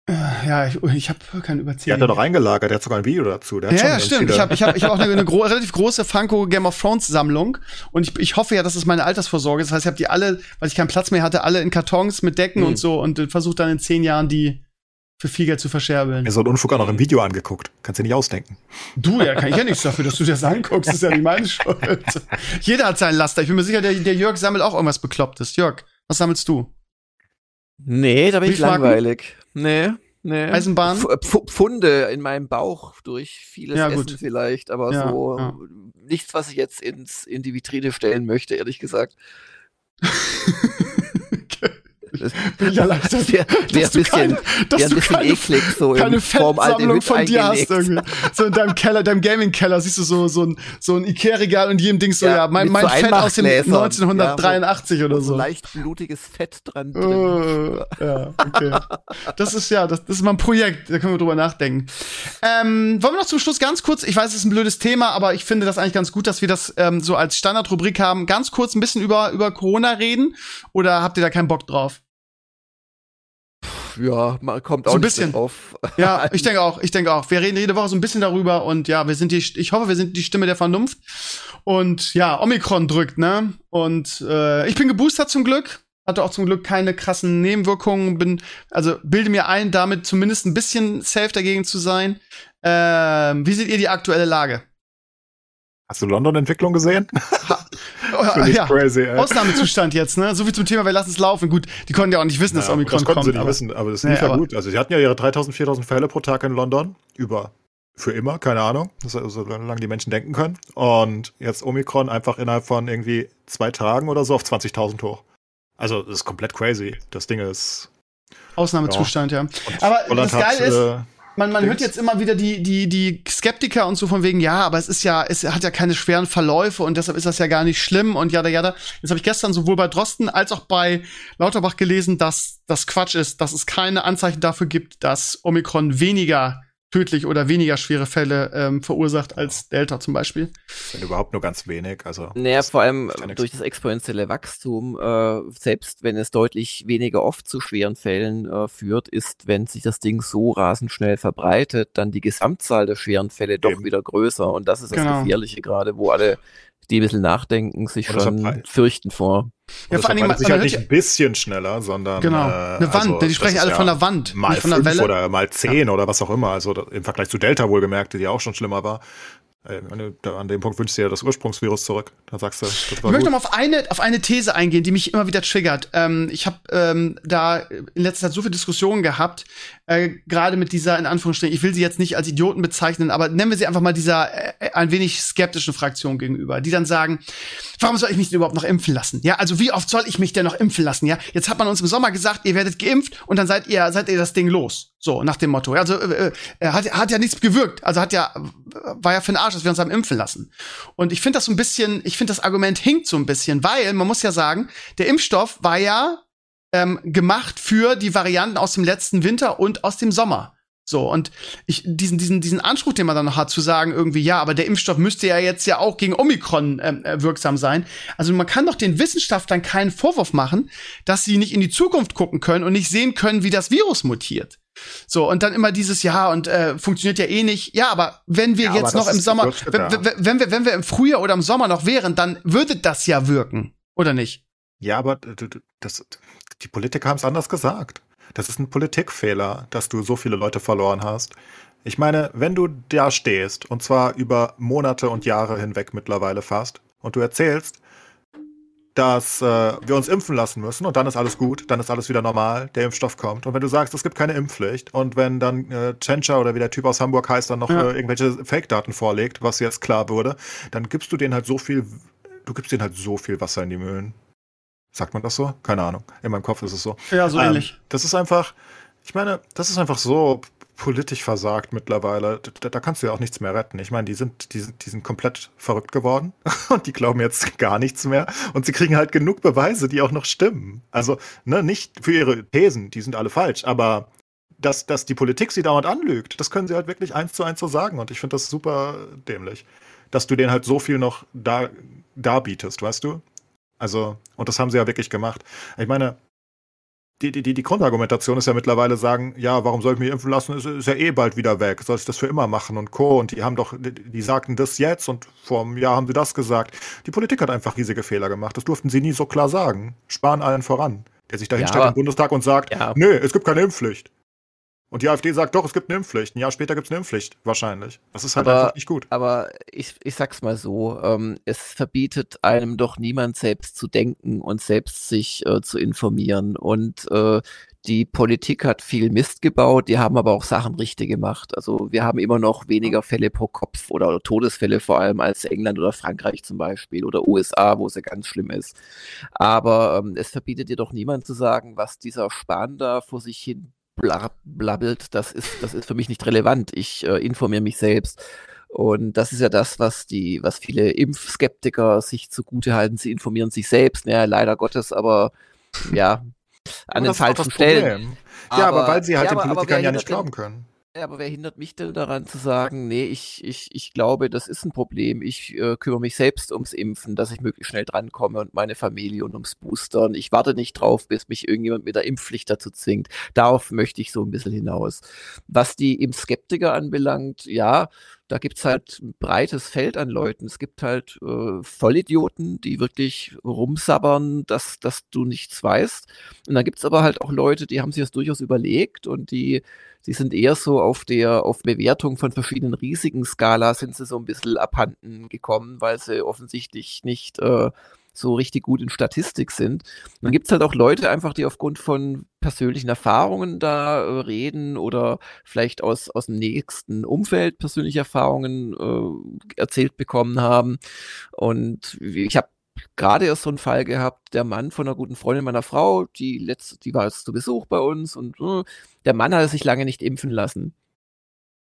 Äh, ja, ich, ich habe keinen Überzähligen. Der hat er doch eingelagert, der hat sogar ein Video dazu. Der ja, ja stimmt. Ich habe ich hab, ich hab auch eine, eine gro relativ große Funko Game of Thrones Sammlung und ich, ich hoffe ja, dass es meine Altersvorsorge ist. Das heißt, ich habe die alle, weil ich keinen Platz mehr hatte, alle in Kartons mit Decken mhm. und so und versuche dann in zehn Jahren die für viel Geld zu verscherbeln. Er so ein Unfug auch noch im Video angeguckt. Kannst du nicht ausdenken. Du, ja, kann ich ja nichts dafür, dass du dir das anguckst. Das ist ja nicht meine Schuld. Jeder hat seinen Laster. Ich bin mir sicher, der, der Jörg sammelt auch irgendwas Beklopptes. Jörg, was sammelst du? Nee, da bin ich langweilig. Nee, nee. Eisenbahn? Pf Pfunde in meinem Bauch durch vieles ja, Essen vielleicht, aber ja, so ja. nichts, was ich jetzt ins, in die Vitrine stellen möchte, ehrlich gesagt. bin ich erleichtert. Wär, wär ein bisschen, kein, dass bisschen keine, eklig, so keine Fettsammlung von dir hast irgendwie. So in deinem Keller, deinem Gaming-Keller siehst du so, so ein, so ein Ikea-Regal und jedem Ding so, ja, ja mein, mein so Fett aus dem 1983 ja, wo, oder so. so leicht blutiges Fett dran drin. Uh, ja, okay. das ist ja, das, das ist mal ein Projekt, da können wir drüber nachdenken. Ähm, wollen wir noch zum Schluss ganz kurz, ich weiß, es ist ein blödes Thema, aber ich finde das eigentlich ganz gut, dass wir das ähm, so als Standardrubrik haben, ganz kurz ein bisschen über, über Corona reden. Oder habt ihr da keinen Bock drauf? Ja, man kommt auch so ein bisschen drauf. Ja, ich denke auch, ich denke auch. Wir reden jede Woche so ein bisschen darüber und ja, wir sind die, ich hoffe, wir sind die Stimme der Vernunft. Und ja, Omikron drückt, ne? Und äh, ich bin geboostert zum Glück. Hatte auch zum Glück keine krassen Nebenwirkungen. Bin, also bilde mir ein, damit zumindest ein bisschen safe dagegen zu sein. Ähm, wie seht ihr die aktuelle Lage? Hast du London-Entwicklung gesehen? oh, ja. crazy, ey. Ausnahmezustand jetzt, ne? So viel zum Thema, wir lassen es laufen. Gut, die konnten ja auch nicht wissen, dass Omikron das kommt. Das konnten sie nicht wissen, aber das lief ja, ja gut. Also sie hatten ja ihre 3000, 4000 Fälle pro Tag in London. Über für immer, keine Ahnung, solange die Menschen denken können. Und jetzt Omikron einfach innerhalb von irgendwie zwei Tagen oder so auf 20.000 hoch. Also das ist komplett crazy. Das Ding ist Ausnahmezustand, ja. ja. Aber Holland das Geile ist, äh, man, man hört jetzt immer wieder die, die, die Skeptiker und so von wegen, ja, aber es ist ja, es hat ja keine schweren Verläufe und deshalb ist das ja gar nicht schlimm und jada, jada. Jetzt habe ich gestern sowohl bei Drosten als auch bei Lauterbach gelesen, dass das Quatsch ist, dass es keine Anzeichen dafür gibt, dass Omikron weniger tödlich oder weniger schwere Fälle ähm, verursacht als Delta zum Beispiel. Wenn überhaupt nur ganz wenig. Also naja, vor allem durch das exponentielle Wachstum, äh, selbst wenn es deutlich weniger oft zu schweren Fällen äh, führt, ist, wenn sich das Ding so rasend schnell verbreitet, dann die Gesamtzahl der schweren Fälle doch Eben. wieder größer. Und das ist das genau. Gefährliche gerade, wo alle die ein bisschen nachdenken, sich schon fürchten vor. Ja, vor allem, man, sich halt nicht ein bisschen schneller, sondern genau. Äh, eine Wand. Also, die sprechen alle ja von der Wand. Mal von der Welle. oder mal zehn ja. oder was auch immer. Also im Vergleich zu Delta wohlgemerkt, die auch schon schlimmer war. Äh, an dem Punkt wünschst du ja das Ursprungsvirus zurück. Da sagst du, das war Ich möchte noch mal auf eine, auf eine These eingehen, die mich immer wieder triggert. Ähm, ich habe ähm, da in letzter Zeit so viele Diskussionen gehabt, äh, gerade mit dieser, in Anführungsstrichen, ich will sie jetzt nicht als Idioten bezeichnen, aber nennen wir sie einfach mal dieser äh, ein wenig skeptischen Fraktion gegenüber, die dann sagen, warum soll ich mich denn überhaupt noch impfen lassen? Ja, also wie oft soll ich mich denn noch impfen lassen? Ja, jetzt hat man uns im Sommer gesagt, ihr werdet geimpft und dann seid ihr, seid ihr das Ding los. So, nach dem Motto. Also, äh, äh, hat, hat ja nichts gewirkt. Also hat ja, war ja für den Arsch. Dass wir uns haben impfen lassen. Und ich finde das so ein bisschen, ich finde das Argument hinkt so ein bisschen, weil man muss ja sagen, der Impfstoff war ja ähm, gemacht für die Varianten aus dem letzten Winter und aus dem Sommer. So, und ich, diesen, diesen, diesen Anspruch, den man dann noch hat, zu sagen, irgendwie, ja, aber der Impfstoff müsste ja jetzt ja auch gegen Omikron ähm, äh, wirksam sein. Also man kann doch den Wissenschaftlern keinen Vorwurf machen, dass sie nicht in die Zukunft gucken können und nicht sehen können, wie das Virus mutiert. So, und dann immer dieses Ja und äh, funktioniert ja eh nicht. Ja, aber wenn wir ja, jetzt noch im Sommer, wenn, wenn, wir, wenn wir im Frühjahr oder im Sommer noch wären, dann würde das ja wirken, oder nicht? Ja, aber das, die Politiker haben es anders gesagt. Das ist ein Politikfehler, dass du so viele Leute verloren hast. Ich meine, wenn du da stehst, und zwar über Monate und Jahre hinweg mittlerweile fast, und du erzählst, dass äh, wir uns impfen lassen müssen und dann ist alles gut, dann ist alles wieder normal, der Impfstoff kommt. Und wenn du sagst, es gibt keine Impfpflicht und wenn dann äh, Tschentscher oder wie der Typ aus Hamburg heißt, dann noch ja. äh, irgendwelche Fake-Daten vorlegt, was jetzt klar wurde, dann gibst du denen halt so viel, du gibst denen halt so viel Wasser in die Mühlen. Sagt man das so? Keine Ahnung. In meinem Kopf ist es so. Ja, so ähm, ähnlich. Das ist einfach, ich meine, das ist einfach so politisch versagt mittlerweile. Da, da, kannst du ja auch nichts mehr retten. Ich meine, die sind, die, die sind komplett verrückt geworden und die glauben jetzt gar nichts mehr. Und sie kriegen halt genug Beweise, die auch noch stimmen. Also, ne, nicht für ihre Thesen, die sind alle falsch, aber dass, dass die Politik sie dauernd anlügt, das können sie halt wirklich eins zu eins so sagen. Und ich finde das super dämlich, dass du denen halt so viel noch da, darbietest, weißt du? Also, und das haben sie ja wirklich gemacht. Ich meine, die, die, die Grundargumentation ist ja mittlerweile sagen, ja, warum soll ich mich impfen lassen? Ist, ist ja eh bald wieder weg. Soll ich das für immer machen und Co. Und die haben doch, die, die sagten das jetzt und vor einem Jahr haben sie das gesagt. Die Politik hat einfach riesige Fehler gemacht. Das durften sie nie so klar sagen. Sparen allen voran. Der sich da hinstellt ja, im Bundestag und sagt, ja. nö, es gibt keine Impfpflicht. Und die AfD sagt doch, es gibt eine Impfpflicht. Ein Jahr später gibt es eine Impfpflicht, wahrscheinlich. Das ist halt aber, einfach nicht gut. Aber ich, ich sag's mal so, ähm, es verbietet einem doch niemand selbst zu denken und selbst sich äh, zu informieren. Und äh, die Politik hat viel Mist gebaut, die haben aber auch Sachen richtig gemacht. Also wir haben immer noch weniger Fälle pro Kopf oder, oder Todesfälle vor allem als England oder Frankreich zum Beispiel oder USA, wo es ja ganz schlimm ist. Aber ähm, es verbietet dir doch niemand zu sagen, was dieser Spahn da vor sich hin blabbelt, das ist, das ist für mich nicht relevant. Ich äh, informiere mich selbst. Und das ist ja das, was die, was viele Impfskeptiker sich zugute halten. Sie informieren sich selbst, ja, leider Gottes, aber ja, an den falschen Stellen. Ja, aber, aber, weil sie halt ja, den Politikern ja nicht glauben können. Ja, aber wer hindert mich denn daran zu sagen, nee, ich, ich, ich glaube, das ist ein Problem. Ich äh, kümmere mich selbst ums Impfen, dass ich möglichst schnell drankomme und meine Familie und ums Boostern. Ich warte nicht drauf, bis mich irgendjemand mit der Impfpflicht dazu zwingt. Darauf möchte ich so ein bisschen hinaus. Was die Impfskeptiker anbelangt, ja, da gibt's halt ein breites Feld an Leuten. Es gibt halt äh, Vollidioten, die wirklich rumsabbern, dass, dass du nichts weißt. Und dann gibt's aber halt auch Leute, die haben sich das durchaus überlegt und die Sie sind eher so auf der auf Bewertung von verschiedenen Risiken-Skala sind sie so ein bisschen abhanden gekommen, weil sie offensichtlich nicht äh, so richtig gut in Statistik sind. Und dann gibt es halt auch Leute einfach, die aufgrund von persönlichen Erfahrungen da äh, reden oder vielleicht aus, aus dem nächsten Umfeld persönliche Erfahrungen äh, erzählt bekommen haben. Und ich habe gerade erst so einen Fall gehabt, der Mann von einer guten Freundin meiner Frau, die letzte, die war jetzt zu Besuch bei uns und äh, der Mann hat sich lange nicht impfen lassen.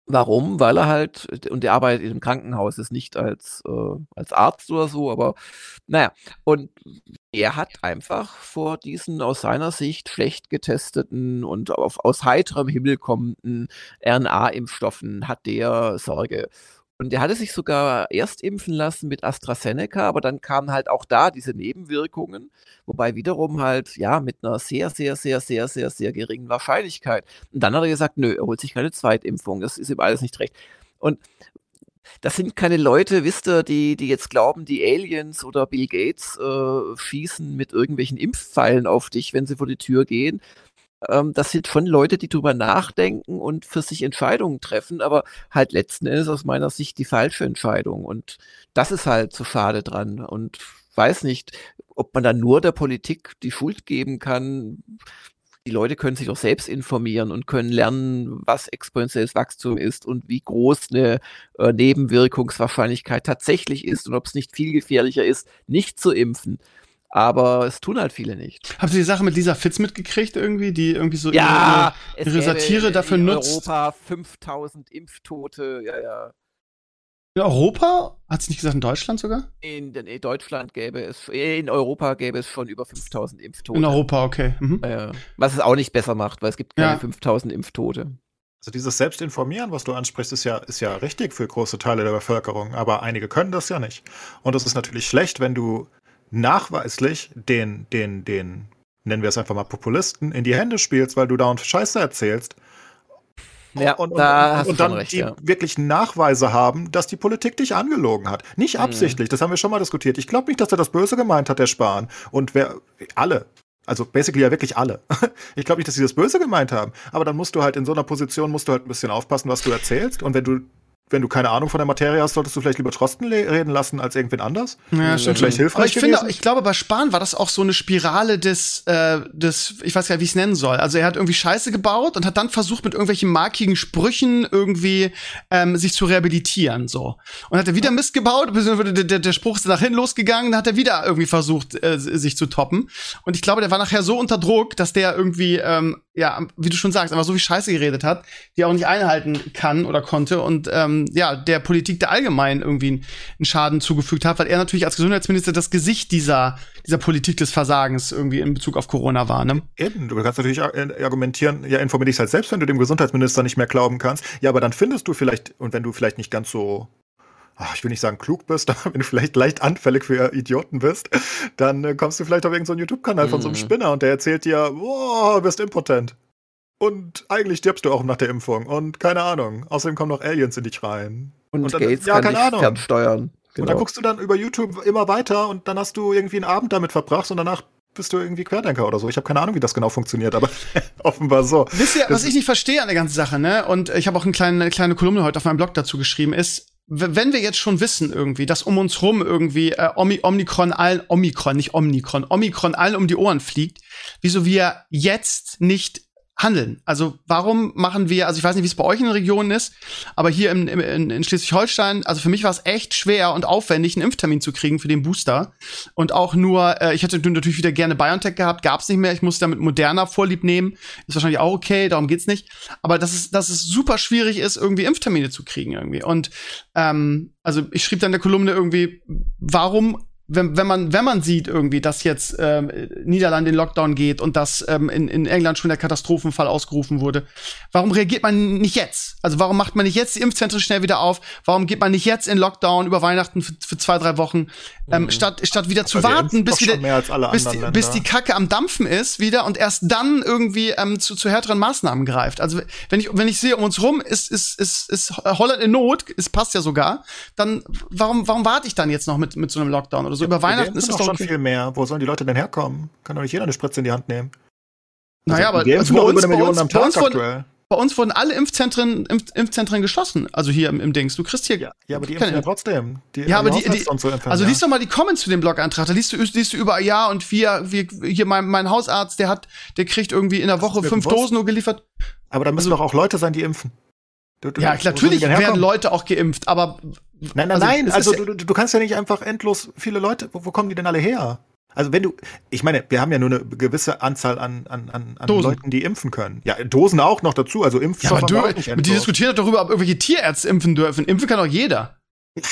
Warum? Weil er halt, und der arbeitet einem Krankenhaus, ist nicht als, äh, als Arzt oder so, aber naja, und er hat einfach vor diesen aus seiner Sicht schlecht getesteten und auf, aus heiterem Himmel kommenden RNA-Impfstoffen hat der Sorge. Und er hatte sich sogar erst impfen lassen mit AstraZeneca, aber dann kamen halt auch da diese Nebenwirkungen, wobei wiederum halt, ja, mit einer sehr, sehr, sehr, sehr, sehr, sehr geringen Wahrscheinlichkeit. Und dann hat er gesagt, nö, er holt sich keine Zweitimpfung, das ist ihm alles nicht recht. Und das sind keine Leute, wisst ihr, die, die jetzt glauben, die Aliens oder Bill Gates äh, schießen mit irgendwelchen Impfpfeilen auf dich, wenn sie vor die Tür gehen, ähm, das sind schon Leute, die drüber nachdenken und für sich Entscheidungen treffen, aber halt letzten Endes aus meiner Sicht die falsche Entscheidung. Und das ist halt so schade dran. Und weiß nicht, ob man dann nur der Politik die Schuld geben kann. Die Leute können sich auch selbst informieren und können lernen, was exponentielles Wachstum ist und wie groß eine äh, Nebenwirkungswahrscheinlichkeit tatsächlich ist und ob es nicht viel gefährlicher ist, nicht zu impfen. Aber es tun halt viele nicht. Habt ihr die Sache mit Lisa Fitz mitgekriegt irgendwie, die irgendwie so ja, ihre, ihre Satire dafür in nutzt? Europa 5000 Impftote, ja, ja. In Europa? Hat sie nicht gesagt, in Deutschland sogar? In, in, Deutschland gäbe es, in Europa gäbe es schon über 5000 Impftote. In Europa, okay. Mhm. Was es auch nicht besser macht, weil es gibt keine ja. 5000 Impftote. Also dieses Selbstinformieren, was du ansprichst, ist ja, ist ja richtig für große Teile der Bevölkerung, aber einige können das ja nicht. Und es ist natürlich schlecht, wenn du nachweislich den, den, den, nennen wir es einfach mal Populisten, in die Hände spielst, weil du da und Scheiße erzählst ja, und, und, da und, und dann recht, die ja. wirklich Nachweise haben, dass die Politik dich angelogen hat. Nicht mhm. absichtlich, mhm. das haben wir schon mal diskutiert. Ich glaube nicht, dass er das Böse gemeint hat, der Spahn. Und wer, alle, also basically ja wirklich alle. Ich glaube nicht, dass sie das Böse gemeint haben. Aber dann musst du halt in so einer Position, musst du halt ein bisschen aufpassen, was du erzählst. Und wenn du wenn du keine Ahnung von der Materie hast, solltest du vielleicht lieber Trosten reden lassen als irgendwen anders. Ja, stimmt. Vielleicht hilfreich. Aber ich gewesen. finde, ich glaube, bei Spahn war das auch so eine Spirale des, äh, des, ich weiß gar nicht, wie ich es nennen soll. Also er hat irgendwie Scheiße gebaut und hat dann versucht, mit irgendwelchen markigen Sprüchen irgendwie ähm, sich zu rehabilitieren. so. Und hat er wieder Mist gebaut, der, der, der Spruch ist nach hinten losgegangen, dann hat er wieder irgendwie versucht, äh, sich zu toppen. Und ich glaube, der war nachher so unter Druck, dass der irgendwie ähm, ja, wie du schon sagst, einfach so viel Scheiße geredet hat, die auch nicht einhalten kann oder konnte und ähm, ja, der Politik der allgemein irgendwie einen Schaden zugefügt hat, weil er natürlich als Gesundheitsminister das Gesicht dieser, dieser Politik des Versagens irgendwie in Bezug auf Corona war, ne? Eben, du kannst natürlich argumentieren, ja, informier dich halt selbst, wenn du dem Gesundheitsminister nicht mehr glauben kannst. Ja, aber dann findest du vielleicht, und wenn du vielleicht nicht ganz so ich will nicht sagen klug bist, aber wenn du vielleicht leicht anfällig für Idioten bist, dann äh, kommst du vielleicht auf irgendeinen so YouTube-Kanal von so einem mhm. Spinner und der erzählt dir, boah, bist impotent. Und eigentlich stirbst du auch nach der Impfung. Und keine Ahnung. Außerdem kommen noch Aliens in dich rein. Und, und dann, Gates ja, kann keine Ahnung. fernsteuern. Genau. Und dann genau. guckst du dann über YouTube immer weiter und dann hast du irgendwie einen Abend damit verbracht und danach bist du irgendwie Querdenker oder so. Ich habe keine Ahnung, wie das genau funktioniert, aber offenbar so. Wisst ihr, was ich nicht verstehe an der ganzen Sache, ne? Und ich habe auch eine kleine, eine kleine Kolumne heute auf meinem Blog dazu geschrieben, ist, wenn wir jetzt schon wissen irgendwie, dass um uns rum irgendwie äh, Omi Omikron allen, Omikron, nicht Omikron, Omikron allen um die Ohren fliegt, wieso wir jetzt nicht handeln. Also warum machen wir, also ich weiß nicht, wie es bei euch in den Regionen ist, aber hier im, im, in Schleswig-Holstein, also für mich war es echt schwer und aufwendig, einen Impftermin zu kriegen für den Booster. Und auch nur, äh, ich hätte natürlich wieder gerne BioNTech gehabt, gab's nicht mehr. Ich musste damit Moderna Vorlieb nehmen. Ist wahrscheinlich auch okay, darum geht's nicht. Aber dass es, dass es super schwierig ist, irgendwie Impftermine zu kriegen irgendwie. Und ähm, also ich schrieb dann in der Kolumne irgendwie, warum wenn, wenn man wenn man sieht irgendwie, dass jetzt ähm, Niederlande in Lockdown geht und dass ähm, in, in England schon der Katastrophenfall ausgerufen wurde, warum reagiert man nicht jetzt? Also warum macht man nicht jetzt die Impfzentren schnell wieder auf? Warum geht man nicht jetzt in Lockdown über Weihnachten für, für zwei drei Wochen, ähm, mhm. statt statt wieder zu warten, bis wieder bis, die, bis die Kacke am dampfen ist wieder und erst dann irgendwie ähm, zu, zu härteren Maßnahmen greift. Also wenn ich wenn ich sehe um uns rum ist ist ist ist Holland in Not, es passt ja sogar, dann warum warum warte ich dann jetzt noch mit mit so einem Lockdown oder so über Weihnachten ist es doch schon viel mehr. Wo sollen die Leute denn herkommen? Kann doch nicht jeder eine Spritze in die Hand nehmen. Also naja, aber also bei, uns, bei, uns, bei, uns wurden, bei uns wurden alle Impfzentren, Impf, Impfzentren geschlossen. Also hier im, im Dings. Du kriegst hier. Ja, ja aber die impfen ja trotzdem. Die, ja, aber die, die so also ja. liest doch mal die Comments zu dem Blogantrag. Da liest du, liest du überall, ja, und wir, wir hier mein, mein Hausarzt, der hat, der kriegt irgendwie in der Woche fünf Dosen nur geliefert. Aber da müssen also, doch auch Leute sein, die impfen. Du, du, ja, natürlich werden Leute auch geimpft, aber Nein, nein, also, nein, also du, du, kannst ja nicht einfach endlos viele Leute, wo, wo, kommen die denn alle her? Also wenn du, ich meine, wir haben ja nur eine gewisse Anzahl an, an, an, an Leuten, die impfen können. Ja, Dosen auch noch dazu, also Impfstoffe ja, aber du, Die diskutieren doch darüber, ob irgendwelche Tierärzte impfen dürfen. Impfen kann doch jeder.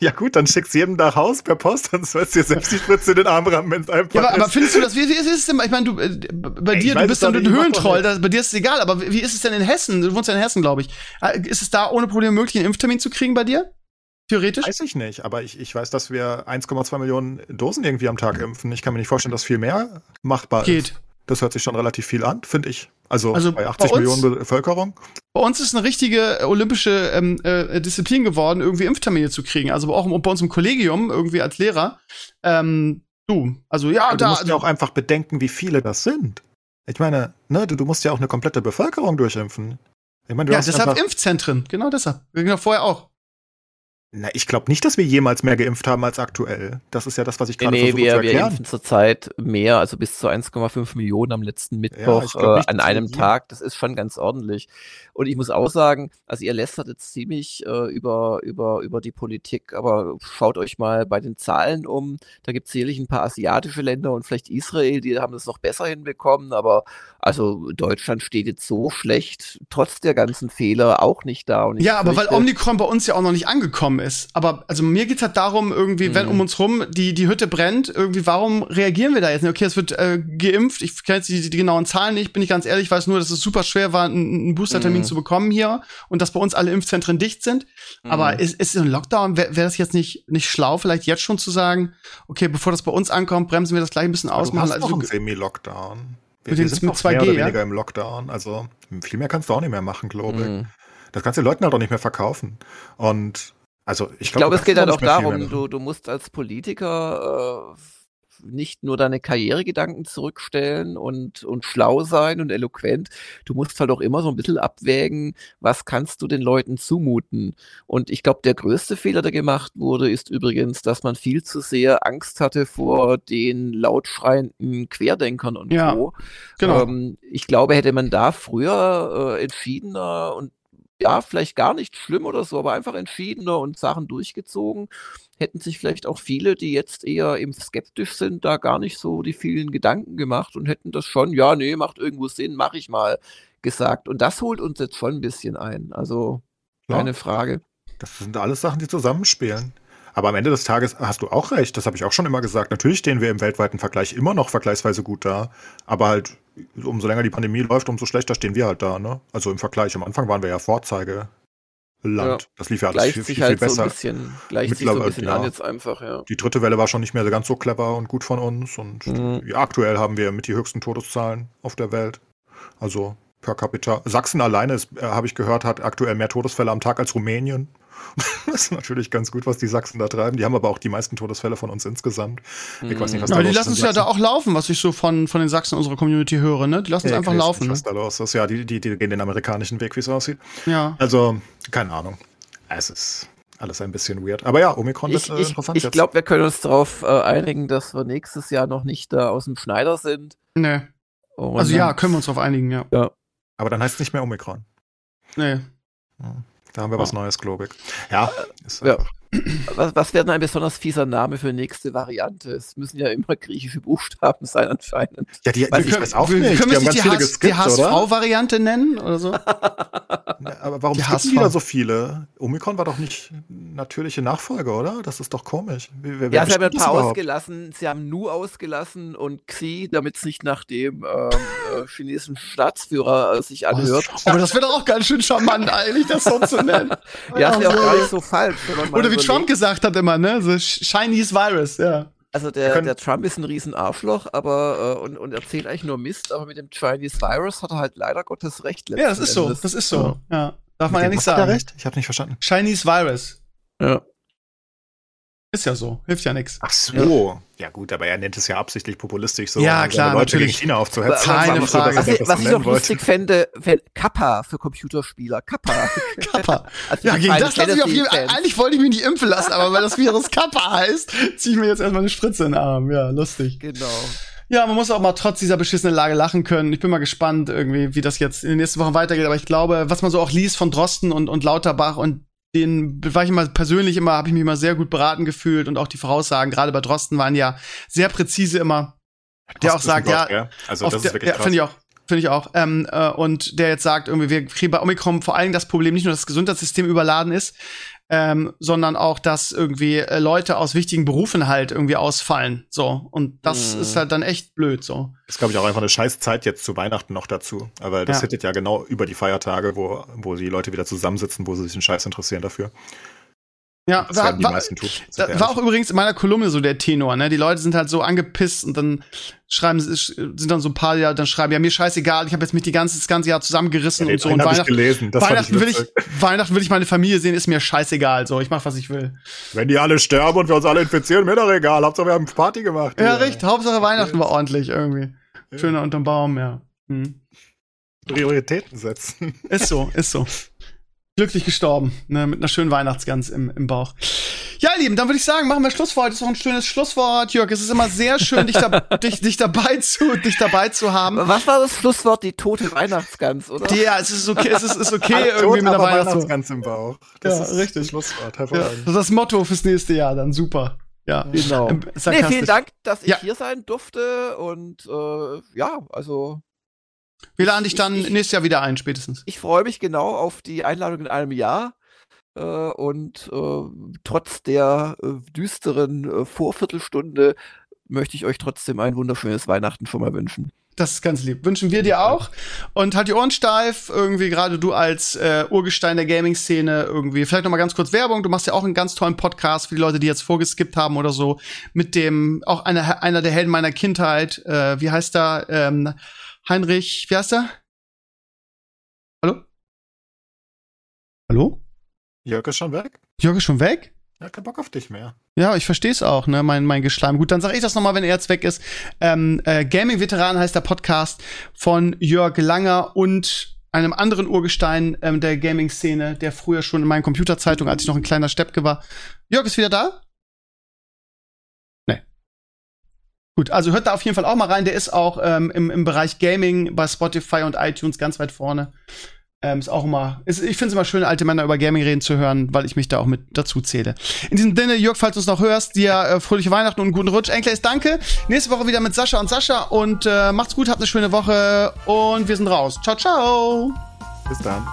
Ja gut, dann schickst du jedem nach Haus per Post, dann sollst du dir selbst die Spritze in den Arm rammen, wenn es einfach ja, aber, aber, findest du das, wie, wie ist es denn, ich meine, du, äh, bei Ey, dir, du bist dann ein Höhentroll, das, bei dir ist es egal, aber wie ist es denn in Hessen? Du wohnst ja in Hessen, glaube ich. Äh, ist es da ohne Probleme möglich, einen Impftermin zu kriegen bei dir? Theoretisch? Weiß ich nicht, aber ich, ich weiß, dass wir 1,2 Millionen Dosen irgendwie am Tag impfen. Ich kann mir nicht vorstellen, dass viel mehr machbar Geht. ist. Das hört sich schon relativ viel an, finde ich. Also, also, bei 80 bei uns, Millionen Bevölkerung. Bei uns ist eine richtige olympische ähm, äh, Disziplin geworden, irgendwie Impftermine zu kriegen. Also auch bei uns im Kollegium, irgendwie als Lehrer. Ähm, du, also ja, Aber da. Du musst ja auch einfach bedenken, wie viele das sind. Ich meine, ne, du, du musst ja auch eine komplette Bevölkerung durchimpfen. Ich meine, du ja, deshalb Impfzentren, genau deshalb. Genau vorher auch. Na, ich glaube nicht, dass wir jemals mehr geimpft haben als aktuell. Das ist ja das, was ich gerade nee, versuche wir, zu erklären. wir impfen zurzeit mehr, also bis zu 1,5 Millionen am letzten Mittwoch ja, nicht, äh, an einem Tag. Das ist schon ganz ordentlich. Und ich muss auch sagen, also ihr lästert jetzt ziemlich äh, über, über, über die Politik, aber schaut euch mal bei den Zahlen um. Da gibt es sicherlich ein paar asiatische Länder und vielleicht Israel, die haben das noch besser hinbekommen, aber also Deutschland steht jetzt so schlecht, trotz der ganzen Fehler, auch nicht da. ja, aber weil Omikron bei uns ja auch noch nicht angekommen ist. Aber also mir geht's halt darum, irgendwie, mhm. wenn um uns rum die, die Hütte brennt, irgendwie, warum reagieren wir da jetzt nicht? Okay, es wird äh, geimpft, ich kenne jetzt die, die, genauen Zahlen nicht, bin ich ganz ehrlich, weiß nur, dass es super schwer war, einen, einen Boostertermin mhm. Zu bekommen hier und dass bei uns alle Impfzentren dicht sind. Mhm. Aber ist, ist ein Lockdown, wäre wär das jetzt nicht, nicht schlau, vielleicht jetzt schon zu sagen, okay, bevor das bei uns ankommt, bremsen wir das gleich ein bisschen aus. Du hast also, einen Semi-Lockdown. Wir, wir sind mit 2G, mehr oder ja? weniger im Lockdown. Also viel mehr kannst du auch nicht mehr machen, glaube ich. Mhm. Das kannst du den Leuten halt auch nicht mehr verkaufen. Und also ich, glaub, glaube, es geht halt auch darum, du, du musst als Politiker äh, nicht nur deine Karrieregedanken zurückstellen und, und schlau sein und eloquent. Du musst halt auch immer so ein bisschen abwägen, was kannst du den Leuten zumuten. Und ich glaube, der größte Fehler, der gemacht wurde, ist übrigens, dass man viel zu sehr Angst hatte vor den lautschreienden Querdenkern und ja, Co. Genau. Ähm, ich glaube, hätte man da früher äh, entschiedener und ja, vielleicht gar nicht schlimm oder so, aber einfach entschiedener und Sachen durchgezogen, hätten sich vielleicht auch viele, die jetzt eher eben skeptisch sind, da gar nicht so die vielen Gedanken gemacht und hätten das schon, ja, nee, macht irgendwo Sinn, mach ich mal, gesagt. Und das holt uns jetzt schon ein bisschen ein. Also, keine ja, Frage. Das sind alles Sachen, die zusammenspielen. Aber am Ende des Tages hast du auch recht, das habe ich auch schon immer gesagt. Natürlich stehen wir im weltweiten Vergleich immer noch vergleichsweise gut da. Aber halt, umso länger die Pandemie läuft, umso schlechter stehen wir halt da. Ne? Also im Vergleich. Am Anfang waren wir ja Vorzeigeland. Ja. Das lief ja alles viel, viel, viel halt besser. So ein bisschen, gleicht sich so ein bisschen ja. an jetzt einfach, ja. Die dritte Welle war schon nicht mehr ganz so clever und gut von uns. Und mhm. ja, aktuell haben wir mit die höchsten Todeszahlen auf der Welt. Also per capita. Sachsen alleine, äh, habe ich gehört, hat aktuell mehr Todesfälle am Tag als Rumänien. Das ist natürlich ganz gut, was die Sachsen da treiben. Die haben aber auch die meisten Todesfälle von uns insgesamt. Ich weiß nicht, was ja, da die lassen es ja da auch laufen, was ich so von, von den Sachsen unserer Community höre. Ne? Die lassen es einfach laufen. Nicht, was da los ist. Ja, die, die, die gehen den amerikanischen Weg, wie es aussieht. Ja. Also, keine Ahnung. Es ist alles ein bisschen weird. Aber ja, Omikron ich, ist äh, interessant. Ich, ich glaube, wir können uns darauf äh, einigen, dass wir nächstes Jahr noch nicht da aus dem Schneider sind. Nee. also ja, können wir uns darauf einigen, ja. ja. Aber dann heißt es nicht mehr Omikron. Nee. Ja. Da haben wir was Neues, glaube ich. Ja, ist ja. Was, was wäre denn ein besonders fieser Name für nächste Variante? Es müssen ja immer griechische Buchstaben sein anscheinend. Ja, die, die, ich weiß auch nicht. Können wir die, HSV, die HSV-Variante nennen oder so? Ja, aber warum gibt es wieder so viele? Omikron war doch nicht natürliche Nachfolge, oder? Das ist doch komisch. Wer, wer ja, sie haben ein paar ausgelassen. Sie haben Nu ausgelassen und Xi, damit es nicht nach dem ähm, äh, chinesischen Staatsführer äh, sich anhört. aber das wäre doch auch ganz schön charmant, eigentlich, das so zu nennen. ja, ist ja auch gar nicht so falsch. Oder wie Trump gesagt hat immer, ne? So Chinese Virus, ja. Also der, der Trump ist ein riesen Arschloch, aber äh, und, und erzählt eigentlich nur Mist, aber mit dem Chinese Virus hat er halt leider Gottes recht. Ja, das ist so, das ist so. Ja. ja. Darf man ja nicht sagen. Hat er recht? Ich habe nicht verstanden. Chinese Virus. Ja. Ist ja so, hilft ja nichts. Ach so. Ja. ja. gut, aber er nennt es ja absichtlich populistisch so, ja, um klar, Leute natürlich. gegen China aufzuhetzen. Keine Frage. was, ich, was ich noch lustig fände, fände Kappa für Computerspieler. Kappa. Kappa. also ja, gegen das lasse ich auf jeden Fall. Eigentlich wollte ich mich nicht impfen lassen, aber weil das Virus Kappa heißt, ziehe ich mir jetzt erstmal eine Spritze in den Arm. Ja, lustig. Genau. Ja, man muss auch mal trotz dieser beschissenen Lage lachen können. Ich bin mal gespannt, irgendwie, wie das jetzt in den nächsten Wochen weitergeht. Aber ich glaube, was man so auch liest von Drosten und, und Lauterbach und den war ich immer persönlich immer, habe ich mich immer sehr gut beraten gefühlt und auch die Voraussagen, gerade bei Drosten, waren ja sehr präzise immer. Der auch sagt, ja, ja, also das ist wirklich ja, finde ich auch. Finde ich auch. Ähm, äh, und der jetzt sagt, irgendwie, wir kriegen bei Omikron vor allem das Problem nicht nur, dass das Gesundheitssystem überladen ist, ähm, sondern auch, dass irgendwie äh, Leute aus wichtigen Berufen halt irgendwie ausfallen. So. Und das mhm. ist halt dann echt blöd so. Ist, glaube ich, auch einfach eine scheiß Zeit jetzt zu Weihnachten noch dazu. Aber das ja. hittet ja genau über die Feiertage, wo, wo die Leute wieder zusammensitzen, wo sie sich einen Scheiß interessieren dafür. Ja, das war, die war, meisten tun. Da war auch übrigens in meiner Kolumne so der Tenor, ne? Die Leute sind halt so angepisst und dann schreiben, sind dann so ein paar, ja, dann schreiben, ja, mir scheißegal, ich habe jetzt mich die ganze, das ganze Jahr zusammengerissen ja, und so. Und Weihnachten, Weihnachten will ich, Weihnachten will ich meine Familie sehen, ist mir scheißegal, so, ich mach, was ich will. Wenn die alle sterben und wir uns alle infizieren, mir doch egal, Hauptsache wir haben Party gemacht. Ja, ja. richtig, Hauptsache Weihnachten war ordentlich irgendwie. Schöner unterm Baum, ja. Hm. Prioritäten setzen. Ist so, ist so glücklich gestorben, ne, mit einer schönen Weihnachtsgans im, im Bauch. Ja, Lieben, dann würde ich sagen, machen wir Schlusswort. Das ist auch ein schönes Schlusswort, Jörg. Es ist immer sehr schön, dich, da, dich, dich, dabei zu, dich dabei zu haben. Was war das Schlusswort? Die tote Weihnachtsgans, oder? Ja, es ist okay, es ist, ist okay irgendwie mit der Weihnachtsgans im Bauch. Das ja, ist richtig. Das Schlusswort, hervorragend. Ja, das ist das Motto fürs nächste Jahr, dann super. Ja, genau. Ähm, nee, vielen Dank, dass ich ja. hier sein durfte und äh, ja, also wir laden dich dann ich, nächstes Jahr wieder ein, spätestens. Ich freue mich genau auf die Einladung in einem Jahr. Äh, und äh, trotz der äh, düsteren Vorviertelstunde möchte ich euch trotzdem ein wunderschönes Weihnachten schon mal wünschen. Das ist ganz lieb. Wünschen wir dir auch. Und halt die Ohren steif, irgendwie gerade du als äh, Urgestein der Gaming-Szene irgendwie. Vielleicht noch mal ganz kurz Werbung. Du machst ja auch einen ganz tollen Podcast für die Leute, die jetzt vorgeskippt haben oder so. Mit dem, auch einer, einer der Helden meiner Kindheit. Äh, wie heißt er? Ähm, Heinrich, wie heißt er? Hallo? Hallo? Jörg ist schon weg? Jörg ist schon weg? Ja, kein Bock auf dich mehr. Ja, ich verstehe es auch, ne, mein, mein Geschleim. Gut, dann sage ich das nochmal, wenn er jetzt weg ist. Ähm, äh, Gaming-Veteran heißt der Podcast von Jörg Langer und einem anderen Urgestein ähm, der Gaming-Szene, der früher schon in meinen Computerzeitungen, als ich noch ein kleiner Steppke war. Jörg ist wieder da? Gut, also hört da auf jeden Fall auch mal rein. Der ist auch ähm, im, im Bereich Gaming bei Spotify und iTunes ganz weit vorne. Ähm, ist auch immer, ist, ich finde es immer schön, alte Männer über Gaming reden zu hören, weil ich mich da auch mit dazu zähle. In diesem Sinne, Jörg, falls du es noch hörst, dir äh, fröhliche Weihnachten und einen guten Rutsch. Enkles, danke. Nächste Woche wieder mit Sascha und Sascha und äh, macht's gut, habt eine schöne Woche und wir sind raus. Ciao, ciao. Bis dann.